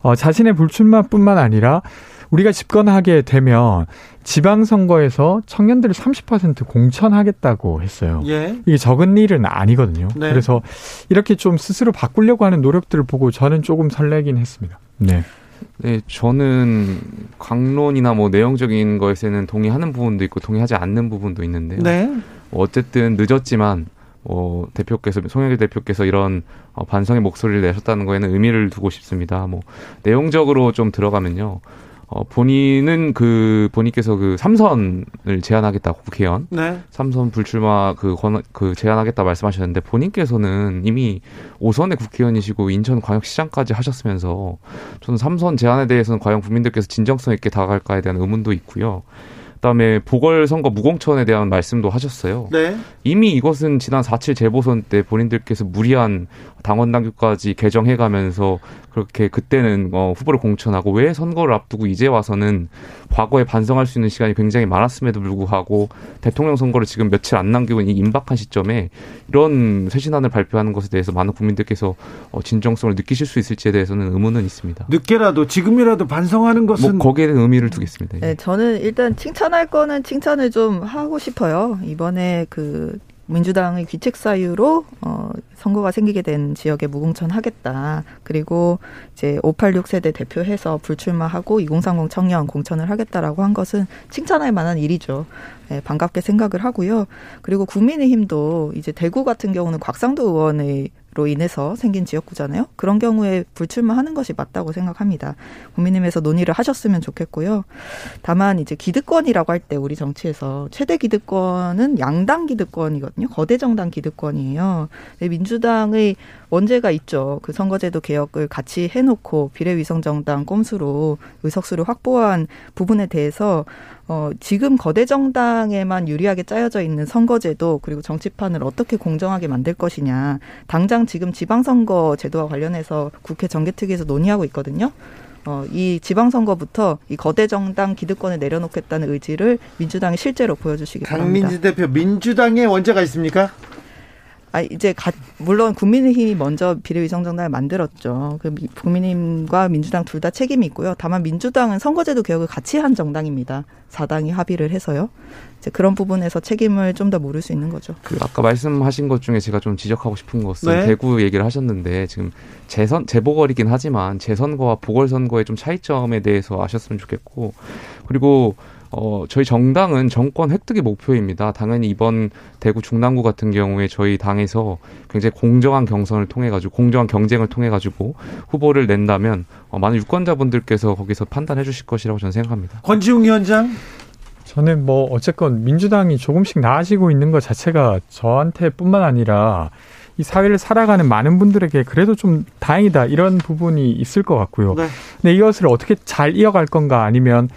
어, 자신의 불출마뿐만 아니라 우리가 집권하게 되면 지방선거에서 청년들을 30% 공천하겠다고 했어요. 예. 이게 적은 일은 아니거든요. 네. 그래서 이렇게 좀 스스로 바꾸려고 하는 노력들을 보고 저는 조금 설레긴 했습니다. 네. 네, 저는 강론이나 뭐 내용적인 것에는 동의하는 부분도 있고 동의하지 않는 부분도 있는데요. 네. 어쨌든 늦었지만 어, 대표께서 송영길 대표께서 이런 어, 반성의 목소리를 내셨다는 거에는 의미를 두고 싶습니다. 뭐 내용적으로 좀 들어가면요. 어, 본인은 그 본인께서 그 삼선을 제안하겠다고 국회의원 네. 삼선 불출마 그, 권, 그 제안하겠다 말씀하셨는데 본인께서는 이미 오선의 국회의원이시고 인천광역시장까지 하셨으면서 저는 삼선 제안에 대해서는 과연 국민들께서 진정성 있게 다가갈까에 대한 의문도 있고요. 그다음에 보궐선거 무공천에 대한 말씀도 하셨어요. 네. 이미 이것은 지난 4.7 재보선 때 본인들께서 무리한 당원 당규까지 개정해가면서 그렇게 그때는 어, 후보를 공천하고 왜 선거를 앞두고 이제 와서는 과거에 반성할 수 있는 시간이 굉장히 많았음에도 불구하고 대통령 선거를 지금 며칠 안 남기고 이 임박한 시점에 이런 쇄신안을 발표하는 것에 대해서 많은 국민들께서 어, 진정성을 느끼실 수 있을지에 대해서는 의문은 있습니다. 늦게라도 지금이라도 반성하는 것은 뭐 거기에 대한 의미를 두겠습니다. 네, 저는 일단 칭찬 할 거는 칭찬을 좀 하고 싶어요. 이번에 그 민주당의 귀책 사유로 어 선거가 생기게 된 지역에 무공천 하겠다. 그리고 이제 586 세대 대표해서 불출마하고 2030 청년 공천을 하겠다라고 한 것은 칭찬할 만한 일이죠. 네, 반갑게 생각을 하고요. 그리고 국민의힘도 이제 대구 같은 경우는 곽상도 의원의 로 인해서 생긴 지역구잖아요. 그런 경우에 불출마하는 것이 맞다고 생각합니다. 국민의힘에서 논의를 하셨으면 좋겠고요. 다만 이제 기득권이라고 할 때 우리 정치에서 최대 기득권은 양당 기득권이거든요. 거대 정당 기득권이에요. 민주당의 원죄가 있죠. 그 선거제도 개혁을 같이 해놓고 비례위성정당 꼼수로 의석수를 확보한 부분에 대해서 어, 지금 거대 정당에만 유리하게 짜여져 있는 선거제도 그리고 정치판을 어떻게 공정하게 만들 것이냐. 당장 지금 지방선거 제도와 관련해서 국회 정개특위에서 논의하고 있거든요. 어, 이 지방선거부터 이 거대 정당 기득권을 내려놓겠다는 의지를 민주당이 실제로 보여주시기 바랍니다. 강민지 대표, 민주당에 원죄가 있습니까? 아 이제 가, 물론 국민의힘이 먼저 비례위성정당을 만들었죠. 그 국민의힘과 민주당 둘 다 책임이 있고요. 다만 민주당은 선거제도 개혁을 같이 한 정당입니다. 사당이 합의를 해서요. 이제 그런 부분에서 책임을 좀 더 물을 수 있는 거죠. 그 아까 말씀하신 것 중에 제가 좀 지적하고 싶은 것은 네. 대구 얘기를 하셨는데 지금 재선 재보궐이긴 하지만 재선거와 보궐선거의 좀 차이점에 대해서 아셨으면 좋겠고 그리고 어, 저희 정당은 정권 획득이 목표입니다. 당연히 이번 대구 중랑구 같은 경우에 저희 당에서 굉장히 공정한 경선을 통해 가지고 공정한 경쟁을 통해 가지고 후보를 낸다면 어, 많은 유권자분들께서 거기서 판단해 주실 것이라고 저는 생각합니다. 권지웅 위원장 저는 뭐 어쨌건 민주당이 조금씩 나아지고 있는 것 자체가 저한테뿐만 아니라 이 사회를 살아가는 많은 분들에게 그래도 좀 다행이다 이런 부분이 있을 것 같고요. 네. 근데 이것을 어떻게 잘 이어갈 건가 아니면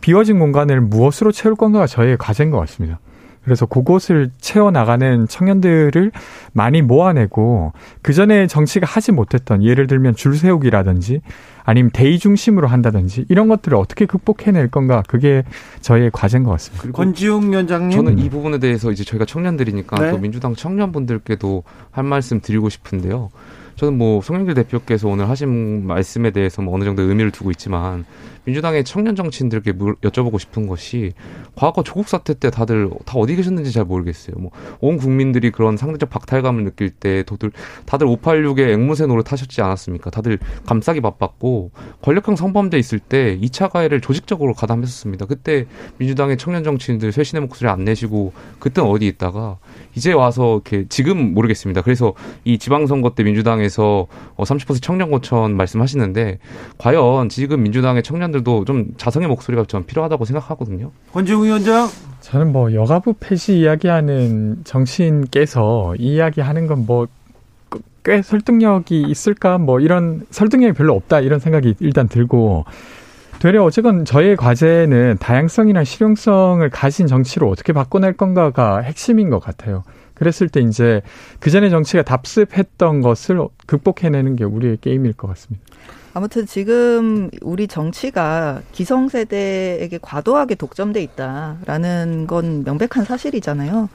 비워진 공간을 무엇으로 채울 건가가 저의 과제인 것 같습니다. 그래서 그곳을 채워나가는 청년들을 많이 모아내고 그 전에 정치가 하지 못했던 예를 들면 줄 세우기라든지 아니면 대의 중심으로 한다든지 이런 것들을 어떻게 극복해낼 건가 그게 저의 과제인 것 같습니다. 그리고 권지웅 위원장님 저는 이 부분에 대해서 이제 저희가 청년들이니까 네. 또 민주당 청년분들께도 할 말씀 드리고 싶은데요. 저는 뭐 송영길 대표께서 오늘 하신 말씀에 대해서 뭐 어느 정도 의미를 두고 있지만 민주당의 청년 정치인들께 여쭤보고 싶은 것이 과거 조국 사태 때 다들 다 어디 계셨는지 잘 모르겠어요. 뭐 온 국민들이 그런 상대적 박탈감을 느낄 때 도들 다들 586의 앵무새 노릇 하셨지 않았습니까? 다들 감싸기 바빴고 권력형 성범죄 있을 때 2차 가해를 조직적으로 가담했었습니다. 그때 민주당의 청년 정치인들 쇄신의 목소리 안 내시고 그때는 어디 있다가 이제 와서 이렇게 지금 모르겠습니다. 그래서 이 지방선거 때 민주당에서 30% 어, 청년 고천 말씀하시는데 과연 지금 민주당의 청년들도 좀 자성의 목소리가 좀 필요하다고 생각하거든요. 권지웅 위원장. 저는 뭐 여가부 폐지 이야기하는 정치인께서 이 이야기하는 건뭐 꽤 설득력이 있을까 뭐 이런 설득력이 별로 없다 이런 생각이 일단 들고 되려 어쨌건 저의 과제는 다양성이나 실용성을 가진 정치로 어떻게 바꿔낼 건가가 핵심인 것 같아요. 그랬을 때 이제 그전에 정치가 답습했던 것을 극복해내는 게 우리의 게임일 것 같습니다. 아무튼 지금 우리 정치가 기성세대에게 과도하게 독점돼 있다라는 건 명백한 사실이잖아요.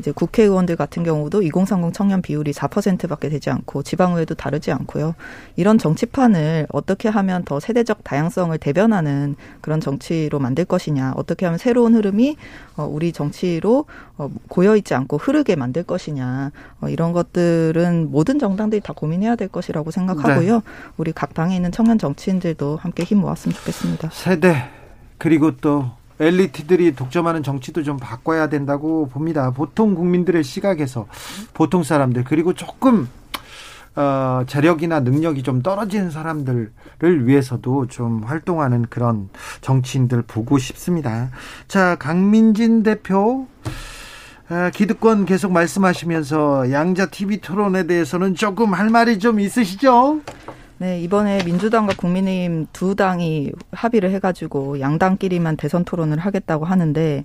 이제 국회의원들 같은 경우도 2030 청년 비율이 4%밖에 되지 않고 지방의회도 다르지 않고요. 이런 정치판을 어떻게 하면 더 세대적 다양성을 대변하는 그런 정치로 만들 것이냐, 어떻게 하면 새로운 흐름이 어, 우리 정치로 어, 고여 있지 않고 흐르게 만들 것이냐, 어, 이런 것들은 모든 정당들이 다 고민해야 될 것이라고 생각하고요. 네. 우리 각 당에 있는 청년 정치인들도 함께 힘 모았으면 좋겠습니다. 세대 그리고 또 엘리트들이 독점하는 정치도 좀 바꿔야 된다고 봅니다. 보통 국민들의 시각에서 보통 사람들 그리고 조금 어, 재력이나 능력이 좀 떨어지는 사람들을 위해서도 좀 활동하는 그런 정치인들 보고 싶습니다. 자, 강민진 대표 어, 기득권 계속 말씀하시면서 양자 TV 토론에 대해서는 조금 할 말이 좀 있으시죠? 네, 이번에 민주당과 국민의힘 두 당이 합의를 해가지고 양당끼리만 대선 토론을 하겠다고 하는데,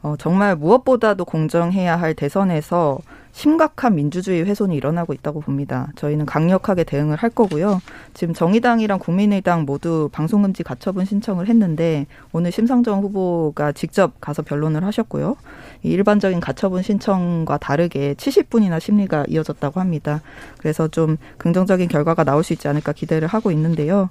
어, 정말 무엇보다도 공정해야 할 대선에서 심각한 민주주의 훼손이 일어나고 있다고 봅니다. 저희는 강력하게 대응을 할 거고요. 지금 정의당이랑 국민의당 모두 방송금지 가처분 신청을 했는데 오늘 심상정 후보가 직접 가서 변론을 하셨고요. 일반적인 가처분 신청과 다르게 70분이나 심리가 이어졌다고 합니다. 그래서 좀 긍정적인 결과가 나올 수 있지 않을까 기대를 하고 있는데요.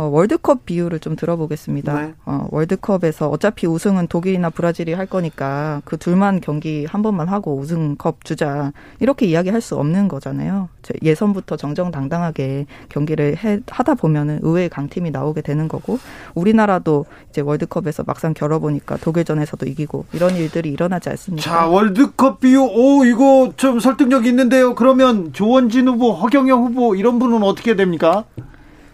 어, 월드컵 비유를 좀 들어보겠습니다. 네. 어, 월드컵에서 어차피 우승은 독일이나 브라질이 할 거니까 그 둘만 경기 한 번만 하고 우승컵 주자 이렇게 이야기할 수 없는 거잖아요. 예선부터 정정당당하게 경기를 해, 하다 보면은 의외의 강팀이 나오게 되는 거고 우리나라도 이제 월드컵에서 막상 겨뤄보니까 독일전에서도 이기고 이런 일들이 일어나지 않습니까? 자 월드컵 비유 오 이거 좀 설득력 있는데요. 그러면 조원진 후보, 허경영 후보 이런 분은 어떻게 됩니까?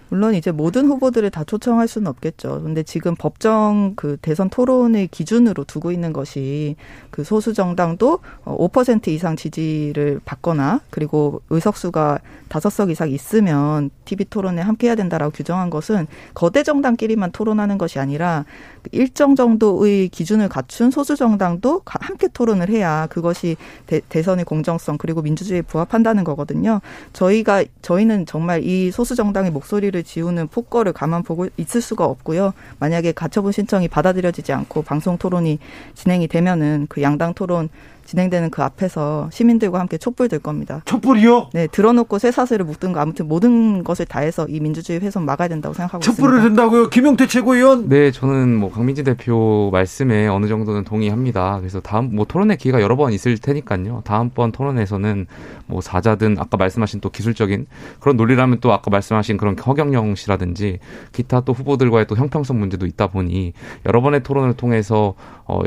물론 이제 모든 후보들을 다 초청할 수는 없겠죠. 근데 지금 법정 그 대선 토론을 기준으로 두고 있는 것이 그 소수 정당도 5% 이상 지지를 받거나 그리고 의석수가 다섯 석 이상 있으면 TV 토론에 함께 해야 된다라고 규정한 것은 거대 정당끼리만 토론하는 것이 아니라 일정 정도의 기준을 갖춘 소수 정당도 함께 토론을 해야 그것이 대, 대선의 공정성 그리고 민주주의에 부합한다는 거거든요. 저희가 저희는 정말 이 소수 정당의 목소리를 지우는 폭거를 가만 보고 있을 수가 없고요. 만약에 가처분 신청이 받아들여지지 않고 방송 토론이 진행이 되면은 그 양당 토론 진행되는 그 앞에서 시민들과 함께 촛불 들 겁니다. 촛불이요? 네, 들어놓고 쇠사슬을 묶든가 아무튼 모든 것을 다해서 이 민주주의 훼손 막아야 된다고 생각하고 촛불을 있습니다. 촛불을 든다고요? 김용태 최고위원? 네, 저는 뭐 강민지 대표 말씀에 어느 정도는 동의합니다. 그래서 다음 뭐 토론회 기회가 여러 번 있을 테니까요. 다음번 토론에서는 뭐 사자든 아까 말씀하신 또 기술적인 그런 논리라면 또 아까 말씀하신 그런 허경영 씨라든지 기타 또 후보들과의 또 형평성 문제도 있다 보니 여러 번의 토론을 통해서 어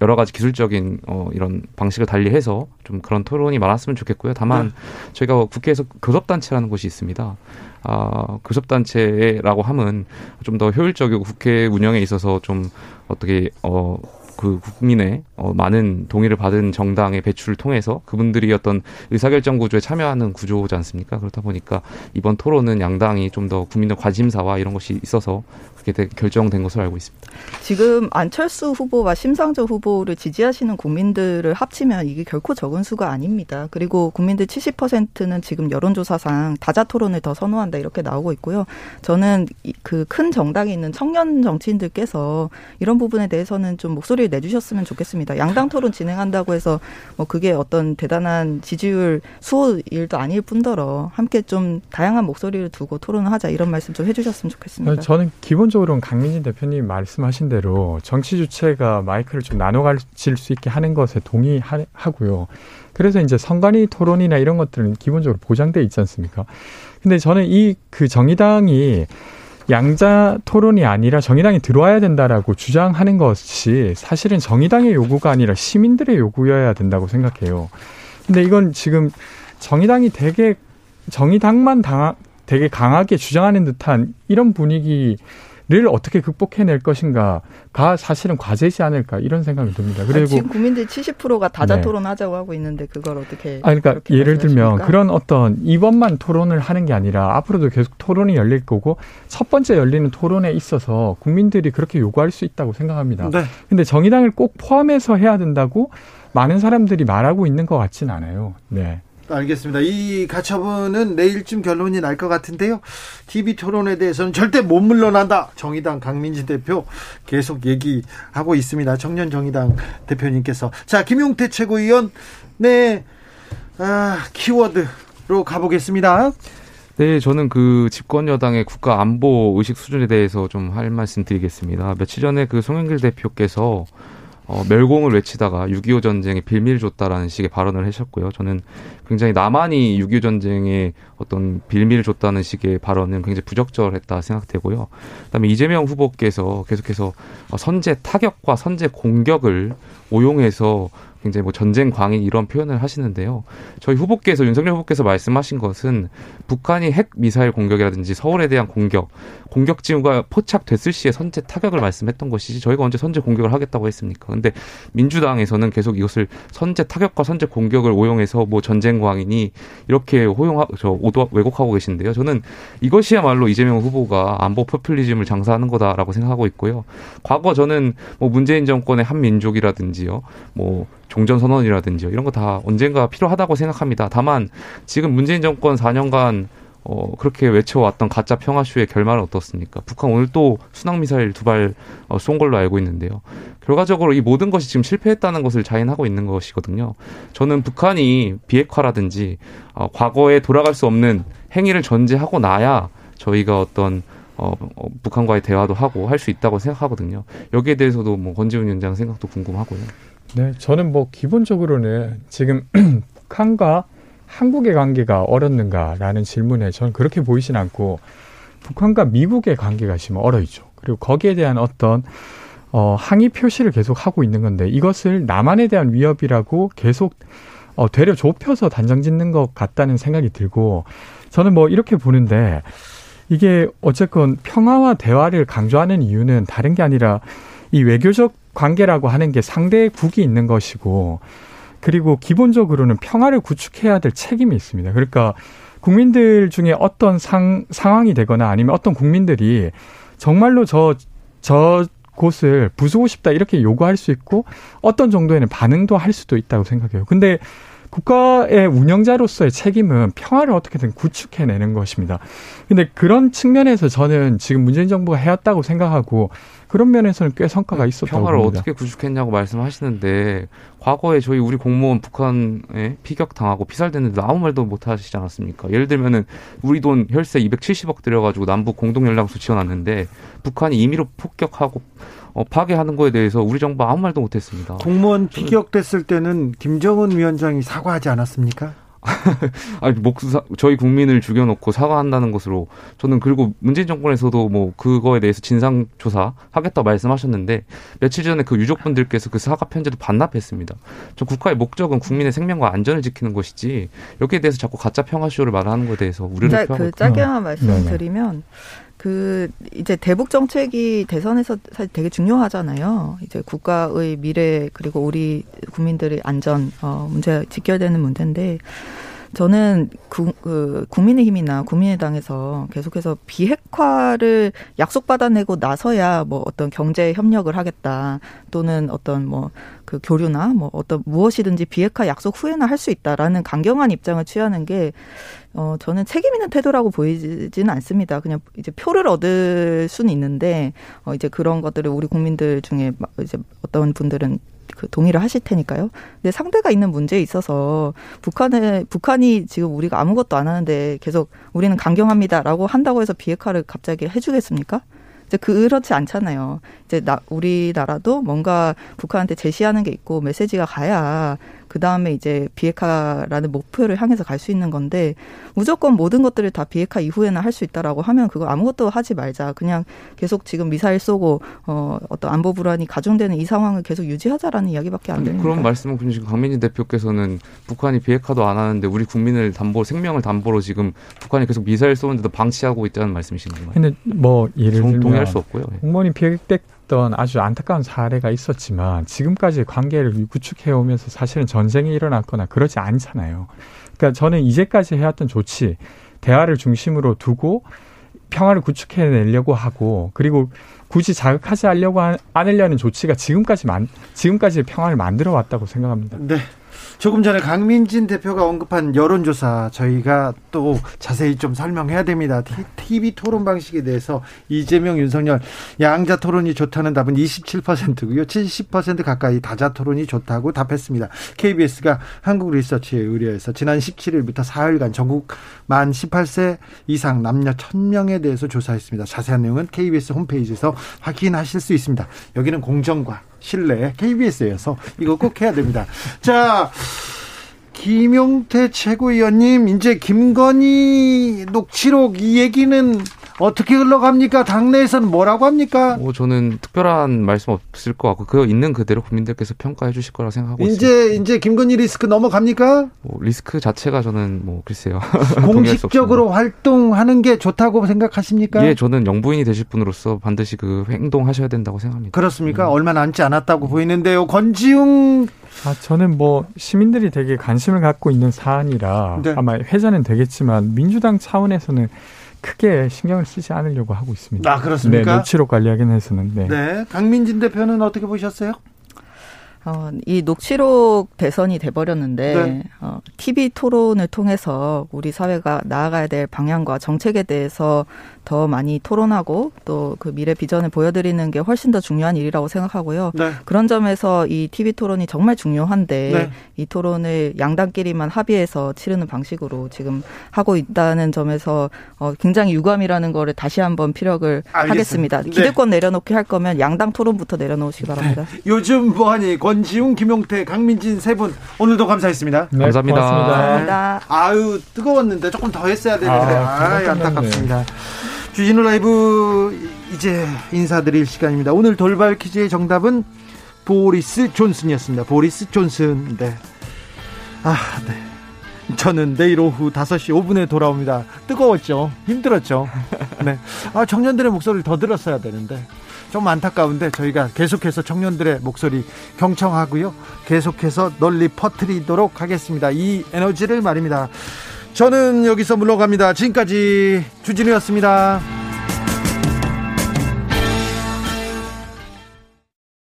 여러 가지 기술적인 어 이런 방식을 달리해서 좀 그런 토론이 많았으면 좋겠고요. 다만 네. 저희가 국회에서 교섭단체라는 곳이 있습니다. 아, 교섭단체라고 하면 좀더 효율적이고 국회 운영에 있어서 좀 어떻게 어 그 국민의 어, 많은 동의를 받은 정당의 배출을 통해서 그분들이 어떤 의사결정 구조에 참여하는 구조지 않습니까? 그렇다 보니까 이번 토론은 양당이 좀 더 국민의 관심사와 이런 것이 있어서 그렇게 결정된 것으로 알고 있습니다. 지금 안철수 후보와 심상정 후보를 지지하시는 국민들을 합치면 이게 결코 적은 수가 아닙니다. 그리고 국민들 70%는 지금 여론조사상 다자 토론을 더 선호한다 이렇게 나오고 있고요. 저는 그 큰 정당에 있는 청년 정치인들께서 이런 부분에 대해서는 좀 목소리를 내주셨으면 좋겠습니다. 양당 토론 진행한다고 해서 뭐 그게 어떤 대단한 지지율 수호 일도 아닐 뿐더러 함께 좀 다양한 목소리를 두고 토론을 하자 이런 말씀 좀 해주셨으면 좋겠습니다. 저는 기본 적으로는 강민진 대표님 말씀하신 대로 정치 주체가 마이크를 좀 나눠 가질 수 있게 하는 것에 동의하고요. 그래서 이제 선관위 토론이나 이런 것들은 기본적으로 보장돼 있지 않습니까? 근데 저는 이 그 정의당이 양자 토론이 아니라 정의당이 들어와야 된다라고 주장하는 것이 사실은 정의당의 요구가 아니라 시민들의 요구여야 된다고 생각해요. 근데 이건 지금 정의당이 되게 정의당만 당, 되게 강하게 주장하는 듯한 이런 분위기 를 어떻게 극복해낼 것인가가 사실은 과제지 않을까 이런 생각이 듭니다. 그리고 지금 국민들 70%가 다자 네. 토론하자고 하고 있는데 그걸 어떻게? 아 그러니까 예를 들면 그런 어떤 이번만 토론을 하는 게 아니라 앞으로도 계속 토론이 열릴 거고 첫 번째 열리는 토론에 있어서 국민들이 그렇게 요구할 수 있다고 생각합니다. 네. 근데 정의당을 꼭 포함해서 해야 된다고 많은 사람들이 말하고 있는 것 같지는 않아요. 네. 알겠습니다. 이 가처분은 내일쯤 결론이 날 것 같은데요. TV 토론에 대해서는 절대 못 물러난다. 정의당 강민진 대표 계속 얘기하고 있습니다. 청년 정의당 대표님께서. 자, 김용태 최고위원, 네, 아, 키워드로 가보겠습니다. 네, 저는 그 집권 여당의 국가 안보 의식 수준에 대해서 좀 할 말씀 드리겠습니다. 며칠 전에 그 송영길 대표께서 어, 멸공을 외치다가 6.25 전쟁에 빌미를 줬다라는 식의 발언을 하셨고요. 저는 굉장히 나만이 6.25 전쟁에 어떤 빌미를 줬다는 식의 발언은 굉장히 부적절했다 생각되고요. 그다음에 이재명 후보께서 계속해서 선제 타격과 선제 공격을 오용해서 굉장히 뭐 전쟁 광인 이런 표현을 하시는데요. 저희 후보께서 윤석열 후보께서 말씀하신 것은 북한이 핵 미사일 공격이라든지 서울에 대한 공격, 공격 징후가 포착됐을 시에 선제 타격을 말씀했던 것이지 저희가 언제 선제 공격을 하겠다고 했습니까? 근데 민주당에서는 계속 이것을 선제 타격과 선제 공격을 오용해서 뭐 전쟁 광인이 이렇게 호용하 저 오도 왜곡하고 계신데요. 저는 이것이야말로 이재명 후보가 안보 포퓰리즘을 장사하는 거다라고 생각하고 있고요. 과거 저는 뭐 문재인 정권의 한민족이라든지요. 뭐 종전 선언이라든지 이런 거 다 언젠가 필요하다고 생각합니다. 다만 지금 문재인 정권 4년간 어, 그렇게 외쳐왔던 가짜 평화쇼의 결말은 어떻습니까? 북한 오늘 또 순항미사일 두 발쏜 어, 걸로 알고 있는데요. 결과적으로 이 모든 것이 지금 실패했다는 것을 자인하고 있는 것이거든요. 저는 북한이 비핵화라든지 어, 과거에 돌아갈 수 없는 행위를 전제하고 나야 저희가 어떤 어, 어, 북한과의 대화도 하고 할 수 있다고 생각하거든요. 여기에 대해서도 뭐 권지훈 위원장 생각도 궁금하고요. 네, 저는 뭐 기본적으로는 지금 북한과 한국의 관계가 어렵는가라는 질문에 저는 그렇게 보이진 않고 북한과 미국의 관계가 지금 얼어 있죠. 그리고 거기에 대한 어떤 어, 항의 표시를 계속 하고 있는 건데 이것을 남한에 대한 위협이라고 계속 어, 되려 좁혀서 단정 짓는 것 같다는 생각이 들고 저는 뭐 이렇게 보는데 이게 어쨌건 평화와 대화를 강조하는 이유는 다른 게 아니라 이 외교적 관계라고 하는 게 상대의 국이 있는 것이고 그리고 기본적으로는 평화를 구축해야 될 책임이 있습니다. 그러니까 국민들 중에 어떤 상, 상황이 되거나 아니면 어떤 국민들이 정말로 저, 저 곳을 부수고 싶다 이렇게 요구할 수 있고 어떤 정도에는 반응도 할 수도 있다고 생각해요. 근데 국가의 운영자로서의 책임은 평화를 어떻게든 구축해내는 것입니다. 근데 그런 측면에서 저는 지금 문재인 정부가 해왔다고 생각하고 그런 면에서는 꽤 성과가 있었다고 평화를 봅니다. 어떻게 구축했냐고 말씀하시는데 과거에 저희 우리 공무원 북한에 피격당하고 피살됐는데 아무 말도 못 하시지 않았습니까? 예를 들면은 우리 돈 혈세 270억 들여가지고 남북 공동 연락소 지원했는데 북한이 임의로 폭격하고 어, 파괴하는 거에 대해서 우리 정부 아무 말도 못했습니다. 공무원 피격됐을 때는 김정은 위원장이 사과하지 않았습니까? 아니 목사 저희 국민을 죽여놓고 사과한다는 것으로 저는 그리고 문재인 정권에서도 뭐 그거에 대해서 진상 조사 하겠다 말씀하셨는데 며칠 전에 그 유족분들께서 그 사과 편지도 반납했습니다. 저 국가의 목적은 국민의 생명과 안전을 지키는 것이지 여기에 대해서 자꾸 가짜 평화쇼를 말하는 것에 대해서 우려를 표하고 그 짧게만 말씀드리면 그 이제 대북 정책이 대선에서 사실 되게 중요하잖아요. 이제 국가의 미래 그리고 우리 국민들의 안전 어 문제 직결되는 문제인데 저는 구, 그 국민의힘이나 국민의당에서 계속해서 비핵화를 약속받아내고 나서야 뭐 어떤 경제 협력을 하겠다 또는 어떤 뭐 그 교류나 뭐 어떤 무엇이든지 비핵화 약속 후에나 할 수 있다라는 강경한 입장을 취하는 게 어, 저는 책임 있는 태도라고 보이지는 않습니다. 그냥 이제 표를 얻을 수는 있는데, 어, 이제 그런 것들을 우리 국민들 중에 이제 어떤 분들은 그 동의를 하실 테니까요. 근데 상대가 있는 문제에 있어서 북한에 북한이 지금 우리가 아무것도 안 하는데 계속 우리는 강경합니다라고 한다고 해서 비핵화를 갑자기 해주겠습니까? 이제 그렇지 않잖아요. 이제 나, 우리나라도 뭔가 북한한테 제시하는 게 있고 메시지가 가야 그 다음에 이제 비핵화라는 목표를 향해서 갈 수 있는 건데 무조건 모든 것들을 다 비핵화 이후에나 할 수 있다라고 하면 그거 아무것도 하지 말자. 그냥 계속 지금 미사일 쏘고 어 어떤 안보 불안이 가중되는 이 상황을 계속 유지하자라는 이야기밖에 안 됩니다. 그런 말씀은 지금 강민진 대표께서는 북한이 비핵화도 안 하는데 우리 국민을 담보 생명을 담보로 지금 북한이 계속 미사일 쏘는데도 방치하고 있다는 말씀이신 건가요? 근데 뭐 예를 들면 동의할 수 없고요. 예. 공무원이 비핵 됐던 아주 안타까운 사례가 있었지만 지금까지 관계를 구축해 오면서 사실은 전쟁이 일어났거나 그러지 않잖아요. 그러니까 저는 이제까지 해왔던 조치, 대화를 중심으로 두고 평화를 구축해 내려고 하고 그리고 굳이 자극하지 않려고 않으려는 조치가 지금까지 만 지금까지 평화를 만들어 왔다고 생각합니다. 네. 조금 전에 강민진 대표가 언급한 여론조사 저희가 또 자세히 좀 설명해야 됩니다. TV 토론 방식에 대해서 이재명, 윤석열 양자 토론이 좋다는 답은 27%고요. 70% 가까이 다자 토론이 좋다고 답했습니다. KBS가 한국 리서치에 의뢰해서 지난 17일부터 4일간 전국 만 18세 이상 남녀 1000명에 대해서 조사했습니다. 자세한 내용은 KBS 홈페이지에서 확인하실 수 있습니다. 여기는 공정과 신뢰 KBS에서 이거 꼭 해야 됩니다. 자, 김용태 최고위원님, 이제 김건희 녹취록 이 얘기는 어떻게 흘러갑니까? 당내에서는 뭐라고 합니까? 뭐 저는 특별한 말씀 없을 것 같고 그거 있는 그대로 국민들께서 평가해 주실 거라 생각하고 이제, 있습니다. 이제 김건희 리스크 넘어갑니까? 뭐 리스크 자체가 저는 뭐 글쎄요. 공식적으로 활동하는 게 좋다고 생각하십니까? 예, 저는 영부인이 되실 분으로서 반드시 그 행동하셔야 된다고 생각합니다. 그렇습니까? 음. 얼마 남지 않았다고 보이는데요. 권지웅 아, 저는 뭐 시민들이 되게 관심을 갖고 있는 사안이라 네. 아마 회자는 되겠지만 민주당 차원에서는 크게 신경을 쓰지 않으려고 하고 있습니다. 아, 그렇습니까? 네, 녹취록 관리 확인해서는. 네. 네. 강민진 대표는 어떻게 보셨어요? 어, 이 녹취록 대선이 돼버렸는데 네. 어, TV 토론을 통해서 우리 사회가 나아가야 될 방향과 정책에 대해서 더 많이 토론하고 또 그 미래 비전을 보여드리는 게 훨씬 더 중요한 일이라고 생각하고요. 네. 그런 점에서 이 TV 토론이 정말 중요한데 네. 이 토론을 양당끼리만 합의해서 치르는 방식으로 지금 하고 있다는 점에서 어, 굉장히 유감이라는 거를 다시 한번 피력을 알겠습니다. 하겠습니다. 네. 기대권 내려놓기 할 거면 양당 토론부터 내려놓으시기 바랍니다. 네. 요즘 뭐하니 권 지웅, 김용태, 강민진 세 분 오늘도 감사했습니다. 네, 감사합니다. 감사합니다. 아유 뜨거웠는데 조금 더 했어야 되는데 아, 아 안타깝습니다. 주진우 라이브 이제 인사드릴 시간입니다. 오늘 돌발 퀴즈의 정답은 보리스 존슨이었습니다. 보리스 존슨. 네. 아, 네. 저는 내일 오후 5시 5분에 돌아옵니다. 뜨거웠죠. 힘들었죠. 네. 아, 청년들의 목소리를 더 들었어야 되는데. 좀 안타까운데 저희가 계속해서 청년들의 목소리 경청하고요. 계속해서 널리 퍼뜨리도록 하겠습니다. 이 에너지를 말입니다. 저는 여기서 물러갑니다. 지금까지 주진우였습니다.